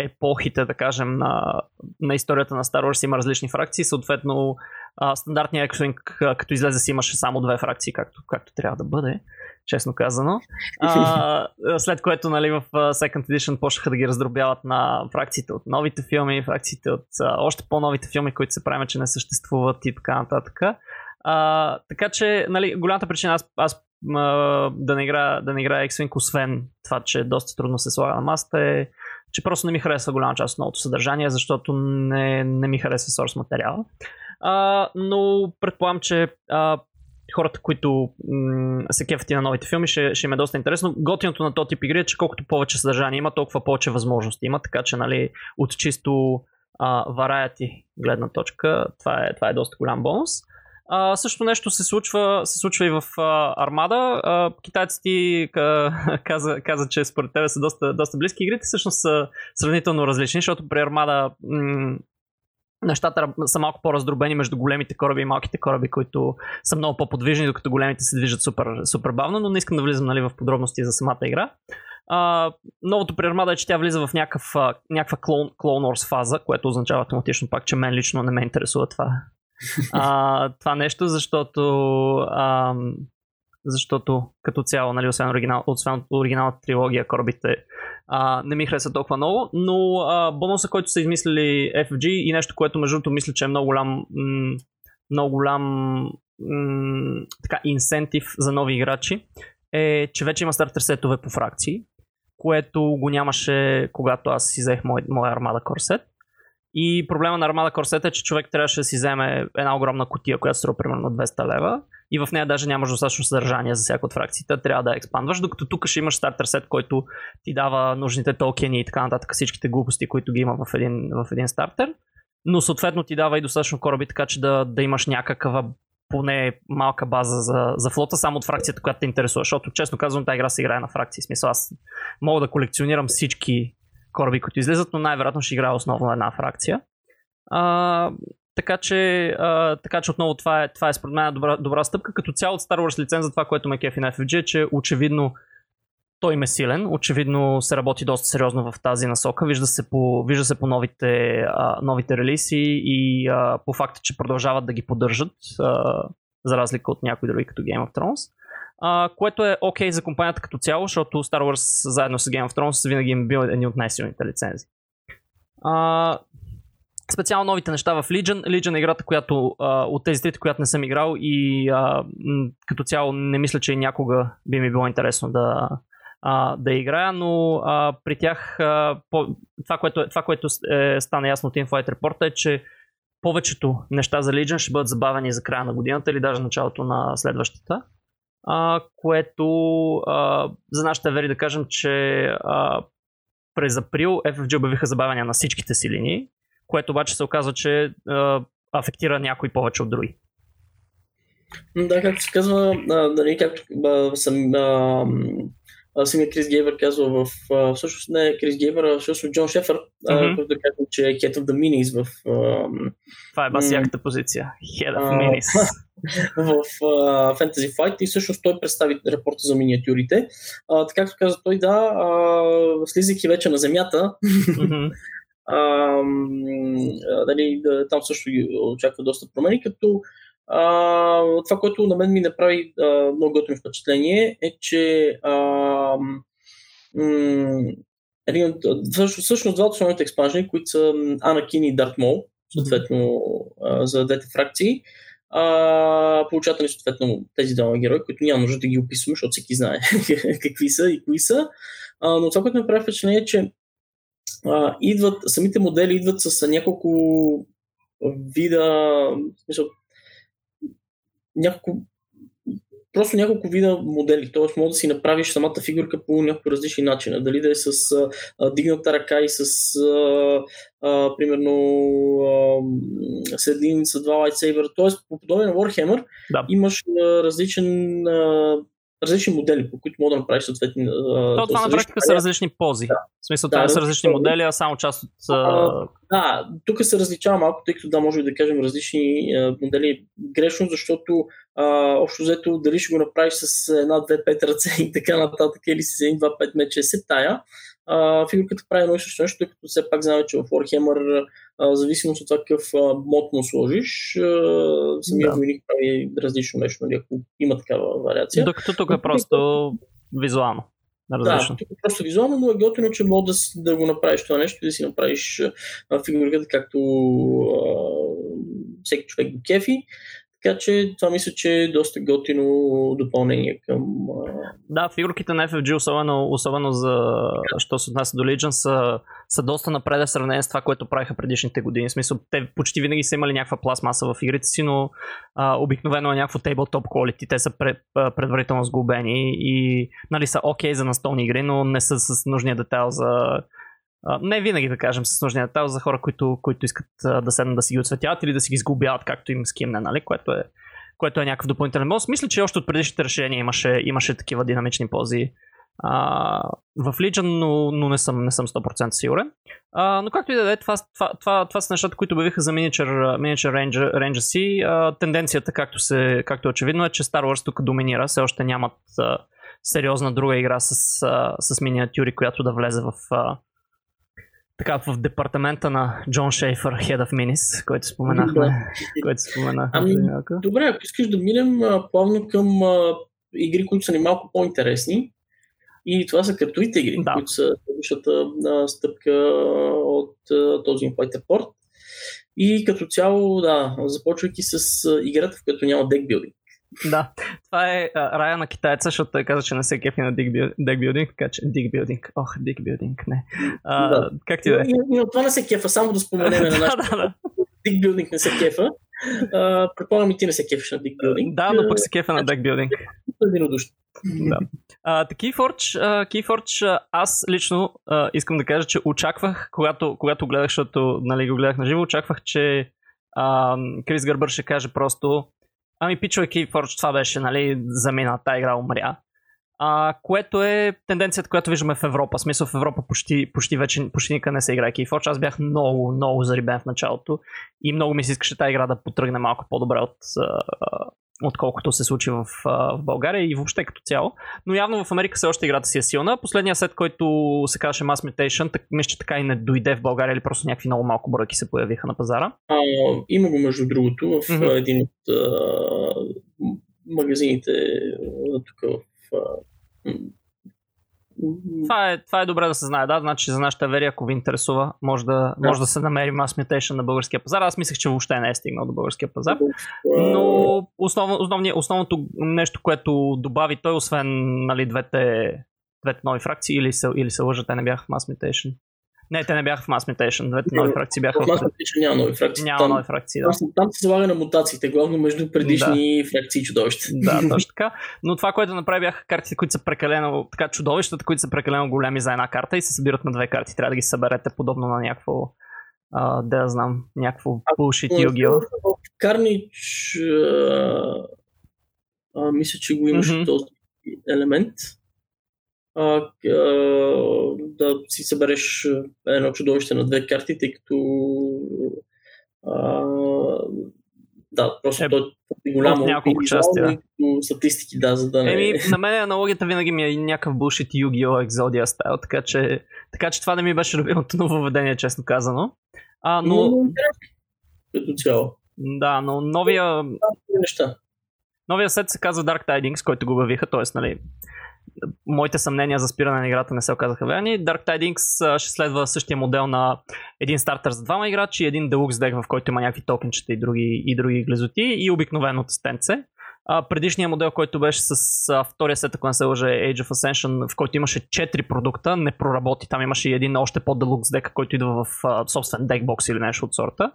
[SPEAKER 1] епохите, да кажем, на, на историята на Star Wars има различни фракции. Съответно, а, стандартният X-Wing, като излезе си имаше само две фракции, както, както трябва да бъде, честно казано. А, след което нали, в Second Edition почнаха да ги раздробяват на фракциите от новите филми, фракциите от а, още по-новите филми, които се правим, че не съществуват и така нататък. А, така че, нали, голямата причина аз, аз а, да не играя, да не играя X-Wing, освен това, че доста трудно се слага на масата, е че просто не ми харесва голяма част от новото съдържание, защото не, не ми харесва сорс материала. А, но предполагам, че а, хората, които м- се кефят и на новите филми, ще, ще им е доста интересно. Готиното на този тип игри е, че колкото повече съдържание има, толкова повече възможности има, така че нали, от чисто variety гледна точка, това е, това е доста голям бонус. А, също нещо се случва, се случва и в а, Армада. А, китайците каза, каза, че според тебе са доста, доста близки. Игрите всъщност са сравнително различни, защото при Армада м- нещата са малко по-раздробени между големите кораби и малките кораби, които са много по-подвижни, докато големите се движат супер, супер бавно, но не искам да влизам нали, в подробности за самата игра. А, новото при Армада е, че тя влиза в някакъв, някаква клон, Clone фаза, което означава автоматично пак, че мен лично не ме интересува това, а, това нещо, защото а, защото като цяло, нали, освен, оригинал, освен оригиналната трилогия, корабите а, не ми хареса толкова много, но а, бонуса, който са измислили FG и нещо, което между другото мисля, че е много голям много голям така, инсентив за нови играчи, е, че вече има стартер сетове по фракции, което го нямаше, когато аз си взех моя армада корсет. И проблема на армада корсет е, че човек трябваше да си вземе една огромна котия, която струва примерно 200 лева и в нея даже нямаш достатъчно съдържание за всяка от фракциите, трябва да експандваш, докато тук ще имаш стартер сет, който ти дава нужните токени и така нататък, всичките глупости, които ги има в един, в един стартер, но съответно ти дава и достатъчно кораби, така че да, да имаш някаква поне малка база за, за флота, само от фракцията, която те интересува, защото честно казвам, тази игра се играе на фракции. Смисъл, аз мога да колекционирам всички кораби, които излизат, но най-вероятно ще играя основно една фракция. А, така че, а, така че отново това е, това е според мен добра, добра стъпка. Като цяло от Star Wars лиценза, това, което ме кефи на FFG е, че очевидно той им е силен. Очевидно се работи доста сериозно в тази насока. Вижда се по, вижда се по новите, а, новите релиси и а, по факта, че продължават да ги поддържат, а, за разлика от някои други като Game of Thrones. Което е окей okay за компанията като цяло, защото Star Wars заедно с Game of Thrones винаги им бил едни от най-силните лицензии. А, специално новите неща в Legion. Legion е играта, която а, от тези трите, която не съм играл и а, като цяло не мисля, че някога би ми било интересно да, а, да играя, но а, при тях а, по, това, което, това, което е, стана ясно от InFlight Report е, че повечето неща за Legion ще бъдат забавени за края на годината или даже началото на следващата. А, което а, за нашите вери да кажем, че а, през април FFG обявиха забавяне на всичките си линии, което обаче се оказва, че а, афектира някой повече от други.
[SPEAKER 2] Да, както се казва, а, нали, както а, съм, а, самия Крис Гейвър казва в... А, всъщност не Крис Гейвър, а всъщност Джон Шефър, mm-hmm. който да че е Head of the Minis в... А,
[SPEAKER 1] Това е басияката позиция. Head of Minis.
[SPEAKER 2] в uh, Fantasy Fight и всъщност той представи репорта за миниатюрите. Uh, така както каза той, да, uh, слизайки вече на земята, mm-hmm. uh, дали, там също очаква доста промени, като това, което на мен ми направи а, много готино впечатление е, че а, м- един, всъщност, всъщност от основните експанжени, които са Anakin и Darth Maul, съответно а, за двете фракции, а, получават нали, съответно тези двама герои, които няма нужда да ги описваме, защото всеки знае какви са и кои са. А, но това, което ме прави впечатление е, че а, идват, самите модели идват с няколко вида, смисъл, няколко просто няколко вида модели, т.е. може да си направиш самата фигурка по няколко различни начина. Дали да е с а, дигната ръка и с а, а, примерно а, с един, с два лайтсейбера. Т.е. по подобие на Warhammer да. имаш а, различен а, различни модели, по които мога да направиш съответни.
[SPEAKER 1] То, това на практика са различни пози. Да. В смисъл, да, това са различни модели, а само част от. А,
[SPEAKER 2] да, тук се различава малко, тъй като да, може да кажем различни а, модели. Грешно, защото а, общо взето дали ще го направиш с една, две, пет ръце и така нататък, или с един, два, пет меча, се тая а, фигурката прави едно и също нещо, тъй като все пак знаме, че в Warhammer, а, зависимост от това какъв мод му сложиш, а, самия да. войник прави различно нещо, нали, ако има такава вариация.
[SPEAKER 1] Докато тук е просто визуално.
[SPEAKER 2] Различно. Да, тук е просто визуално, но е готино, че мога да, да го направиш това нещо и да си направиш а, фигурката както а, всеки човек го кефи. Така че това мисля, че е доста готино допълнение към...
[SPEAKER 1] Да, фигурките на FFG, особено, особено за що се отнася до Legion, са, са доста напред в сравнение с това, което правиха предишните години. В смисъл, те почти винаги са имали някаква пластмаса в игрите си, но а, обикновено е някакво tabletop quality. Те са пред, предварително сгубени и нали, са окей okay за настолни игри, но не са с нужния детайл за не винаги, да кажем, с нужния детайл за хора, които, които искат да седнат да си ги отсветяват или да си ги сгубяват, както им скимне, нали? което, е, което е някакъв допълнителен бонус. Мисля, че още от предишните решения имаше, имаше такива динамични пози а, в Legion, но, но не, съм, не съм 100% сигурен. А, но както и да е, това, това, това, това са нещата, които обявиха за Miniature, Miniature Ranger, Ranger си. А, тенденцията, както, се, както е очевидно, е, че Star Wars тук доминира. Все още нямат а, сериозна друга игра с, а, с миниатюри, която да влезе в, а, така в департамента на Джон Шейфър, Head of Minis, който споменахме. Да. който споменахме
[SPEAKER 2] ами, добре, ако искаш да минем плавно към а, игри, които са ни малко по-интересни. И това са картовите игри, да. които са следващата стъпка от а, този Fighter Port. И като цяло, да, започвайки с играта, в която няма декбилдинг.
[SPEAKER 1] Да, това е а, рая на китайца, защото той каза, че не се кефи на декбилдинг, така че декбилдинг, ох, декбилдинг, не. А, да. Как ти да е?
[SPEAKER 2] И, от това не се кефа, само да споменем на нашата. да, да. Декбилдинг не се кефа. предполагам и ти не се кефиш на декбилдинг.
[SPEAKER 1] Да, но пък се кефа на декбилдинг.
[SPEAKER 2] Единодушно.
[SPEAKER 1] Да. Uh, Keyforge, uh, Keyforge, аз лично uh, искам да кажа, че очаквах, когато, когато гледах, защото нали, го гледах на живо, очаквах, че Крис Гърбър ще каже просто Ами, пичове Forge, това беше, нали, замина, тази игра умря. А, което е тенденцията, която виждаме в Европа. Смисъл в Европа почти, почти вече почти никъде не се играе Keyforge. Аз бях много, много зарибен в началото и много ми се искаше тази игра да потръгне малко по-добре от, отколкото се случи в, в България и въобще като цяло. Но явно в Америка все още играта си е силна. Последният сет, който се казваше Mass Mutation, так, мисля, че така и не дойде в България или просто някакви много малко бройки се появиха на пазара.
[SPEAKER 2] А, има го между другото в mm-hmm. един от а, магазините тук в а,
[SPEAKER 1] това е, това е добре да се знае, да. Значи за нашата вери, ако ви интересува, може да, да. може да се намери Mass Mutation на българския пазар. Аз мислех, че въобще не е стигнал до българския пазар. Но основно, основно, основното нещо, което добави той, освен нали, двете, двете нови фракции, или се, или се лъжат, те не бяха в Mass Mutation. Не, те не бяха в Mass Mutation. Двете нови фракции бяха
[SPEAKER 2] в Mass Mutation няма нови фракции.
[SPEAKER 1] Няма
[SPEAKER 2] там,
[SPEAKER 1] нови фракции, да.
[SPEAKER 2] Там, там се залага на мутациите, главно между предишни да. фракции и чудовища.
[SPEAKER 1] Да, точно така. Но това, което направи бяха картите, които са прекалено, така чудовищата, които са прекалено големи за една карта и се събират на две карти. Трябва да ги съберете подобно на някакво а, да знам, някакво bullshit югио.
[SPEAKER 2] Карнич а, мисля, че го имаше mm-hmm. този елемент. А, а, да си събереш едно чудовище на две карти, тъй като а, да, просто е, той е голямо
[SPEAKER 1] няколко части, да.
[SPEAKER 2] статистики, да, за да
[SPEAKER 1] не... Еми, на мен аналогията винаги ми е някакъв bullshit Yu-Gi-Oh! Exodia стайл, така че, така че това не ми беше любимото нововведение, честно казано. А, но
[SPEAKER 2] като цяло.
[SPEAKER 1] Да, но новия...
[SPEAKER 2] Неща.
[SPEAKER 1] Новия сет се казва Dark Tidings, който го обявиха, т.е. Нали, моите съмнения за спиране на играта не се оказаха верни. Dark Tidings ще следва същия модел на един стартер за двама играчи, един Deluxe дек, в който има някакви токенчета и други, и други глезоти и обикновеното стенце. А, предишният модел, който беше с а, втория сет, ако не се лъжа, Age of Ascension, в който имаше 4 продукта, не проработи. Там имаше и един още по-делукс дека, който идва в а, собствен декбокс или нещо от сорта.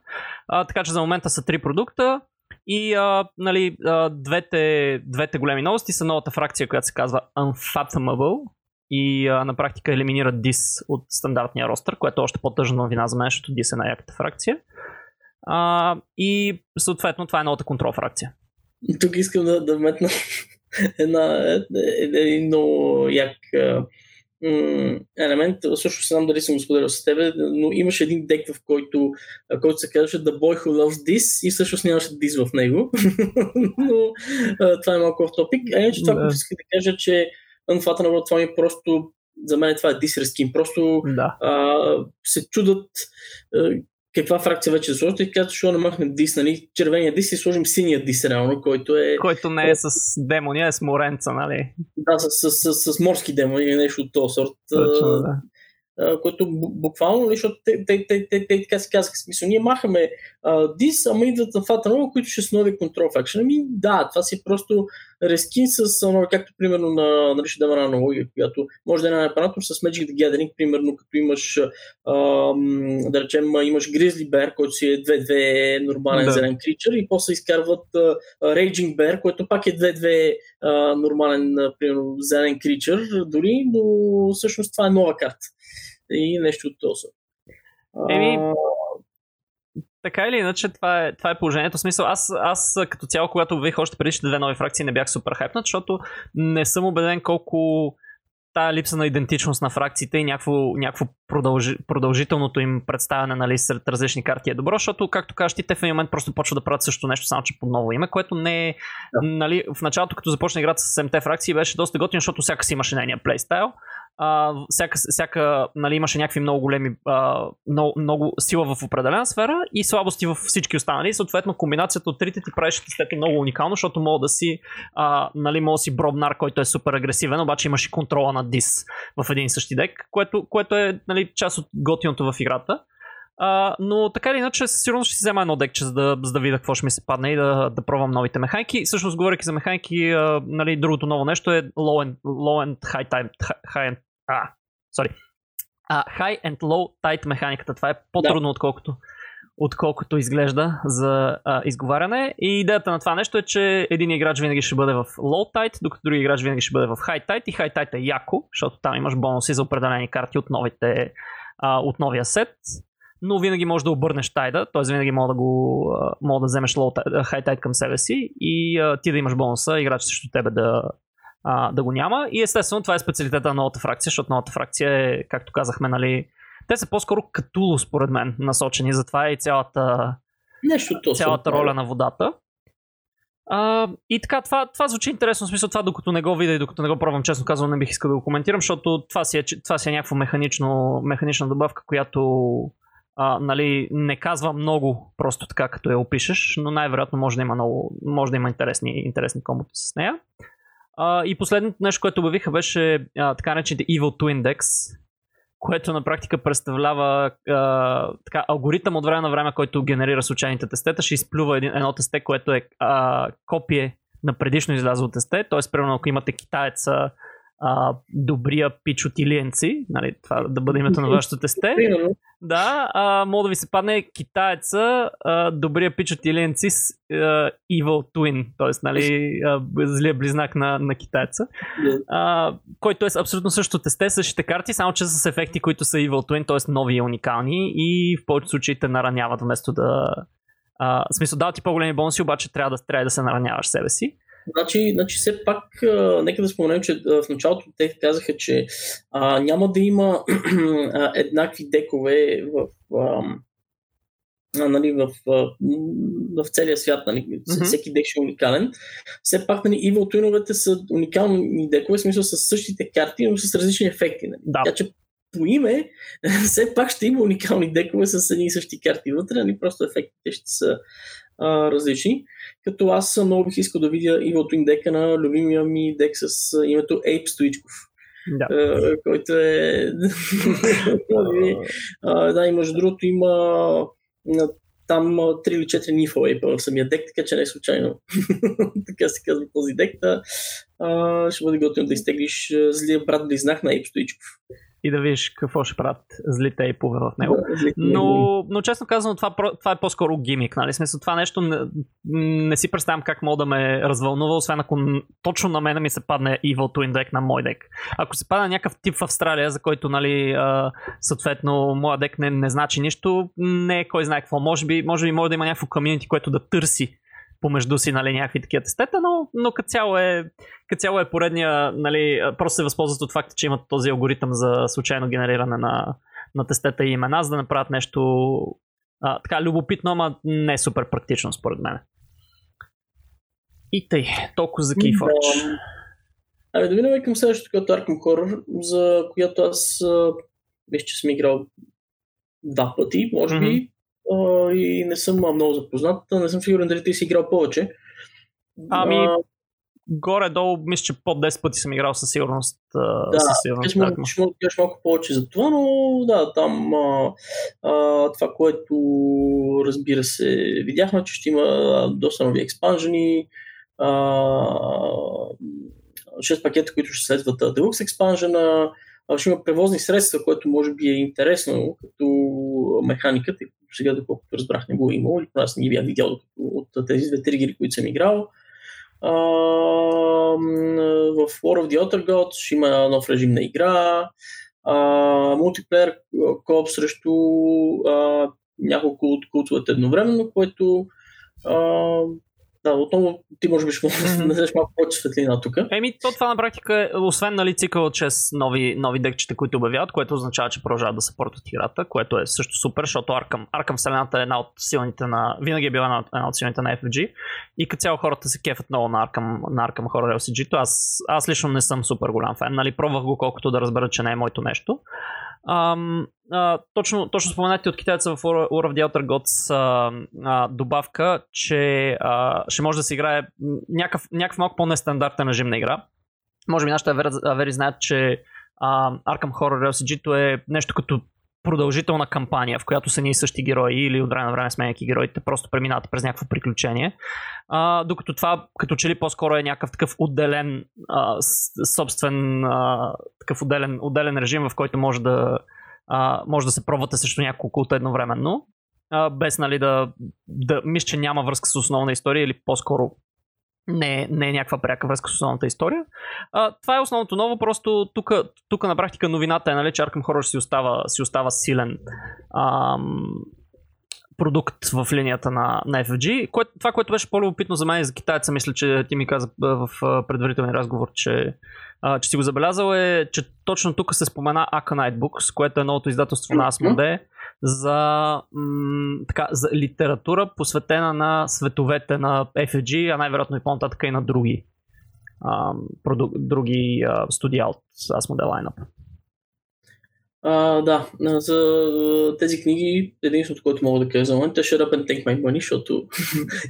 [SPEAKER 1] А, така че за момента са 3 продукта. И а, нали, а, двете, двете големи новости са новата фракция, която се казва Unfathomable и а, на практика елиминира Dis от стандартния ростър, което е още по-тъжна новина за мен, защото Dis е най-яката фракция. А, и съответно това е новата контрол фракция.
[SPEAKER 2] Тук искам да, да вметна една, един много як елемент, също знам дали съм го споделял с теб, но имаше един дек, в който, който се казваше The Boy Who Loves This и всъщност нямаше This в него. но това е малко в топик. А иначе това, което искам да кажа, че Unfathomable това ми е просто за мен това е дисрескин. Просто
[SPEAKER 1] да.
[SPEAKER 2] а, се чудат каква фракция вече да сложите казват, защо не махнем дис, нали? Червения дис и сложим синия дис реално, който е...
[SPEAKER 1] Който не е с демони, а е с моренца, нали?
[SPEAKER 2] Да, с, с, с, с морски демони или нещо от този сорт.
[SPEAKER 1] Точно, да
[SPEAKER 2] което буквално, нали, защото те, те, те, те, те така си казаха, смисъл, ние махаме дис, ама идват на фата нова, които ще са нови контрол факшн. Ами да, това си е просто рескин с, нови, както примерно на, нали, ще дам една аналогия, която може да е на апаратор с Magic the Gathering, примерно като имаш, ам, да речем, имаш Grizzly Bear, който си е 2-2 нормален да. зелен кричър и после изкарват uh, Raging Bear, който пак е 2-2 uh, нормален, примерно, зелен кричър, дори, но всъщност това е нова карта и нещо от този.
[SPEAKER 1] Еми, така или иначе, това е, това е положението. В смисъл, аз, аз като цяло, когато обявих още предишните две нови фракции, не бях супер хайпнат, защото не съм убеден колко тая липса на идентичност на фракциите и някакво, някакво продължи, продължителното им представяне нали, сред различни карти е добро, защото, както кажеш, те в един момент просто почват да правят също нещо, само че под ново име, което не е. Да. Нали, в началото, като започна играта с 7 фракции, беше доста готин, защото всяка си имаше нейния плейстайл а, всяка, всяка нали, имаше някакви много големи, а, много, много сила в определена сфера и слабости в всички останали. Съответно, комбинацията от трите ти правеше тестето много уникално, защото мога да си, а, нали, мога да си Бробнар, който е супер агресивен, обаче имаш и контрола на Дис в един и същи дек, което, което е нали, част от готиното в играта. Uh, но така или иначе, сигурно ще си взема едно декче, за да, за да видя какво ще ми се падне и да, да пробвам новите механики. Всъщност, говоряки за механики, uh, нали, другото ново нещо е low and, low and high, time, high and а, sorry. А, high and low tight механиката. Това е по-трудно, да. отколкото, отколкото изглежда за а, изговаряне. И идеята на това нещо е, че един играч винаги ще бъде в low tight, докато други играч винаги ще бъде в high tight. И high tight е яко, защото там имаш бонуси за определени карти от, новите, а, от новия сет. Но винаги можеш да обърнеш тайда, т.е. винаги мога да, го, мога да вземеш low, high tight към себе си и а, ти да имаш бонуса, играч срещу тебе да, а, да го няма. И естествено това е специалитета на новата фракция, защото новата фракция е, както казахме, нали, те са по-скоро катуло, според мен, насочени. Затова е и цялата,
[SPEAKER 2] Нещо
[SPEAKER 1] цялата роля на водата. А, и така, това, това звучи интересно, в смисъл това, докато не го видя и докато не го пробвам, честно казвам, не бих искал да го коментирам, защото това си е, това си е някаква механично, механична добавка, която а, нали, не казва много просто така, като я опишеш, но най-вероятно може да има, много, може да има интересни, интересни комботи с нея. А, и последното нещо, което обявиха беше а, така наречените Evil Twin Decks, което на практика представлява а, така, алгоритъм от време на време, който генерира случайните тестета, ще изплюва един, едно тесте, което е а, копие на предишно излязло тесте, т.е. примерно ако имате китаеца а, добрия пич от Илиенци, нали, това да бъде името на вашето тесте. Да, а, мога да ви се падне китаеца, а, добрия пич от Илиенци с а, Evil Twin, т.е. Нали, злия близнак на, на китаеца, а, който е абсолютно също тесте, същите карти, само че с ефекти, които са Evil Twin, т.е. нови и уникални и в повечето случаи те нараняват вместо да... А, в смисъл, дават ти по-големи бонуси, обаче трябва да, трябва да се нараняваш себе си.
[SPEAKER 2] Значи, значи все пак, а, нека да споменем, че а, в началото те казаха, че а, няма да има а, еднакви декове в, а, а, нали, в, в, в целия свят. Нали. Mm-hmm. Всеки дек ще е уникален. Все пак нали, Evil Twin са уникални декове, в смисъл с същите карти, но с различни ефекти. Нали. Да. Така че по име, все пак ще има уникални декове с едни и същи карти вътре, нали, просто ефектите ще са а, различни. Като аз много бих искал да видя Evil Twin дека на любимия ми дек с името Ape Стоичков. Да. Uh, който е... uh, да, и между другото има там 3 или 4 нифа ейпа в самия дек, така че не е случайно. така се казва този дек. Да, uh, ще бъде готино да изтеглиш злия брат близнак на Ейп Стоичков
[SPEAKER 1] и да видиш какво ще правят злите и пове в него. Но, но честно казвам, това, това е по-скоро гимик. Нали? Смисъл, това нещо не, не си представям как мога да ме развълнува, освен ако точно на мен ми се падне Evil Twin Deck на мой дек. Ако се падне някакъв тип в Австралия, за който нали, съответно моя дек не, не значи нищо, не е кой знае какво. Може би, може би може да има някакво комьюнити, което да търси помежду си нали, някакви такива тестета, но, но като цяло е, като цяло е поредния, нали, просто се възползват от факта, че имат този алгоритъм за случайно генериране на, на тестета и имена, за да направят нещо а, така любопитно, ама не е супер практично според мен. И тъй, толкова за Keyforge. Да.
[SPEAKER 2] Абе, да минаме към следващото, като Arkham Horror, за която аз мисля, че съм играл два пъти, може би. Mm-hmm и не съм много запознат. Не съм сигурен дали ти си играл повече.
[SPEAKER 1] Ами, а, горе-долу, мисля, че под 10 пъти съм играл със сигурност.
[SPEAKER 2] Да, със сигурност ще мога да кажеш малко повече за това, но да, там а, а, това, което разбира се, видяхме, че ще има доста нови експанжени, а, 6 пакета, които ще следват Deluxe експанжена, ще има превозни средства, което може би е интересно като механиката, сега, доколкото разбрах, не го е имало, аз не ги бях видял от тези две тригери, които съм играл. А, в War of the Outer Gods ще има нов режим на игра, а, мултиплеер кооп срещу а, няколко от култовете едновременно, което а, да, отново ти може би ще mm-hmm. малко повече светлина тук.
[SPEAKER 1] Еми, то това на практика е, освен нали, цикъл от 6 нови, нови декчета, които обявяват, което означава, че продължават да съпортват играта, което е също супер, защото Arkham, Arkham вселената е една от силните на... Винаги е била една, една от силните на FG и като цяло хората се кефат много на Arkham, на Arkham Horror LCG-то. Аз, аз лично не съм супер голям фен, нали, пробвах го колкото да разбера, че не е моето нещо. Ам, а, точно, точно споменати от китайца в War of the Outer Gods а, а, добавка, че а, ще може да се играе някакъв, някакъв малко по-нестандартен режим на игра. Може би нашите авери знаят, че а, Arkham Horror LCG е нещо като продължителна кампания, в която са ние същи герои или от време на време сменяйки героите, просто преминават през някакво приключение. А, докато това като че ли по-скоро е някакъв такъв отделен а, собствен а, такъв отделен, отделен режим, в който може да, а, може да се пробвате срещу няколко култа едновременно. А, без нали да, да мисля, че няма връзка с основна история или по-скоро не, не е някаква пряка връзка с основната история. А, това е основното ново, просто тук на практика новината е, нали, че Arkham Horror си остава, си остава силен ам, продукт в линията на, на FFG. Кое, това, което беше по-любопитно за мен и за китайца, мисля, че ти ми каза в предварителния разговор, че, а, че си го забелязал е, че точно тук се спомена Aconite Books, което е новото издателство на Asmodee за, м- така, за литература, посветена на световете на FFG, а най-вероятно и по-нататък и на други, а, проду- други а, студия от Asmodee Lineup.
[SPEAKER 2] А, да, за тези книги единственото, което мога да кажа за момента е Shut Up and Take My Money, защото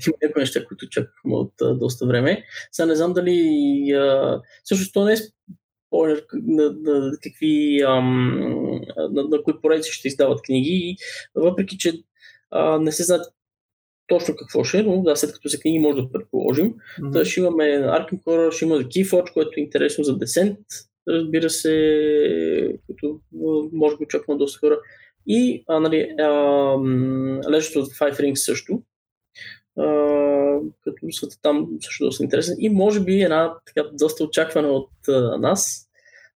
[SPEAKER 2] има някои неща, които чакахме от а, доста време. Сега не знам дали а, също то не е спойлер на, на, какви ам, на, на кои поредици ще издават книги, въпреки че а, не се знаят точно какво ще е, но да, след като са книги може да предположим. Mm-hmm. Та ще имаме Arkham Horror, ще има The Keyforge, което е интересно за Descent, разбира се, като може би очакваме доста хора. И а, нали, а, Legend of Five Rings също, а, като света там също доста интересен. И може би една така доста очаквана от а, нас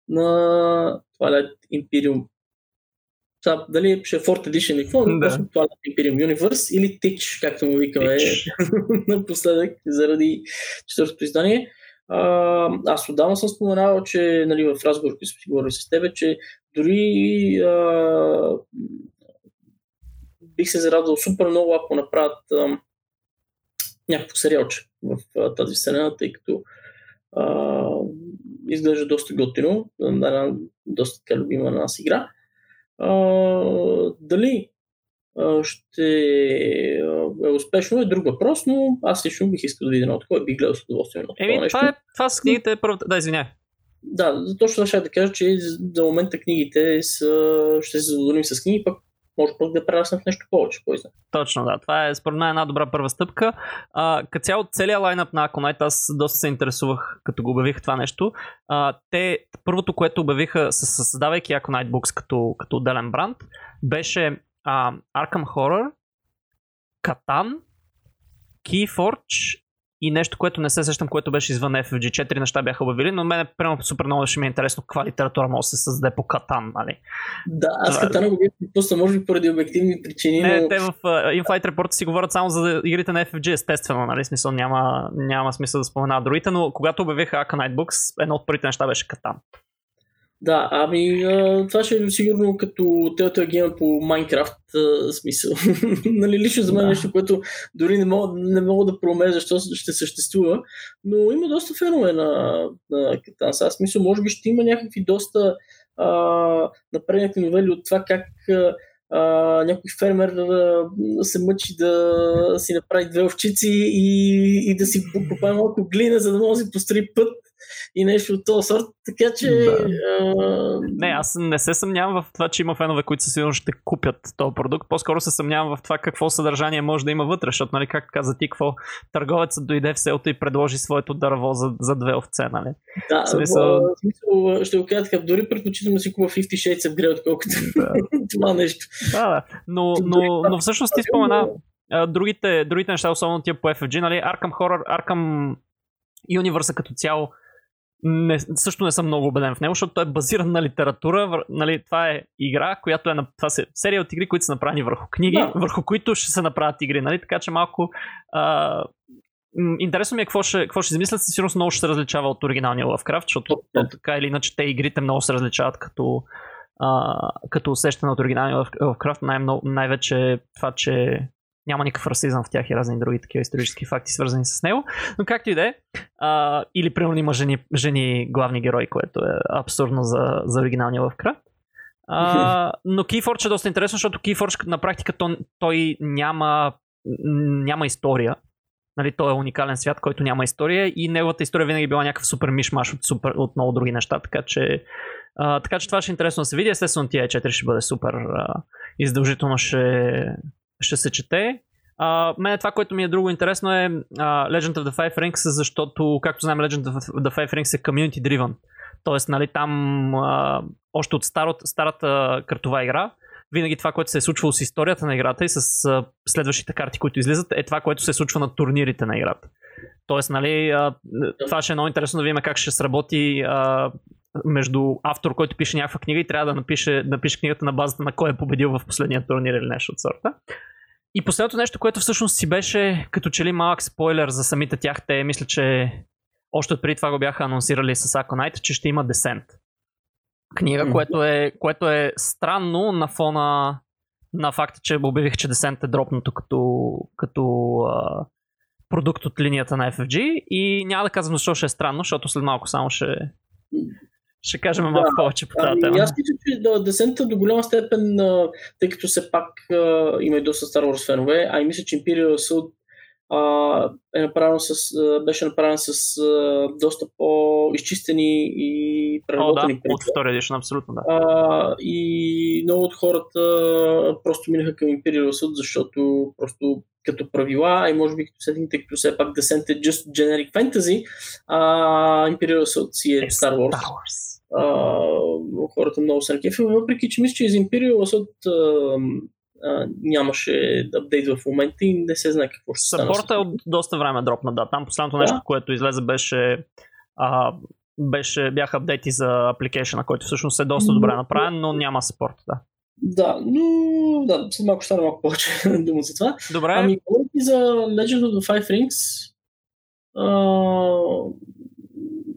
[SPEAKER 2] на Twilight Imperium това, дали ще е Fort Edition или какво, да. е Imperium Universe или Teach, както му викаме напоследък, заради четвъртото издание. Аз отдавна съм споменавал, че нали, в разговор, който сме говорили с тебе, че дори а, бих се зарадвал супер много, ако направят а, някакво сериалче в а, тази вселена, тъй като а, изглежда доста готино, да, доста така любима на нас игра. А, дали ще е успешно е друг въпрос, но аз лично бих искал да видя едно такова и бих гледал с удоволствие
[SPEAKER 1] това Еми, нещо. Това, е, това с книгите е първата... Да, извиняй.
[SPEAKER 2] Да, точно ще да кажа, че за момента книгите са... ще се задоволим с книги, пък може пък да прераснат в нещо повече, кой знае.
[SPEAKER 1] Точно, да. Това е според мен една добра първа стъпка. Като цяло целият лайнап на Aconite, аз доста се интересувах като го обявих това нещо. А, те, първото, което обявиха, създавайки Aconite Books като, като отделен бранд, беше а, Arkham Horror, Катан, Keyforge и нещо, което не се сещам, което беше извън FFG. Четири неща бяха обявили, но мен прямо супер много ще ми е интересно каква литература може да се създаде по Катан, нали?
[SPEAKER 2] Да, аз Това... Катана го бях просто може би поради обективни причини.
[SPEAKER 1] Не, но... те в uh, InFlight Report си говорят само за игрите на FFG, естествено, нали? Смисъл няма, няма смисъл да споменават другите, но когато обявиха Aka Nightbooks, едно от първите неща беше Катан.
[SPEAKER 2] Да, ами а, това ще е сигурно като Telltale Game по Майнкрафт смисъл. нали, лично за мен да. нещо, което дори не мога, не мога да промея защо ще съществува, но има доста фенове на, на Катанс. Аз мисля, може би ще има някакви доста а, напреднати новели от това как а, някой фермер а, се мъчи да си направи две овчици и, и да си покупае малко глина, за да може да си построи път и нещо от този сорт. Така че. Да. А...
[SPEAKER 1] Не, аз не се съмнявам в това, че има фенове, които със сигурност ще купят този продукт. По-скоро се съмнявам в това какво съдържание може да има вътре, защото, нали, как каза ти, какво търговецът дойде в селото и предложи своето дърво за, за две овце, нали?
[SPEAKER 2] Да, смисъл... в смисъл, ще го кажа така, дори предпочитам да си купа 50 Shades of Grey, отколкото да. това нещо.
[SPEAKER 1] Да, да. Но, но, но всъщност ти спомена другите, другите неща, особено тия по FFG, нали, Arkham Horror, Arkham Universe като цяло, не, също не съм много убеден в него, защото той е базиран на литература. Нали, това е игра, която е на, това е серия от игри, които са направени върху книги, да. върху които ще се направят игри. Нали? Така че малко а, Интересно ми е какво ще, какво ще измислят. Със сигурност много ще се различава от оригиналния Lovecraft, защото то, така или иначе те игрите много се различават като, а, като усещане от оригиналния Lovecraft. Най- най-вече това, че няма никакъв расизъм в тях и разни други такива исторически факти, свързани с него. Но както и да е, или примерно има жени, жени главни герои, което е абсурдно за, за оригиналния Lovecraft. А, но Keyforge е доста интересно, защото Keyforge на практика той, той няма, няма история. Нали, той е уникален свят, който няма история и неговата история винаги е била някакъв супер мишмаш от, супер, от много други неща, така че, а, така че това ще е интересно да се види. Естествено, тия 4 ще бъде супер а, издължително ще, ще се чете. Uh, мене това, което ми е друго интересно е uh, Legend of the Five Rings, защото, както знаем, Legend of the Five Rings е community driven. Тоест, нали, там uh, още от старот, старата картова игра, винаги това, което се е случвало с историята на играта и с uh, следващите карти, които излизат, е това, което се случва на турнирите на играта. Тоест, нали, uh, това ще е много интересно да видим как ще сработи uh, между автор, който пише някаква книга и трябва да напише, напише книгата на базата на кой е победил в последния турнир или нещо от сорта. И последното нещо, което всъщност си беше като че ли малък спойлер за самите тях, те мисля, че още преди това го бяха анонсирали с Aconite, че ще има Descent. Книга, mm-hmm. което, е, което е странно на фона на факта, че обявих, че Descent е дропнато като, като а, продукт от линията на FFG и няма да казвам защо ще е странно, защото след малко само ще, ще кажем малко да, повече по тази ами, тема.
[SPEAKER 2] Аз мисля, че да, десента до голяма степен, тъй като все пак има и доста Star Wars фенове, а и мисля, че Imperial Assault а, е направен с, беше направен с а, доста по-изчистени и преработени.
[SPEAKER 1] О, да, от втория edition, абсолютно, да.
[SPEAKER 2] А, и много от хората просто минаха към Imperial Assault, защото просто като правила, и може би като сетинг, тъй като все пак Descent е just generic fantasy, а Imperial Assault си е Star Wars. Star Wars. А, хората много са накефи, въпреки че мисля, че из Imperial Assault а, нямаше апдейт в момента и не се знае какво ще стане.
[SPEAKER 1] Е от доста време дропна, да. Там последното да. нещо, което излезе беше а, беше, бяха апдейти за application, който всъщност е доста добре направен, но няма спорт, да.
[SPEAKER 2] Да, но да, след малко ще стане малко повече дума за това.
[SPEAKER 1] Добре.
[SPEAKER 2] Ами, говорите за Legend of the Five Rings. А,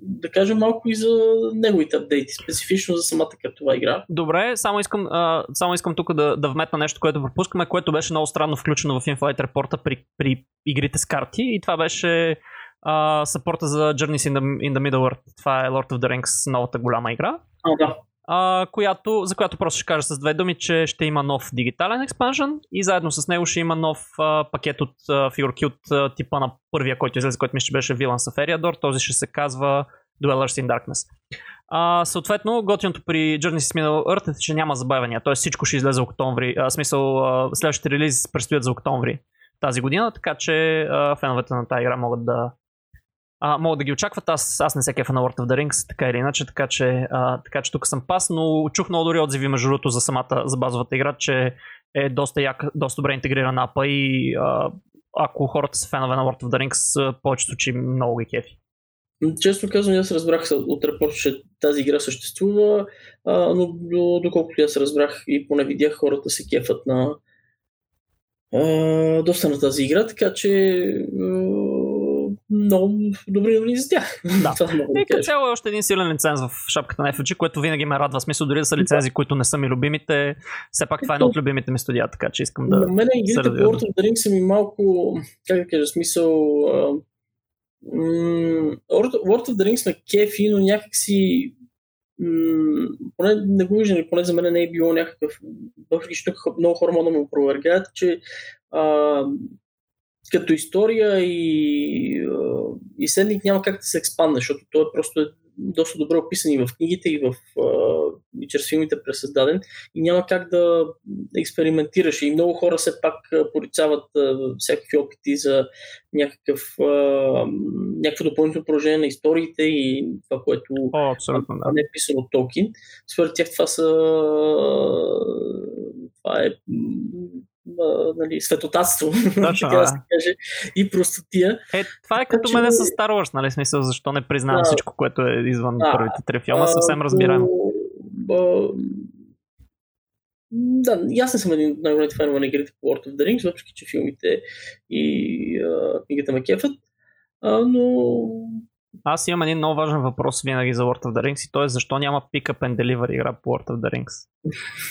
[SPEAKER 2] да кажем малко и за неговите апдейти, специфично за самата картова игра.
[SPEAKER 1] Добре, само искам, а, само искам тук да, да вметна нещо, което пропускаме, което беше много странно включено в Inflight Report при, при игрите с карти и това беше а, съпорта за Journeys in the, in the Middle Earth. Това е Lord of the Rings, новата голяма игра.
[SPEAKER 2] А, да.
[SPEAKER 1] Която, за която просто ще кажа с две думи, че ще има нов дигитален експанжен и заедно с него ще има нов а, пакет от а, фигурки от а, типа на първия, който излезе, който мисля, че беше Villains of Eriador. Този ще се казва Dwellers in Darkness. А, съответно, готиното при Journeys in Middle Earth е, че няма забавения, т.е. всичко ще излезе в октомври. А, смисъл, а, следващите релизи предстоят за октомври тази година, така че а, феновете на тази игра могат да а, могат да ги очакват. Аз, аз не се кефа на World of the Rings, така или иначе, така че, а, така че тук съм пас, но чух много дори отзиви между другото за самата, за базовата игра, че е доста, як, доста добре интегрирана апа и а, ако хората са фенове на World of the Rings, повечето че много ги кефи.
[SPEAKER 2] Често казвам, аз разбрах от репорт, че тази игра съществува, а, но доколкото аз разбрах и поне видях, хората се кефат на а, доста на тази игра, така че много добри новини за тях.
[SPEAKER 1] Да. и като цяло е още един силен лиценз в шапката на FG, което винаги ме радва. Смисъл, дори да са лицензи, да. които не са ми любимите, все пак това е едно от любимите ми студия, така че искам да.
[SPEAKER 2] На мен игрите по World of the Rings са ми малко, как да кажа, смисъл. World of the Rings на кефи, но някакси поне не го виждам, поне за мен не е било някакъв, въпреки че тук много хора могат да ме опровергаят, че а, като история и, и Сендик няма как да се експандне, защото той е просто е доста добре описан и в книгите, и, в, и чрез филмите пресъздаден и няма как да експериментираш. И много хора все пак порицават всякакви опити за някакъв, някакво допълнително продължение на историите и това, което
[SPEAKER 1] О, абсолютно, да.
[SPEAKER 2] не е писано от Толкин. Според тях това са това е нали, светотатство, така да се каже, и простотия.
[SPEAKER 1] Е, това е като че... мене с Star Wars, нали, смисъл, защо не признавам да. всичко, което е извън да. първите три филма, съвсем разбираемо. Да, аз не съм един от най-големите фенове на игрите по World of the Rings, въпреки че филмите и книгата ме кефат, а, но аз имам един много важен въпрос винаги за World of the Rings и то е защо няма Pick Up and Deliver игра по World of the Rings.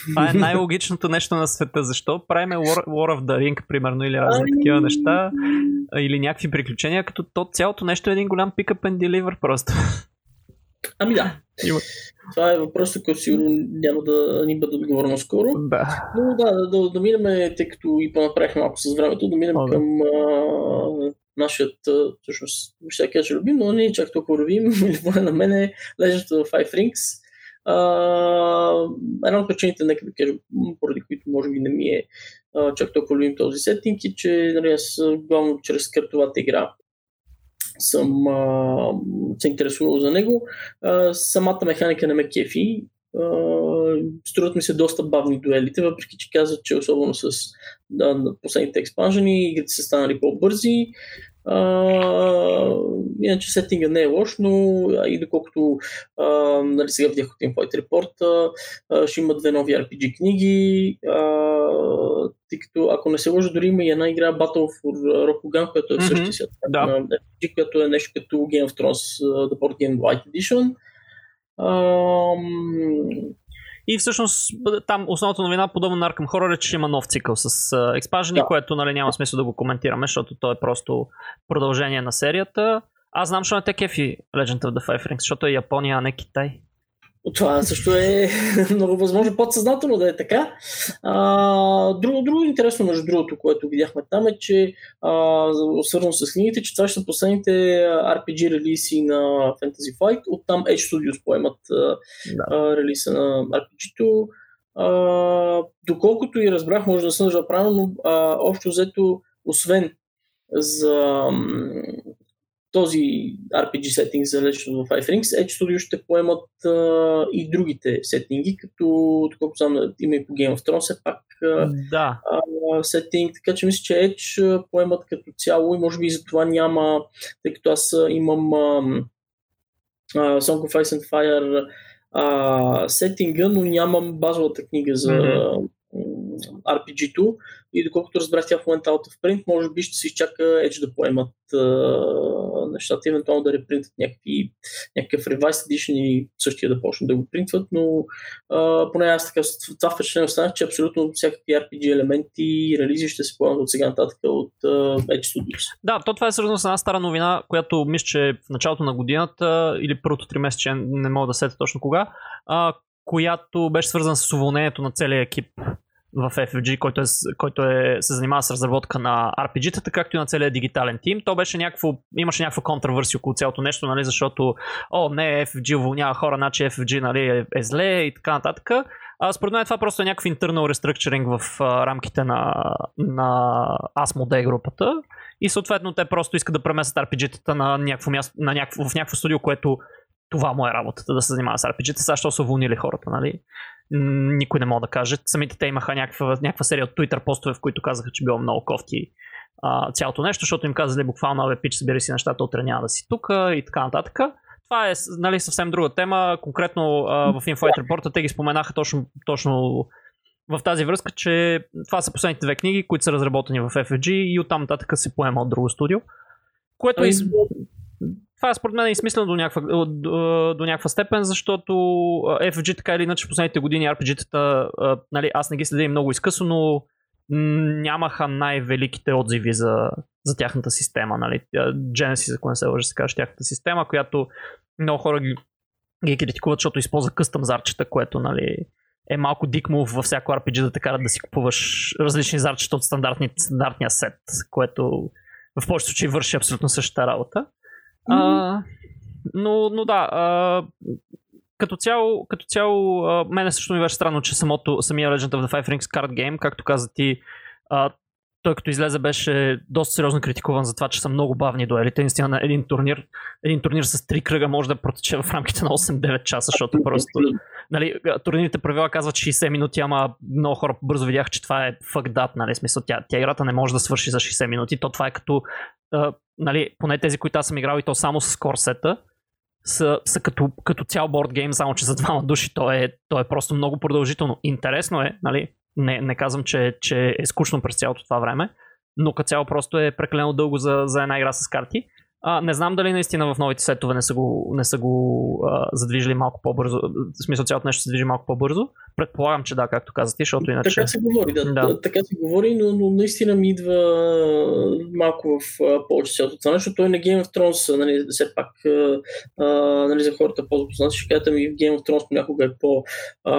[SPEAKER 1] Това е най-логичното нещо на света. Защо правим War, War of the Ring, примерно, или разни ами. такива неща, или някакви приключения, като то цялото нещо е един голям Pick Up and Deliver просто. Ами да. Има. Това е въпросът, който сигурно няма да ни бъде отговорено скоро. Да. Но да, да, да, да минем, тъй като и по-направихме малко с времето, да минем О, да. към а, нашият, всъщност, ще кажа любим, но не е чак толкова любим, поне на мен е Legend of Five Rings. Uh, една от причините, нека да кажа, поради които може би не ми е uh, чак толкова любим този сеттинг и че нали, аз главно чрез картовата игра съм uh, се интересувал за него. Uh, самата механика не ме кефи. Струват ми се доста бавни дуелите, въпреки че казват, че особено с да, последните експанжени игрите са станали по-бързи. Uh, иначе сеттинга не е лош, но и доколкото uh, нали, сега видях от Infight Report, uh, ще има две нови RPG книги, uh, тъй като ако не се лъжа, дори има и една игра Battle for Rokugan, която е mm-hmm. същия да. на RPG, която е нещо като Game of Thrones The Board Game White Edition. Uh, и всъщност там основната новина, подобно на Arkham Horror, е, че има нов цикъл с експажени, да. което нали, няма смисъл да го коментираме, защото то е просто продължение на серията. Аз знам, че не те кефи Legend of the Five Rings, защото е Япония, а не Китай. Това също е много възможно подсъзнателно да е така. А, друго, друго интересно, между другото, което видяхме там е, че а, свързано с книгите, че това ще са последните RPG релиси на Fantasy Flight. Оттам Edge Studios поемат да. а, релиса на RPG-то. А, доколкото и разбрах, може да съм правилно, но а, общо взето, освен за
[SPEAKER 2] този RPG сеттинг залечен в iFrinks, Edge Studio ще поемат а, и другите сеттинги, като, доколкото знам, има и по Game of Thrones, все пак
[SPEAKER 1] да.
[SPEAKER 2] а, сеттинг, така че мисля, че Edge поемат като цяло и може би за това няма, тъй като аз имам а, а, Song of Ice and Fire а, сетинга, но нямам базовата книга за mm-hmm. RPG-то и доколкото разбрах тя в момента out of print, може би ще се изчака Edge да поемат а, нещата, евентуално да репринтат някакви, някакъв Revised Edition и същия да почнат да го принтват, но а, поне аз така това впечатление останах, че абсолютно всякакви RPG елементи и релизи ще се поемат от сега нататък от а, Edge Studios.
[SPEAKER 1] Да, то това е свързано с една стара новина, която мисля, че в началото на годината или първото три месеца, не мога да сета точно кога, а, която беше свързана с уволнението на целия екип в FFG, който, е, който е, се занимава с разработка на RPG-тата, както и на целият дигитален тим. То беше някакво, имаше някаква контравърсия около цялото нещо, нали, защото, о, не, FFG уволнява хора, значи FFG нали, е, е зле и така нататък. А, според мен това просто е някакъв internal restructuring в а, рамките на, на Asmodee групата. И съответно те просто искат да преместят RPG-тата на някакво място, на някакво, в някакво студио, което това му е работата да се занимава с RPG-та. Сега що са уволнили хората, нали? Никой не мога да каже. Самите те имаха някаква, някаква серия от Twitter постове, в които казаха, че било много кофти а, цялото нещо, защото им казали буквално, абе, пич, събери си нещата, утре няма да си тук и така нататък. Това е нали, съвсем друга тема. Конкретно а, в Infight Report те ги споменаха точно, точно в тази връзка, че това са последните две книги, които са разработени в FFG и оттам нататък се поема от друго студио. Което е, това според мен е измислено до някаква, до, до някаква степен, защото FFG така или иначе последните години RPG-тата, нали, аз не ги следя много изкъсно, но нямаха най-великите отзиви за, за тяхната система. Нали. Genesis, ако не се лъжа, се каже тяхната система, която много хора ги, ги критикуват, защото използва къстъм зарчета, което нали, е малко дик мув във всяко RPG да те карат да си купуваш различни зарчета от стандартния сет, което в повечето случаи върши абсолютно същата работа. А, но, но да, а, като цяло, като цяло а, мене също ми беше странно, че самото, самия Legend of the Five Rings card game, както каза ти, а, той като излезе беше доста сериозно критикуван за това, че са много бавни дуелите. Наистина на един турнир, един турнир с три кръга може да протече в рамките на 8-9 часа, защото просто нали, турнирните правила казват 60 минути, ама много хора бързо видяха, че това е fucked up, нали, смисъл, тя, тя играта не може да свърши за 60 минути, то това е като нали, поне тези, които аз съм играл и то само с корсета, са, са като, като цял борд гейм, само че за двама души то е, то е просто много продължително. Интересно е, нали? Не, не казвам, че, че е скучно през цялото това време, но като цяло просто е прекалено дълго за, за една игра с карти. А, не знам дали наистина в новите сетове не са го, не са го а, задвижили малко по-бързо. В смисъл цялото нещо се движи малко по-бързо. Предполагам, че да, както каза ти, защото иначе...
[SPEAKER 2] Така се говори, да. да. Така се говори, но, но наистина ми идва малко в повече цялото това нещо. Той на Game of Thrones, нали, все пак а, нали, за хората по-запознати, ще кажете ми в Game of Thrones понякога е по... А,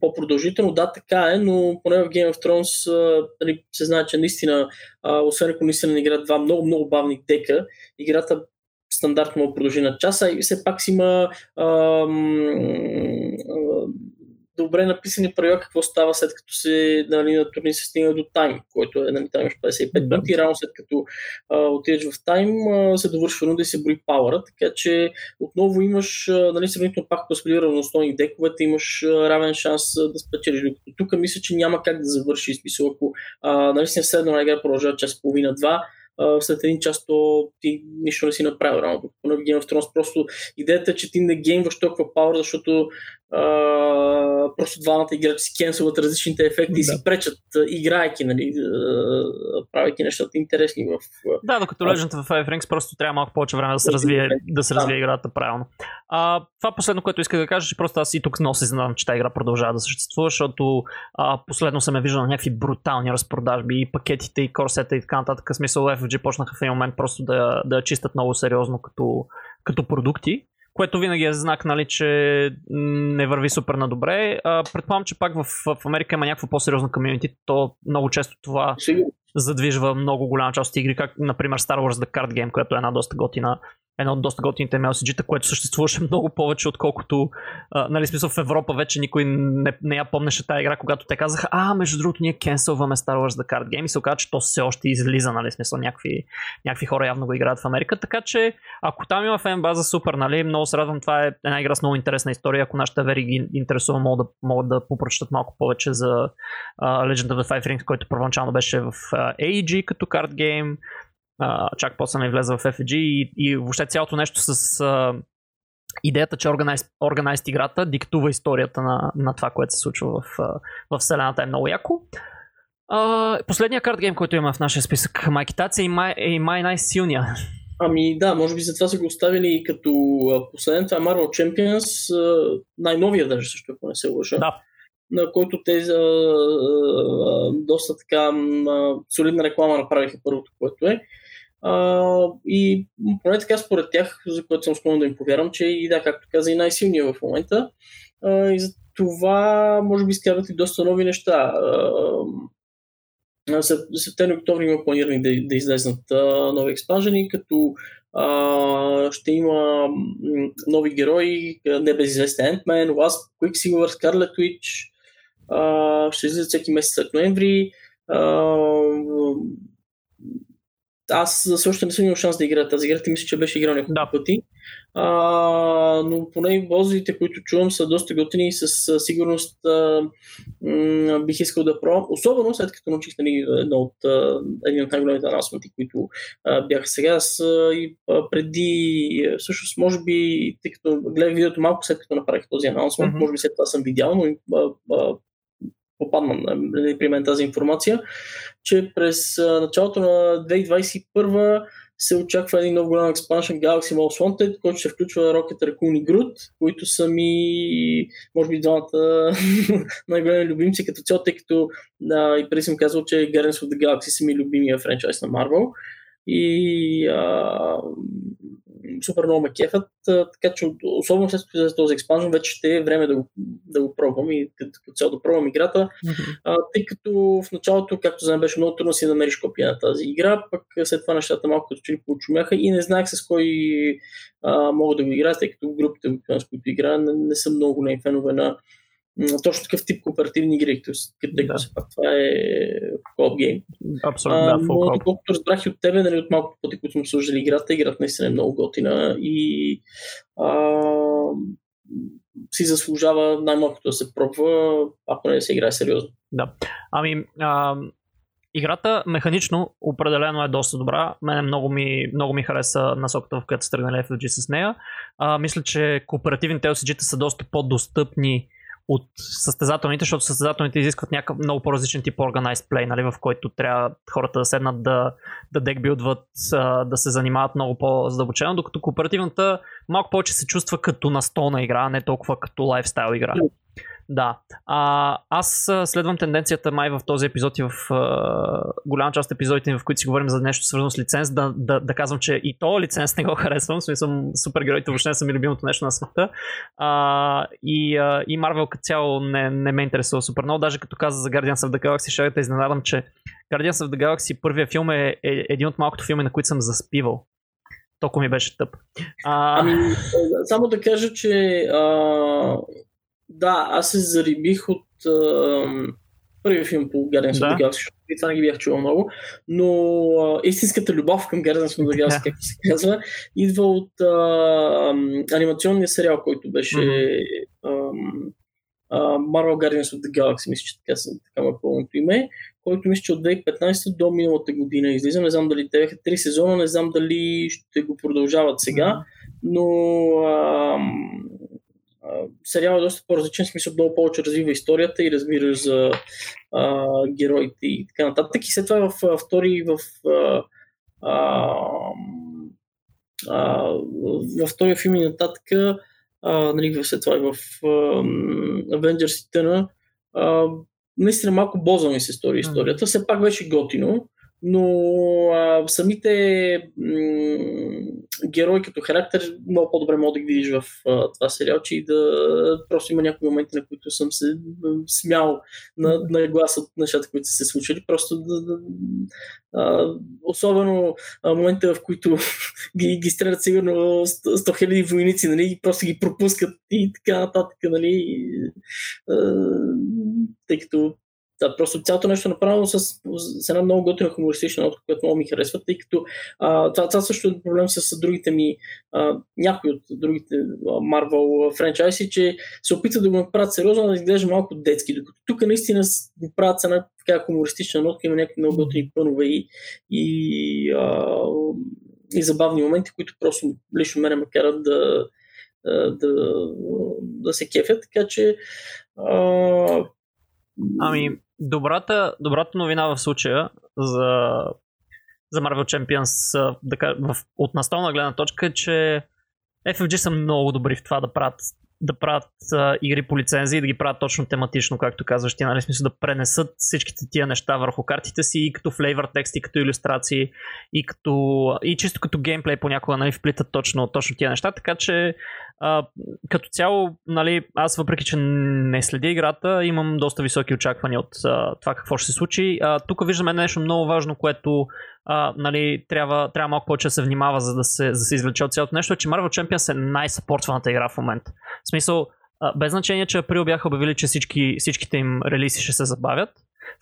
[SPEAKER 2] по-продължително. Да, така е, но поне в Game of Thrones нали, се знае, че наистина, освен ако наистина не играят два много, много бавни тека, играта стандартно продължи на часа и все пак си има ам, добре написани правила какво става след като се нали, на турни се стигна до тайм, който е нали, там 55 минути, рано след като а, отидеш в тайм а, се довършва и се брои пауъра, така че отново имаш а, нали, сравнително пак сподели равностойни дековете, имаш а, равен шанс а, да спечелиш. Докато тук мисля, че няма как да завърши смисъл, ако а, нали, си средно на игра продължава час половина-два, след един час то ти нищо не си направил рано. Докато на Game of Thrones просто идеята е, че ти не геймваш толкова пауър, защото а, просто двамата играчи си кенсуват различните ефекти да. и си пречат, играйки, нали, правейки нещата интересни в...
[SPEAKER 1] Да, докато Legend of Five Rings просто трябва малко повече време да се развие, да се развие да. играта правилно. А, това последно, което исках да кажа, че просто аз и тук носи знам, че тази игра продължава да съществува, защото а, последно съм е виждал на някакви брутални разпродажби и пакетите и корсета и така нататък. Смисъл FFG почнаха в един момент просто да, да чистят много сериозно като, като продукти което винаги е знак, нали, че не върви супер на добре. предполагам, че пак в, в Америка има някакво по-сериозно комьюнити, то много често това задвижва много голяма част от игри, как например Star Wars The Card Game, която е една доста готина едно от доста готините MLCG-та, което съществуваше много повече, отколкото, а, нали, смисъл в Европа вече никой не, не я помнеше тази игра, когато те казаха, а, между другото, ние кенселваме Star Wars The Card Game и се оказа, че то все още излиза, нали, смисъл някакви, някакви хора явно го играят в Америка, така че ако там има фен база, супер, нали, много се радвам, това е една игра с много интересна история, ако нашите вери ги интересува, могат да, могат да попрочитат малко повече за uh, Legend of the Five Rings, който първоначално беше в uh, AEG като карт гейм, а, чак после не влезе в FG и, и въобще цялото нещо с а, идеята, че Organized, Organized играта диктува историята на, на това, което се случва в, в вселената е много яко. А, последният карт гейм, който има в нашия списък, Майкитация и май, е май най-силния.
[SPEAKER 2] Ами да, може би за това са го оставили като последен. Това е Marvel Champions, най-новия даже също, ако не се лъжа.
[SPEAKER 1] Да.
[SPEAKER 2] На който те а, а, доста така а, солидна реклама направиха първото, което е. А, и поне така според тях, за което съм склонен да им повярвам, че и да, както каза, и най-силният в момента. А, и за това, може би, изкарват и доста нови неща. Септември и октомври има планирани да, да излезнат а, нови експанжени, като а, ще има нови герои, небезизвестен Ant-Man, Wasp, Quicksilver, Scarlet Witch, а, ще излизат всеки месец след ноември. А, аз все още не съм имал шанс да играя тази игра, ти мисля, че беше играл няколко да. пъти. А, но поне возите, които чувам, са доста готини и със сигурност а, м- бих искал да пробвам. Особено след като научих нали, едно от, един от най-големите анонсменти, които а, бяха сега. Аз и а, преди, всъщност, може би, тъй като гледах видеото малко след като направих този анонсмент, mm-hmm. може би след това съм видял, но а, а, попадна нали, при мен тази информация, че през началото на 2021 се очаква един много голям експаншен Galaxy Most Wanted, който ще включва Rocket Raccoon и Groot, които са ми, може би, двамата най-големи любимци като цяло, тъй като да, и преди съм казал, че Guardians of the Galaxy са ми любимия франчайз на Marvel. И а, супер много ме кефят, така че особено след този експанжен вече ще е време да го, да го пробвам и като цяло да пробвам играта, а, тъй като в началото, както знаем, беше много трудно си да намериш копия на тази игра, пък след това нещата малко като че ли получумяха и не знаех с кой а, мога да го играя, тъй като групите, с които играя, не, не са много големи фенове на точно такъв тип кооперативни игри, тъй като пак това е кооп гейм.
[SPEAKER 1] Абсолютно, да,
[SPEAKER 2] но, колкото разбрах и от тебе, нали, от малко пъти, които сме служили играта, играта наистина е много готина и а, си заслужава най-малкото да се пробва, ако не да се играе сериозно.
[SPEAKER 1] Да. Ами, а, играта механично определено е доста добра. Мене много ми, много ми хареса насоката, в която сте тръгнали FFG с нея. А, мисля, че кооперативните LCG-та са доста по-достъпни от състезателните, защото състезателните изискват някакъв много по-различен тип organized play, нали, в който трябва хората да седнат да, да декбилдват, да се занимават много по-задълбочено, докато кооперативната малко повече се чувства като настолна игра, а не толкова като лайфстайл игра. Да. А, аз следвам тенденцията май в този епизод и в а, голяма част от епизодите, в които си говорим за нещо свързано с лиценз, да, да, да казвам, че и то лиценз не го харесвам. В смисъл, супергероите въобще не са ми любимото нещо на света. А, и, а, и Marvel като цяло не, не ме интересува супер много. Даже като каза за Guardians of the Galaxy, ще да изненадам, че Guardians of the Galaxy, първия филм е, е един от малкото филми, на които съм заспивал. Толкова ми беше тъп.
[SPEAKER 2] А... Ами, само да кажа, че а, да, аз се зарибих от uh, първия филм по Guardians of the Galaxy, и това не ги бях чувал много, но uh, истинската любов към Guardians of the Galaxy, както се казва, идва от uh, анимационния сериал, който беше mm-hmm. uh, Marvel Guardians of the Galaxy, мисля, че така, така е пълното име, който мисля, че от 2015 до миналата година излиза. Не знам дали те бяха три сезона, не знам дали ще го продължават сега, но сериал е доста по-различен, смисъл много повече развива историята и разбираш за а, героите и така нататък. И след това в втори в а, а, във втория филм и нататък, а, нали, след това и в а, Avengers и тъна, наистина малко боза ми се стори историята. Все пак беше готино, но а, самите герои като характер много по-добре мога да ги видиш в а, това сериал, че и да просто има някои моменти, на които съм се смял на, на глас от нещата, които са се случили. Просто да, да, а, особено а, момента, в които ги, ги стрелят сигурно 100 000 войници, нали, и просто ги пропускат и така нататък, нали, а, тъй като да, просто цялото нещо е направено с, с една много готина хумористична нотка, която много ми харесва, тъй като а, това, това също е проблем с другите ми, а, някои от другите Marvel франчайзи, че се опитват да го направят сериозно, да изглежда малко детски, докато тук наистина го правят с една така хумористична нотка, има някакви много готини пънове и, и, а, и забавни моменти, които просто лично мене ме карат да, да, да се кефят, така че а,
[SPEAKER 1] Ами, добрата, добрата новина в случая за, за Marvel Champions да, в, от настолна гледна точка е, че FFG са много добри в това да правят да правят а, игри по лицензии и да ги правят точно тематично, както казваш ти, нали, смисъл да пренесат всичките тия неща върху картите си и като флейвър текст, и като иллюстрации, и, като, и чисто като геймплей понякога нали, вплитат точно, точно тия неща, така че като цяло, нали, аз въпреки, че не следя играта, имам доста високи очаквания от а, това какво ще се случи. А, тук виждаме нещо много важно, което а, нали, трябва, трябва малко повече да се внимава, за да се, за да се извлече от цялото нещо, че Marvel Champions е най-съпортваната игра в момента. В смисъл, а, без значение, че април бяха обявили, че всички, всичките им релиси ще се забавят.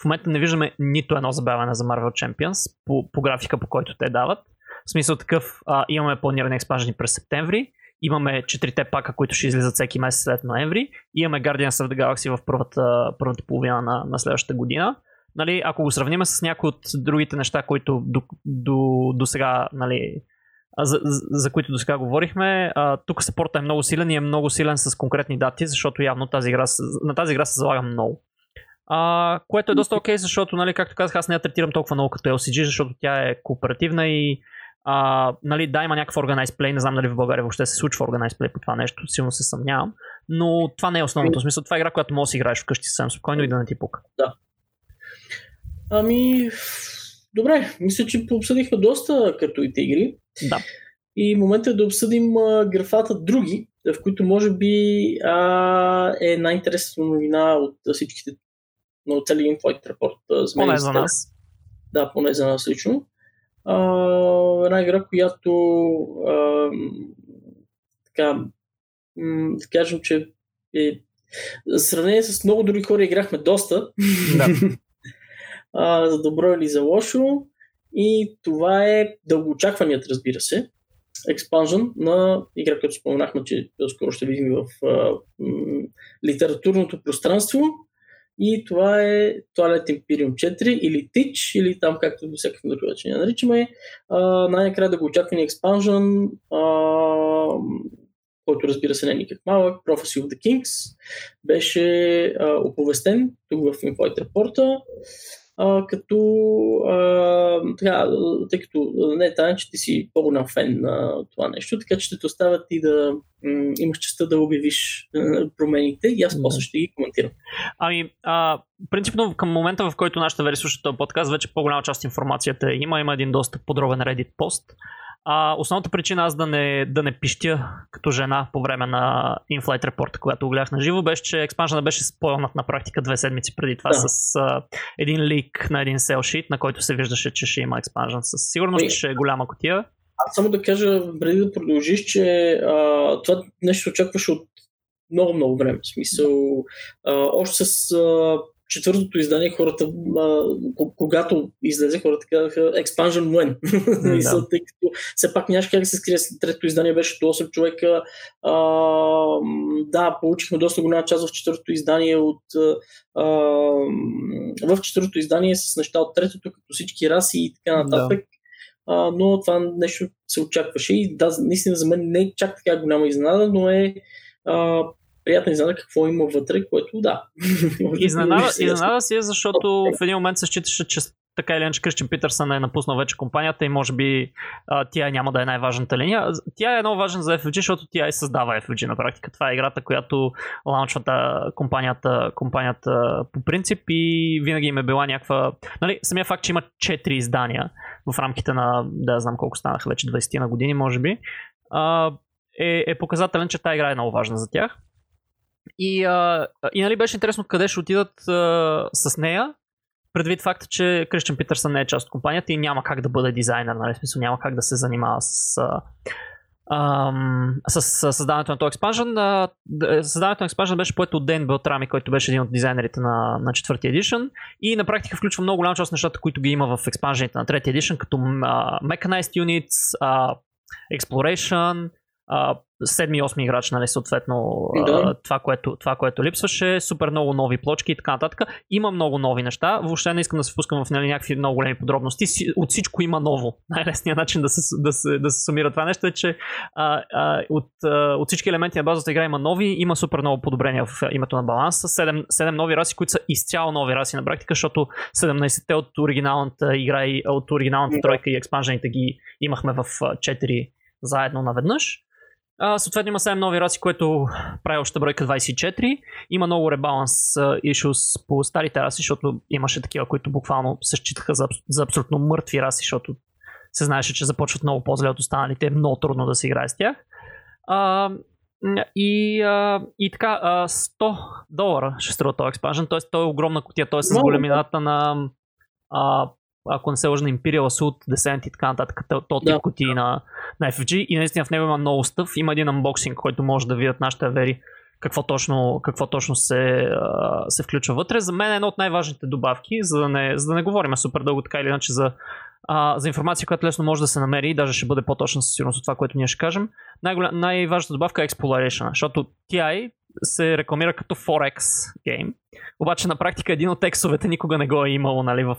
[SPEAKER 1] В момента не виждаме нито едно забавяне за Marvel Champions по, по графика, по който те дават. В смисъл такъв, а, имаме планирани експанжени през септември, имаме четирите пака, които ще излизат всеки месец след ноември, имаме Guardians of the Galaxy в първата, първата половина на, на следващата година. Нали, ако го сравним с някои от другите неща, които до, до, до сега, нали, за, за, за които до сега говорихме, а, тук съпорта е много силен и е много силен с конкретни дати, защото явно тази игра, на тази игра се залага много. А, което е доста окей, okay, защото, нали, както казах, аз не я третирам толкова много като LCG, защото тя е кооперативна и а, нали, да, има някакъв organized play, не знам дали в България въобще се случва organized play по това нещо, силно се съмнявам, но това не е основното. смисъл, това е игра, която можеш да си играеш вкъщи съвсем спокойно и да не ти пука.
[SPEAKER 2] Да, Ами, добре, мисля, че пообсъдихме доста картовите игри.
[SPEAKER 1] Да.
[SPEAKER 2] И момента е да обсъдим а, графата други, в които може би а, е най-интересна новина от всичките на целия Inflight Report.
[SPEAKER 1] За поне за нас.
[SPEAKER 2] Да, поне за нас лично. А, една игра, която а, така, м- да кажем, че е, в сравнение с много други хора играхме доста. Да. а, за добро или за лошо. И това е дългоочакваният, разбира се, експанжен на игра, която споменахме, че скоро ще видим в а, м, литературното пространство. И това е Toilet Imperium 4 или Teach, или там както до всякакъв друг начин я наричаме. Най-накрая да го очаквани експанжен, който разбира се не е никак малък, Prophecy of the Kings, беше а, оповестен тук в Inflight Report а, като а, така, тъй като не е че ти си по-голям фен на това нещо, така че ще те оставят и да м- имаш честа да обявиш промените и аз после ще ги коментирам.
[SPEAKER 1] Ами, а, принципно към момента, в който нашата версия слуша този подкаст, вече по-голяма част информацията има. Има един доста подробен Reddit пост, а, основната причина аз да не, да не пищя като жена по време на InFlight Report, когато го гледах на живо, беше, че експанжена беше спойлнат на практика две седмици преди това да. с а, един лик на един селшит, на който се виждаше, че ще има експанжен. Със сигурност и... ще е голяма котия.
[SPEAKER 2] Аз само да кажа, преди да продължиш, че а, това нещо очакваше от много, много време. В смисъл, а, още с а, четвъртото издание хората, а, когато излезе, хората казаха Expansion when. Да. тъй като все пак нямаше как да се скрие третото издание, беше до 8 човека. А, да, получихме доста голяма част в четвъртото издание от а, в четвъртото издание с неща от третото, като всички раси и така нататък. Да. А, но това нещо се очакваше и да, наистина за мен не е чак така голяма изненада, но е а, приятна изненада какво има вътре, което да.
[SPEAKER 1] Изненада, изненада си е, защото в един момент се считаше, че така или иначе Кристиан Питърсън е напуснал вече компанията и може би а, тя няма да е най-важната линия. Тя е много важна за FFG, защото тя и създава FFG на практика. Това е играта, която лаунчвата компанията, компанията по принцип и винаги им е била някаква... Нали, самия факт, че има 4 издания в рамките на, да знам колко станаха вече 20 на години, може би, а, е, е показателен, че тази игра е много важна за тях. И, а, и нали беше интересно къде ще отидат а, с нея, предвид факта, че Кристиан Питърсън не е част от компанията и няма как да бъде дизайнер, нали? смисъл няма как да се занимава с, а, с, с създаването на този експанжен. Създаването на експанжен беше поето от Ден Белтрами, който беше един от дизайнерите на, на четвъртия едишън и на практика включва много голяма част от нещата, които ги има в експанжените на третия едишън, като uh, Mechanized Units, uh, Exploration, седми и осми играч, нали, съответно да. това, което, това, което липсваше, супер много нови плочки и така нататък. Има много нови неща, въобще не искам да се впускам в нали, някакви много големи подробности, от всичко има ново. Най-лесният начин да се, да се, да се сумира това нещо е, че а, а, от, а, от всички елементи на базата игра има нови, има супер много подобрения в името на баланса, 7, 7 нови раси, които са изцяло нови раси на практика, защото 17-те от оригиналната игра и от оригиналната тройка и експанжените ги имахме в 4 заедно наведнъж. А, съответно има 7 нови раси, което прави още бройка 24. Има много ребаланс issues по старите раси, защото имаше такива, които буквално се считаха за, за абсолютно мъртви раси, защото се знаеше, че започват много по-зле от останалите. Е много трудно да се играе с тях. А, и, а, и така, а, 100 долара ще струва този експанжен, т.е. той е огромна котия, т.е. с големината на а, ако не се лъжа на Imperial Assault, Descent и така нататък, то тип да. кутии на, на FG и наистина в него има много стъв. Има един анбоксинг, който може да видят нашите авери какво точно, какво точно се, се включва вътре. За мен е една от най-важните добавки, за да не, за да не говорим супер дълго така или иначе за, а, за информация, която лесно може да се намери и даже ще бъде по-точна със сигурност от това, което ние ще кажем. Най- най-важната добавка е Exploration, защото TI се рекламира като Forex гейм. Обаче на практика един от текстовете никога не го е имало нали, в,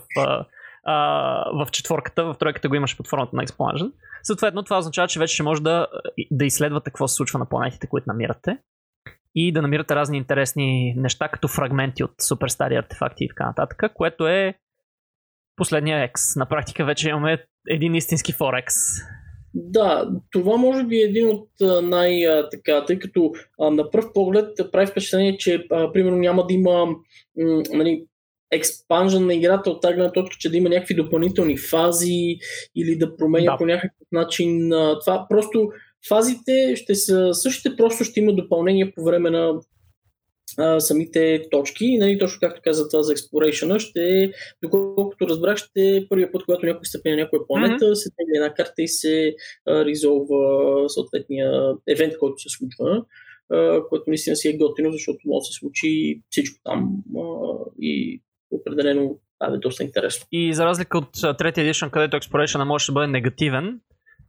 [SPEAKER 1] в четворката, в тройката го имаше под формата на Explosion. Съответно, това означава, че вече ще може да, да изследвате какво се случва на планетите, които намирате и да намирате разни интересни неща, като фрагменти от супер стари артефакти и така нататък, което е последния X. На практика вече имаме един истински Форекс.
[SPEAKER 2] Да, това може би е един от най-така, тъй като а, на пръв поглед прави впечатление, че а, примерно няма да има м, нали, експанжен на играта от тази точка, че да има някакви допълнителни фази или да променя да. по някакъв начин това. Просто фазите ще са същите, просто ще има допълнение по време на а, самите точки. И, нали, точно както каза това за Exploration, ще, доколкото разбрах, ще е първият път, когато някой стъпи на някоя планета, mm-hmm. се тегли една карта и се а, резолва съответния евент, който се случва, а, което наистина си е готино, защото може да се случи всичко там а, и определено това е доста интересно.
[SPEAKER 1] И за разлика от третия едишън, където Exploration може да бъде негативен,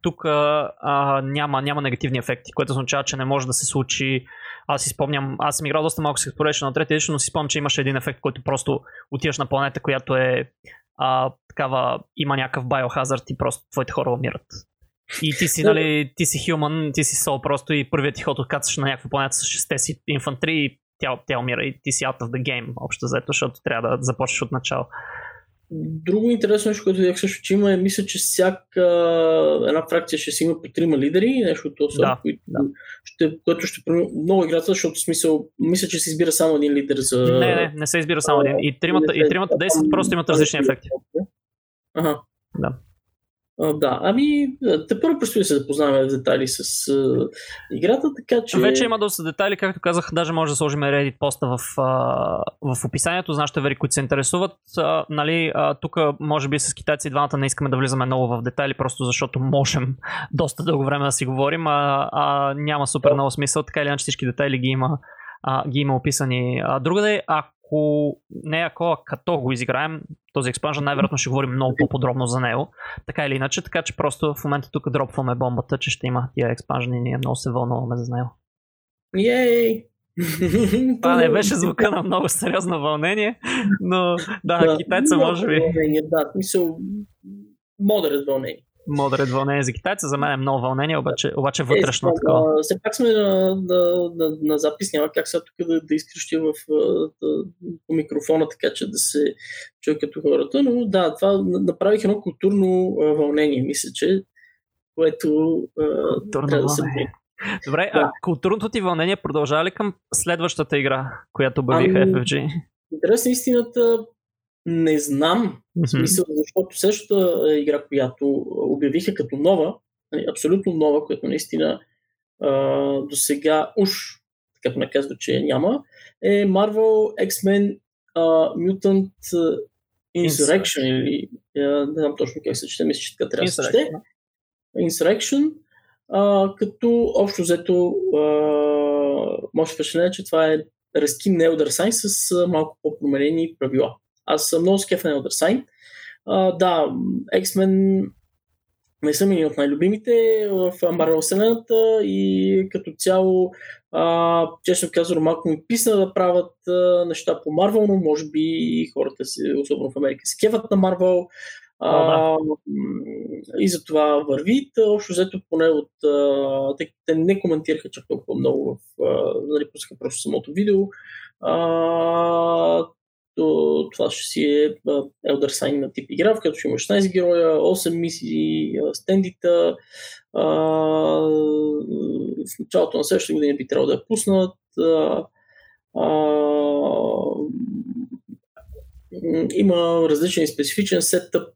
[SPEAKER 1] тук а, няма, няма негативни ефекти, което означава, че не може да се случи. Аз си спомням, аз съм играл доста малко с Exploration на третия едишън, но си спомням, че имаше един ефект, който просто отиваш на планета, която е а, такава, има някакъв биохазард и просто твоите хора умират. И ти си, нали, ти си human, ти си сол просто и първият ти ход откачаш на някаква планета с 6 си инфантри и тя, тя умира и ти си out of the game, общо взето, защото трябва да започнеш от начало.
[SPEAKER 2] Друго интересно нещо, което видях също, че има, е, мисля, че всяка една фракция ще си има по трима лидери, нещо от това, да, които, да. ще, което ще много играта, защото смисъл, мисля, че се избира само един лидер за...
[SPEAKER 1] Не, не, не се избира само един. И тримата, и тримата действат, просто имат различни ефекти.
[SPEAKER 2] Ага.
[SPEAKER 1] Да.
[SPEAKER 2] А, да, ами, те първо предстои да се запознаваме в детайли с а, играта, така че...
[SPEAKER 1] Вече има доста детайли, както казах, даже може да сложим Reddit поста в, а, в описанието за нашите вери, които се интересуват. А, нали, а, тук може би с китайци двамата не искаме да влизаме много в детайли, просто защото можем доста дълго време да си говорим, а, а няма супер много смисъл, така или иначе всички детайли ги има, а, ги има описани. А, другаде, ако ако не ако, като го изиграем, този експанжен най-вероятно ще говорим много по-подробно за него. Така или иначе, така че просто в момента тук дропваме бомбата, че ще има тия експанжени и ние много се вълнуваме за него.
[SPEAKER 2] Ей!
[SPEAKER 1] Това не беше звука на много сериозно вълнение, но да, да китайца може би.
[SPEAKER 2] Да, мисъл, модерен вълнение.
[SPEAKER 1] Модерет вълнение за китайца, за мен е много вълнение, обаче, обаче вътрешно е, такова.
[SPEAKER 2] Все пак сме на, на, на, на запис, няма как сега тук да, да изкрещи в, да, по микрофона, така че да се чуе като хората, но да, това направих едно културно а, вълнение, мисля, че което
[SPEAKER 1] а, трябва да се Добре, да. а културното ти вълнение продължава ли към следващата игра, която обявиха ами, FFG?
[SPEAKER 2] Интересна истината, не знам. В смисъл, защото същата игра, която обявиха като нова, нали, абсолютно нова, която наистина до сега уж, така ме казва, че няма, е Marvel X-Men uh, Mutant Insurrection или uh, не знам точно как се чете, мисля, че така трябва да се чете. Insurrection, uh, като общо взето uh, може впечатление, че това е на Elder Sign с малко по-променени правила. Аз съм много скефен Sign. Uh, да, X-Men не съм един от най-любимите в Marvel вселената и като цяло, а, честно казвам, малко ми писна да правят а, неща по Марвел, но може би хората си, особено в Америка, скеват на Марвел. А, и за това върви. Общо взето поне от... А, те, те не коментираха чак толкова много в... А, нали, пуснаха просто самото видео. А, то това ще си е Elder Sign на тип игра, в която ще има 16 героя, 8 мисии, стендита. А, в началото на следващата година би трябвало да я пуснат. А, има различен специфичен сетъп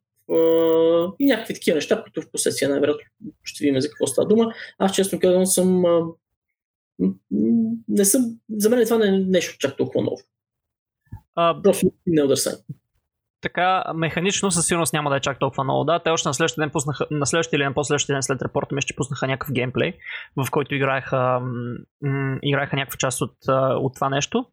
[SPEAKER 2] и някакви такива неща, които в последствие най-вероятно ще видим за какво става дума. Аз честно казвам съм не съм, за мен това не е нещо чак толкова ново. А, не удърсай.
[SPEAKER 1] Така, механично със сигурност няма да е чак толкова много. Да, те още на следващия ден пуснаха, на следващия или на последващия ден след репорта ми ще пуснаха някакъв геймплей, в който играеха, м- играеха някаква част от, от това нещо.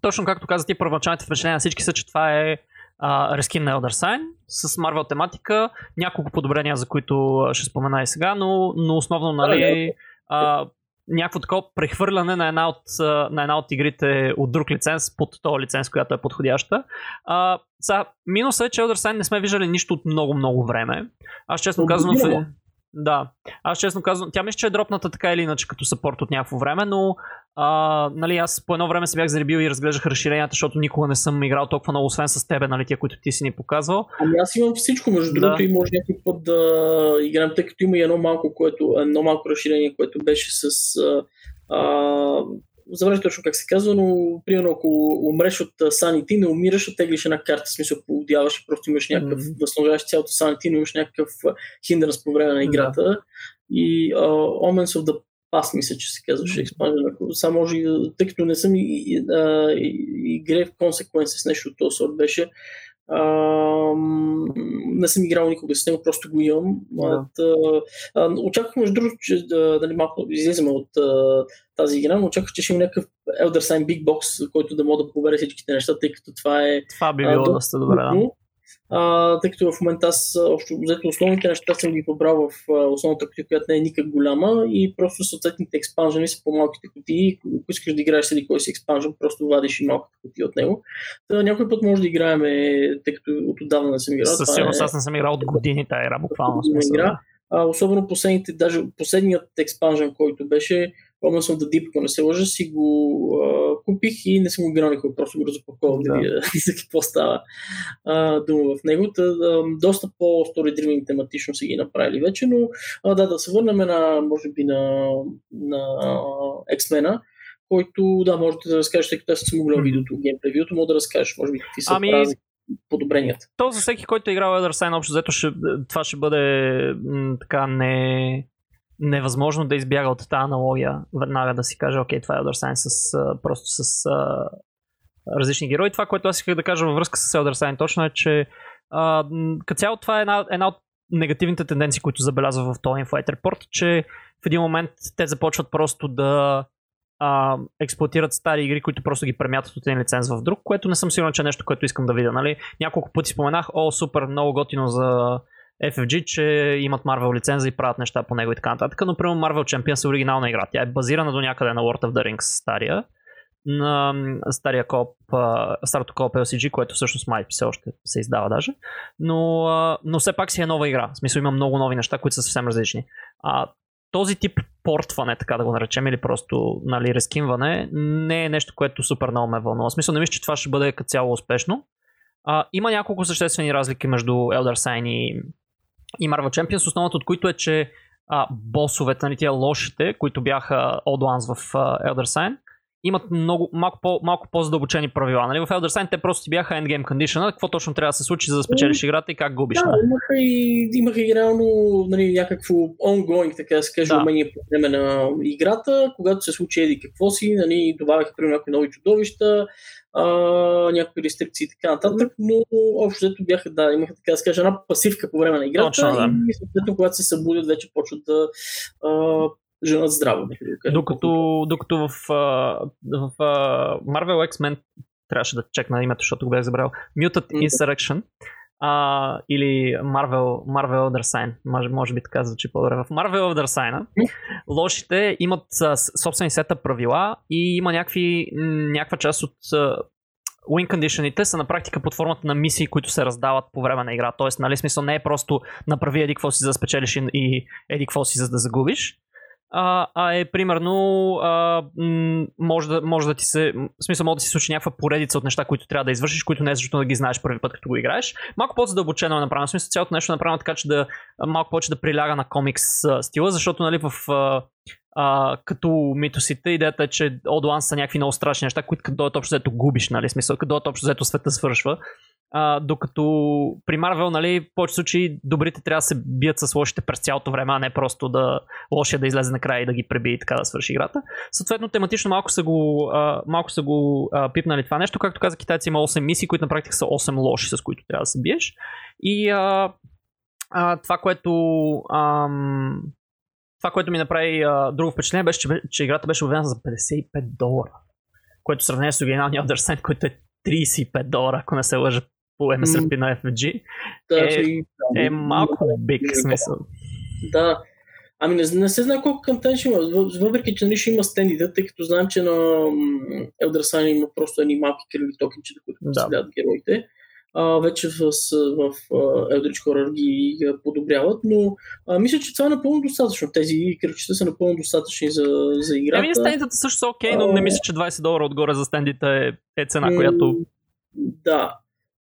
[SPEAKER 1] Точно както каза ти, първоначалните впечатления на всички са, че това е uh, рескин на Elder Sign с Marvel тематика, няколко подобрения, за които ще спомена и сега, но, но основно, нали, uh, някакво такова прехвърляне на една, от, на една от игрите от друг лиценз под този лиценз, която е подходяща. А, са, минуса е, че Elder Sign не сме виждали нищо от много-много време. Аз честно казвам, в, да. Аз честно казвам, тя мисля, че е дропната така или иначе като сапорт от някакво време, но а, нали, аз по едно време се бях заребил и разглеждах разширенията, защото никога не съм играл толкова много, освен с тебе, нали, тия, които ти си ни показвал.
[SPEAKER 2] Ами аз имам всичко, между да. другото, и може някой път да играем, тъй като има и едно малко, което, едно малко разширение, което беше с а, забравя точно как се казва, но примерно ако умреш от санити, не умираш, а теглиш една карта, в смисъл поудяваш и просто имаш някакъв, mm-hmm. възстановяваш цялото санити, но имаш някакъв хиндърс по време на играта. Mm-hmm. И uh, Omens of the Past, мисля, че се казваше mm-hmm. Само може, тъй като не съм и, и, и, игре в консеквенция с нещо от този сорт беше, Uh, не съм играл никога с него, просто го имам. Yeah. Uh, очаквах, между другото, че да, дали малко излизаме от uh, тази игра, но очаквах, че ще има някакъв Elder Sign Big Box, който да мога да побере всичките неща, тъй като това е.
[SPEAKER 1] Това би било доста добре. Да
[SPEAKER 2] а, тъй като в момента аз общо взето основните неща съм ги побрал в основната кутия, която не е никак голяма и просто съответните експанжени са по-малките кутии. Ако искаш да играеш седи кой си експанжен, просто вадиш и малката кутия от него. Та, някой път може да играем, тъй като от отдавна не съм играл.
[SPEAKER 1] Със сигурност е... аз не съм играл от години тази игра, буквално. Игра.
[SPEAKER 2] А, особено последните, даже последният експанжен, който беше, Помня съм да дип, ако не се лъжа, си го а, купих и не съм го играл никога, просто го разопаковах да видя за какво става а, дума в него. Та, а, доста по-story driven тематично са ги направили вече, но а, да, да се върнем на, може би, на, на X-Men, който, да, можете да разкажете, тъй като аз съм гледал видеото, геймплей мога да разкажеш, може би, какви са ами, разлики подобренията.
[SPEAKER 1] То за всеки, който е играл Elder Sign, общо взето ще, това ще бъде м, така не невъзможно да избяга от тази аналогия, веднага да си каже, окей, това е Elder Sign с, просто с а, различни герои. Това, което аз исках да кажа във връзка с Elder Sign точно е, че като цяло това е една, една от негативните тенденции, които забелязва в този Inflight Report, че в един момент те започват просто да а, експлуатират стари игри, които просто ги премятат от един лиценз в друг, което не съм сигурен, че е нещо, което искам да видя. Нали? Няколко пъти споменах, о, супер, много готино за FFG, че имат Marvel лиценза и правят неща по него и така нататък. Но, примерно, Marvel Champions е оригинална игра. Тя е базирана до някъде на World of the Rings стария. на стария коп, старото коп LCG, което всъщност май все още се издава даже. Но, но все пак си е нова игра. В смисъл има много нови неща, които са съвсем различни. А, този тип портване, така да го наречем, или просто нали, рескинване, не е нещо, което супер много ме вълнува. В смисъл не мисля, че това ще бъде като цяло успешно. А, има няколко съществени разлики между Elder Sign и, и Marvel Champions, основното от които е, че а, босовете, нали, тия лошите, които бяха Old Ones в а, Elder Sign, имат много, малко, по, малко по-задълбочени правила. Нали? В Elder Sign те просто ти бяха endgame condition, какво точно трябва да се случи, за да спечелиш играта и как губиш.
[SPEAKER 2] Да,
[SPEAKER 1] нали?
[SPEAKER 2] имаха и, имаха и реално нали, някакво ongoing, така да се каже,
[SPEAKER 1] Да.
[SPEAKER 2] умение по време на играта, когато се случи еди какво си, нали, добавяха при някои нови чудовища, а, някакви рестрикции и така нататък, но общо взето бяха, да, имаха така да се каже, една пасивка по време на играта
[SPEAKER 1] Точно, да.
[SPEAKER 2] и съответно, когато се събудят, вече почват да а, женат здраво. нека да.
[SPEAKER 1] Докато, докато в, в а, Marvel X-Men трябваше да чекна името, защото го бях забрал. Mutant. Insurrection а, или Marvel, Marvel Elder Sign. Може, може би така звучи по-добре. В Marvel Elder Sign лошите имат а, собствени сета правила и има някакви, някаква част от а, win conditionите са на практика под формата на мисии, които се раздават по време на игра. Тоест, нали, смисъл не е просто направи еди какво си за да спечелиш и- и еди какво си за да загубиш. А, а е примерно а, може, да, може да ти се в смисъл може да си случи някаква поредица от неща, които трябва да извършиш, които не е защото да ги знаеш първи път, като го играеш. Малко по-задълбочено е направено. В смисъл цялото нещо е направено така, че да малко повече да приляга на комикс а, стила, защото нали в а, а, като митосите, идеята е, че Old Ones са някакви много страшни неща, които като дойдат общо взето губиш, нали? Смисъл, като дойдат общо взето света свършва. А, докато при Марвел, нали, в повече случаи добрите трябва да се бият с лошите през цялото време, а не просто да лошия да излезе накрая и да ги преби и така да свърши играта. Съответно, тематично малко са го, а, малко са го а, пипнали това нещо. Както каза китайци, има 8 мисии, които на практика са 8 лоши, с които трябва да се биеш. И а, а, това, което ам, това, което ми направи а, друго впечатление, беше, че, че играта беше обявена за 55 долара. Което в сравнение с оригиналния Elder Sign, който е 35 долара, ако не се лъжа по MSRP на FG,
[SPEAKER 2] Да,
[SPEAKER 1] е-
[SPEAKER 2] че-
[SPEAKER 1] е малко биг смисъл.
[SPEAKER 2] Да. Ами не, не се знае колко контент ще има, въ- въпреки че нали ще има стендите, тъй като знаем, че на Elder Sign има просто едни малки кръгли токенчета, които
[SPEAKER 1] Да.
[SPEAKER 2] героите. А, вече в, с- в, Eldritch Horror ги подобряват, но а, мисля, че това е напълно достатъчно. Тези кръгчета са напълно достатъчни за, за играта.
[SPEAKER 1] Еми, стендите също са окей, но не мисля, че 20 долара отгоре за стендите е, е цена, която...
[SPEAKER 2] Да.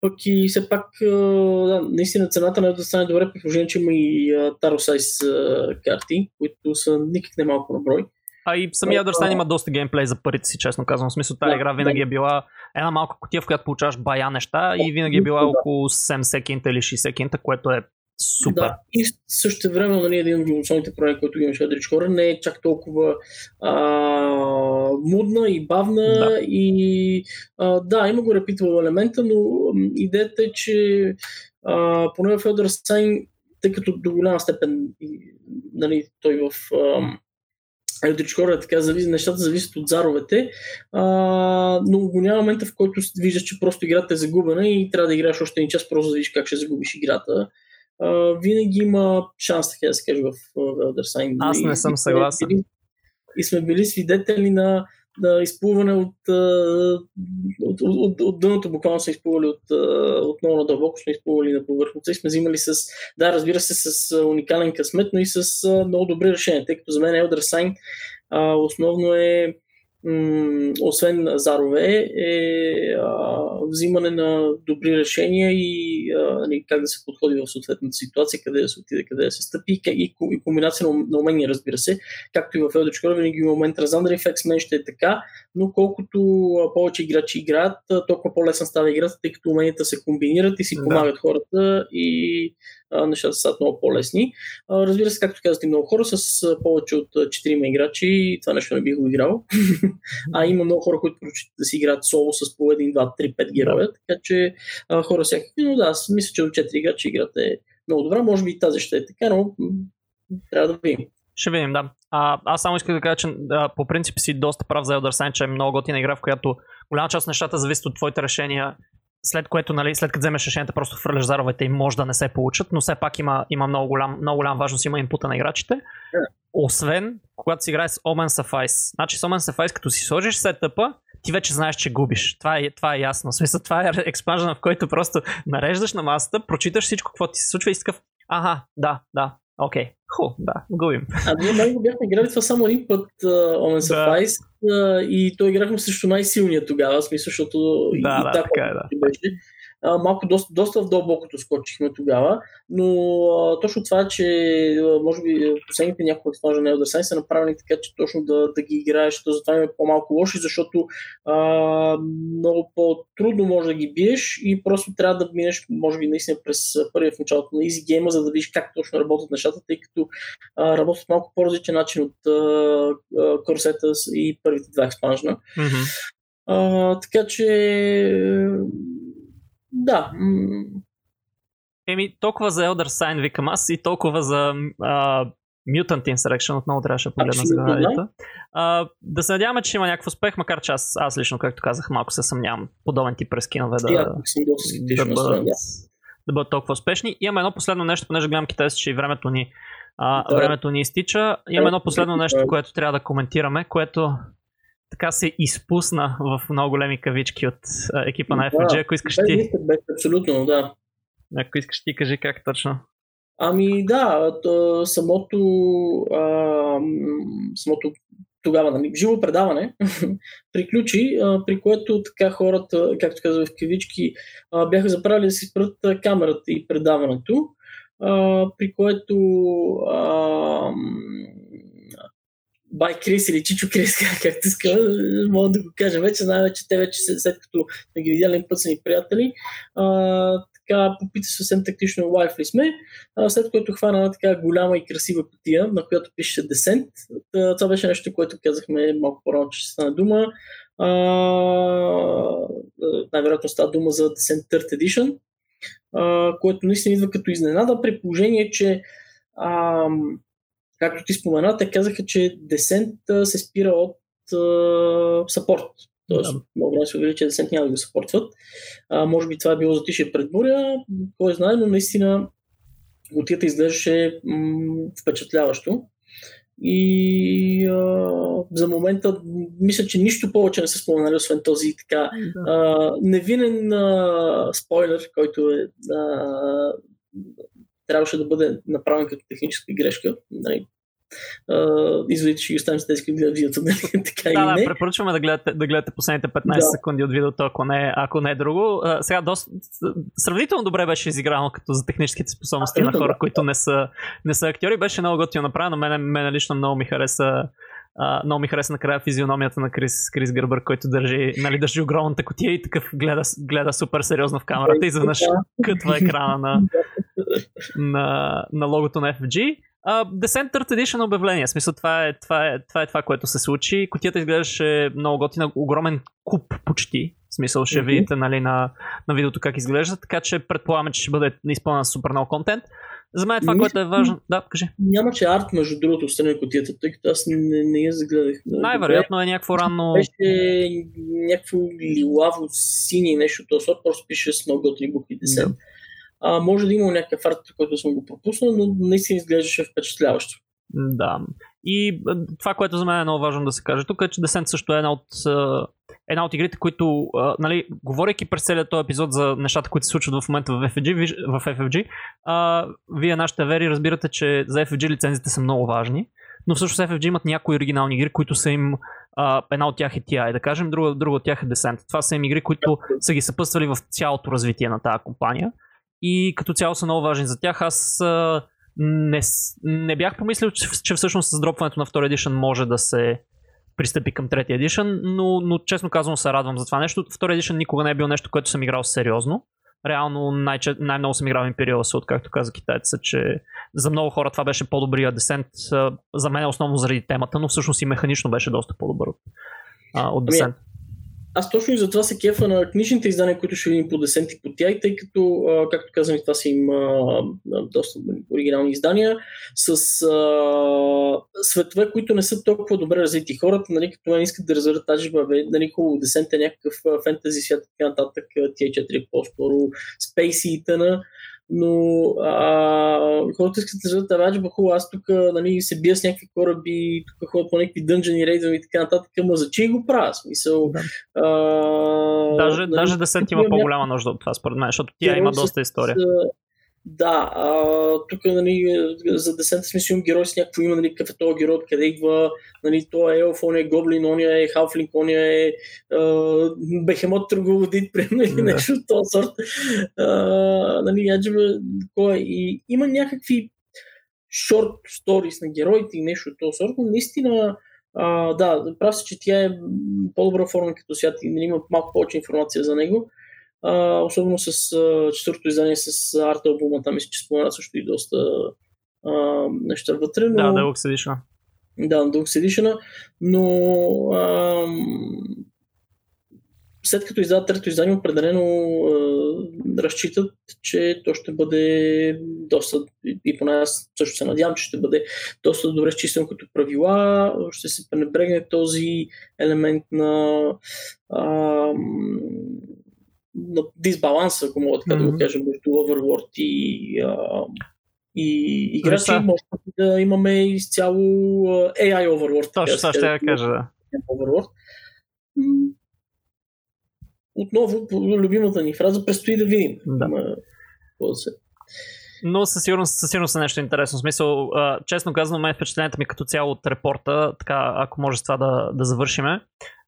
[SPEAKER 2] Пък и все пак, да, наистина цената на да стане добре, при положение, че има и Size а, карти, които са никак не малко на брой.
[SPEAKER 1] А и самия Elder Sign има доста геймплей за парите си, честно казвам. В смисъл, тази
[SPEAKER 2] Да,
[SPEAKER 1] игра винаги
[SPEAKER 2] да.
[SPEAKER 1] е била една малка котия, в която получаваш бая неща и винаги е била около 7 секинта или 60 секинта, което е супер.
[SPEAKER 2] Да, и също време нали, един от основните проблеми, който имаше Eldritch Horror, не е чак толкова а, мудна и бавна
[SPEAKER 1] Да.
[SPEAKER 2] и а, да, има го репитвал елемента, но идеята е, че а, поне в Elder Sign, тъй като до голяма степен нали, той в ам, Eldritch Horror, така зависи, нещата зависят от заровете, а, но го няма момента, в който виждаш, че просто играта е загубена и трябва да играеш още един час, просто да видиш как ще загубиш играта. А, винаги има шанс, така да се каже, в, Elder Sign.
[SPEAKER 1] Аз не съм съгласен.
[SPEAKER 2] И, и сме били свидетели на, на изплуване от, от, от, от, от дъното, буквално сме изплували от, от много надълбоко, сме изплували на повърхността и сме взимали с, да, разбира се, с уникален късмет, но и с много добри решения, тъй като за мен Elder Sign а, основно е освен зарове, е а, взимане на добри решения и а, нали, как да се подходи в съответната ситуация, къде да се отиде, къде да се стъпи и, и, комбинация на, умения, разбира се. Както и в Horror, винаги има момент разан, дали в X-Men ще е така, но колкото повече играчи играят, толкова по-лесна става играта, тъй като уменията се комбинират и си
[SPEAKER 1] Да.
[SPEAKER 2] помагат хората и а, нещата стават много по-лесни. А, разбира се, както казахте, много хора с а, повече от а, 4 играчи това нещо не бих го играл. а има много хора, които предпочитат да си играят соло с по 1, 2, 3, 5 героя, така че а, хора всякакви, но да, аз мисля, че до 4 играчи играта е много добра, може би и тази ще е така, но трябва да видим.
[SPEAKER 1] Ще видим, да. А, аз само исках да кажа, че да, по принцип си доста прав за Elder Sign, че е много готина игра, в която голяма част от нещата зависят от твоите решения, след което, нали, след като вземеш решенията, просто хвърляш заровете и може да не се получат, но все пак има, има много, голям, много голям важност, има инпута на играчите. Освен, когато си играе с Omen Suffice. Значи с Omen Suffice, като си сложиш сетъпа, ти вече знаеш, че губиш. Това е, това е ясно. В смисъл, това е експанжен, в който просто нареждаш на масата, прочиташ всичко, какво ти се случва и такъв, ага, да, да, окей. Ху, да, губим.
[SPEAKER 2] А ние много бяхме играли това само един път uh, On Suffice да. uh, и то играхме срещу най-силния тогава, в смисъл, защото
[SPEAKER 1] да,
[SPEAKER 2] и,
[SPEAKER 1] да, така е, да.
[SPEAKER 2] беше а, малко доста, доста в дълбокото скочихме тогава, но а, точно това, че а, може би последните няколко експанжа на Elder Signs са направени така, че точно да, да ги играеш, то затова има по-малко лоши, защото а, много по-трудно може да ги биеш и просто трябва да минеш, може би наистина през първия в началото на Easy Game, за да видиш как точно работят нещата, тъй като а, работят малко по-различен начин от Корсета и първите два експанжна.
[SPEAKER 1] Mm-hmm.
[SPEAKER 2] А, така че да.
[SPEAKER 1] Еми, толкова за Elder Sign викам аз и толкова за а, Mutant Insurrection, отново трябваше да погледна за да. Да се надяваме, че има някакъв успех, макар че аз, аз лично, както казах, малко се съмнявам подобен тип прескинове да,
[SPEAKER 2] да, да, бъдат,
[SPEAKER 1] да бъдат толкова успешни. Имаме едно последно нещо, понеже гледам китайци, че и времето ни, а, да. времето ни изтича. Имаме едно последно нещо, което трябва да коментираме, което така се изпусна в много големи кавички от а, екипа на FG. Ако искаш ти...
[SPEAKER 2] Абсолютно, да.
[SPEAKER 1] Ако искаш ти, кажи как точно.
[SPEAKER 2] Ами да, то, самото, а, самото тогава нали, живо предаване приключи, а, при което така хората, както казах в кавички, а, бяха заправили да си спрат камерата и предаването, а, при което а, Бай Крис или Чичо Крис, както иска, мога да го кажа вече. Знаем, че те вече, след като сме ги видяли път са ни приятели, а, така попита съвсем тактично лайф ли сме, а, след което хвана така голяма и красива котия, на която пише Descent. Това беше нещо, което казахме малко по-рано, че ще стане дума. А, най-вероятно става дума за Descent Third Edition, а, което наистина идва като изненада, при положение, че а, както ти спомена, те казаха, че десент се спира от сапорт. Тоест, да. мога да се увери, че десент няма да го съпортват. А, може би това е било затишие пред буря, кой знае, но наистина готията изглеждаше м- впечатляващо. И а, за момента мисля, че нищо повече не са споменали, освен този така да. а, невинен а, спойлер, който е а, трябваше да бъде направен като техническа грешка. Нали, Изводите ще ги оставим с тези, които гледат видеото, нали? така
[SPEAKER 1] да,
[SPEAKER 2] и
[SPEAKER 1] не. Да, препоръчваме да гледате, да гледате последните 15 да. секунди от видеото, ако не, ако не е друго. Uh, сега доста, сравнително добре беше изиграно като за техническите способности а, на хора, да. които не са, не са актьори. Беше много готино направено. Мене, мене лично много ми хареса Uh, много ми хареса накрая физиономията на Крис, Крис Гърбър, който държи, нали, държи огромната котия и такъв гледа, гледа супер сериозно в камерата и изведнъж кътва екрана на, на, на логото на FG. Uh, Descent Third Edition обявление. В смисъл, това е, това, е, това е това, което се случи. Котията изглеждаше много готина, огромен куп почти. В смисъл, ще mm-hmm. видите нали, на, на видеото как изглежда, така че предполагаме, че ще бъде изпълнен супер много контент. За мен това, Мисля, което е важно. Да, кажи.
[SPEAKER 2] Нямаше арт, между другото, страни на котията, тъй като аз не, не я загледах.
[SPEAKER 1] Най-вероятно е някакво ранно.
[SPEAKER 2] Беше някакво лилаво сини нещо, то сорт, просто пише с много готини букви 10. Да. А, може да има някакъв арт, който съм го пропуснал, но наистина изглеждаше впечатляващо.
[SPEAKER 1] Да. И това, което за мен е много важно да се каже тук е, че Descent също е една от, една от игрите, които, нали, говорейки през целият този епизод за нещата, които се случват в момента в FFG, в FFG а, вие нашите вери разбирате, че за FFG лицензите са много важни, но всъщност FFG имат някои оригинални игри, които са им а, една от тях е TI, да кажем, друга, друга от тях е Descent. Това са им игри, които са ги съпъствали в цялото развитие на тази компания и като цяло са много важни за тях. Аз а, не, не бях помислил, че, че всъщност с дропването на втори едишън може да се пристъпи към третия едишън, но, но честно казвам се радвам за това нещо. Втори едишън никога не е бил нещо, което съм играл сериозно. Реално най- най-много съм играл Imperial Assault, както каза китайца, че за много хора това беше по-добрия десент. За мен е основно заради темата, но всъщност и механично беше доста по-добър от, от десент. Ами,
[SPEAKER 2] аз точно и затова се кефа на книжните издания, които ще видим по десент и по тях, тъй като, както казвам, това са им а, доста оригинални издания, с а, светове, които не са толкова добре развити. Хората, нали, като мен искат да разберат тази бе, нали, хубаво, десент е някакъв фентези свят, така нататък, тия четири по-скоро, спейси и тъна. Но а, хората искат да държат авач, баху, аз тук нали, се бия с някакви кораби, тук ходя по някакви дънжени рейдове и така нататък, ама за че го правя? Смисъл, да.
[SPEAKER 1] а, даже, нали, даже да се има по-голяма нужда от това, според мен, защото тя има доста история. С,
[SPEAKER 2] да, а, тук нали, за десента смисъл герой с някакво има, нали, какъв е този герой, къде идва, нали, той е елф, он е гоблин, он е халфлинг, он е а, бехемот търговодит, примерно, или нещо от този сорт. А, нали, аджиба, кой е. И има някакви шорт сторис на героите и нещо от този сорт, но наистина а, да, прав си, че тя е по-добра форма като свят и нали, има малко повече информация за него а, особено с а, четвъртото издание с арт албума, там мисля, че спомена също и доста а, неща вътре. Но...
[SPEAKER 1] Да, Deluxe Edition.
[SPEAKER 2] Да, Deluxe Edition, но а, след като издадат трето издание, определено а, разчитат, че то ще бъде доста, и поне аз също се надявам, че ще бъде доста добре изчистено като правила, ще се пренебрегне този елемент на а, на дисбаланса, ако мога така mm-hmm. да го кажа, между Overworld и, а, и играчи. Може да имаме изцяло AI Overworld.
[SPEAKER 1] Точно това ще да кажа, да.
[SPEAKER 2] Overworld. Отново, любимата ни фраза, предстои да видим.
[SPEAKER 1] Да. Но със сигурност, със сигурност е нещо интересно. В смисъл, честно казано, мен впечатлението ми като цяло от репорта, така, ако може с това да, да завършиме,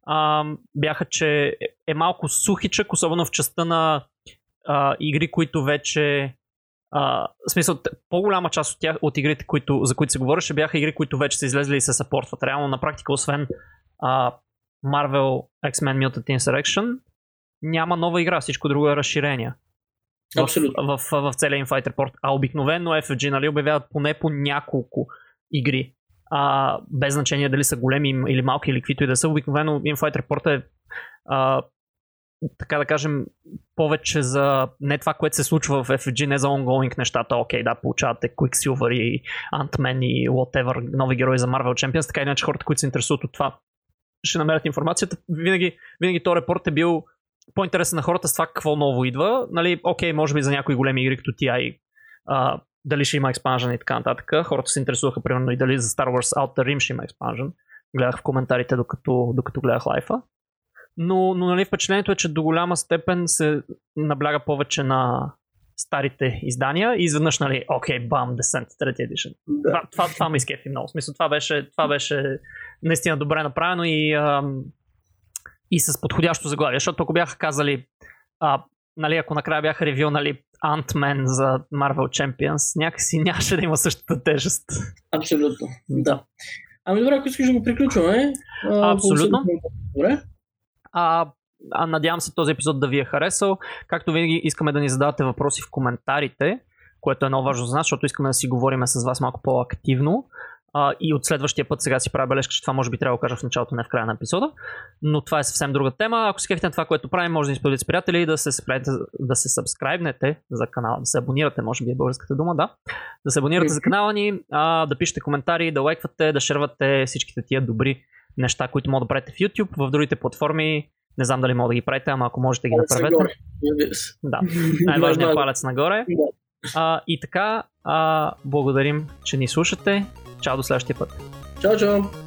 [SPEAKER 1] а, бяха, че е малко сухичък, особено в частта на а, игри, които вече а, в смисъл, по-голяма част от, тях, от игрите, които, за които се говореше, бяха игри, които вече са излезли и се съпортват. Реално на практика, освен а, Marvel X-Men Mutant Insurrection, няма нова игра, всичко друго е разширение.
[SPEAKER 2] Абсолютно.
[SPEAKER 1] В, в, в, в целия Infighter Port. А обикновено FFG нали, обявяват поне по няколко игри а, без значение дали са големи или малки или каквито и да са. Обикновено Infight Report е а, така да кажем, повече за не това, което се случва в FG, не за ongoing нещата. Окей, да, получавате Quicksilver и Ant-Man и whatever, нови герои за Marvel Champions, така иначе хората, които се интересуват от това, ще намерят информацията. Винаги, винаги този репорт е бил по-интересен на хората с това какво ново идва. Нали, окей, може би за някои големи игри като TI а, дали ще има експанжен и така нататък. Хората се интересуваха примерно и дали за Star Wars Outer Rim ще има експанжен. Гледах в коментарите докато, докато гледах лайфа. Но, но нали, впечатлението е, че до голяма степен се набляга повече на старите издания и изведнъж, нали, окей, okay, бам, Descent 3 Edition. Да. Това, това, това ме изкефи много. В смисъл, това беше, това беше наистина добре направено и, ам, и с подходящо заглавие, защото ако бяха казали а, нали, ако накрая бяха ревю, нали, Ant-Man за Marvel Champions, някакси нямаше да има същата тежест.
[SPEAKER 2] Абсолютно, да. Ами добре, ако искаш да го приключваме.
[SPEAKER 1] Абсолютно. Добре. А, а, надявам се този епизод да ви е харесал. Както винаги искаме да ни задавате въпроси в коментарите, което е много важно за нас, защото искаме да си говорим с вас малко по-активно. А, и от следващия път сега си правя бележка, че това може би трябва да кажа в началото, не в края на епизода. Но това е съвсем друга тема. Ако си на това, което правим, може да ни споделите с приятели и да се, да се сабскрайбнете за канала, да се абонирате, може би е българската дума, да. Да се абонирате за канала ни, а, да пишете коментари, да лайквате, да шервате всичките тия добри неща, които могат да правите в YouTube, в другите платформи. Не знам дали мога да ги правите, ама ако можете да ги направете. Да, най-важният палец нагоре. А, и така, а, благодарим, че ни слушате. Чао до следващия път.
[SPEAKER 2] Чао, чао!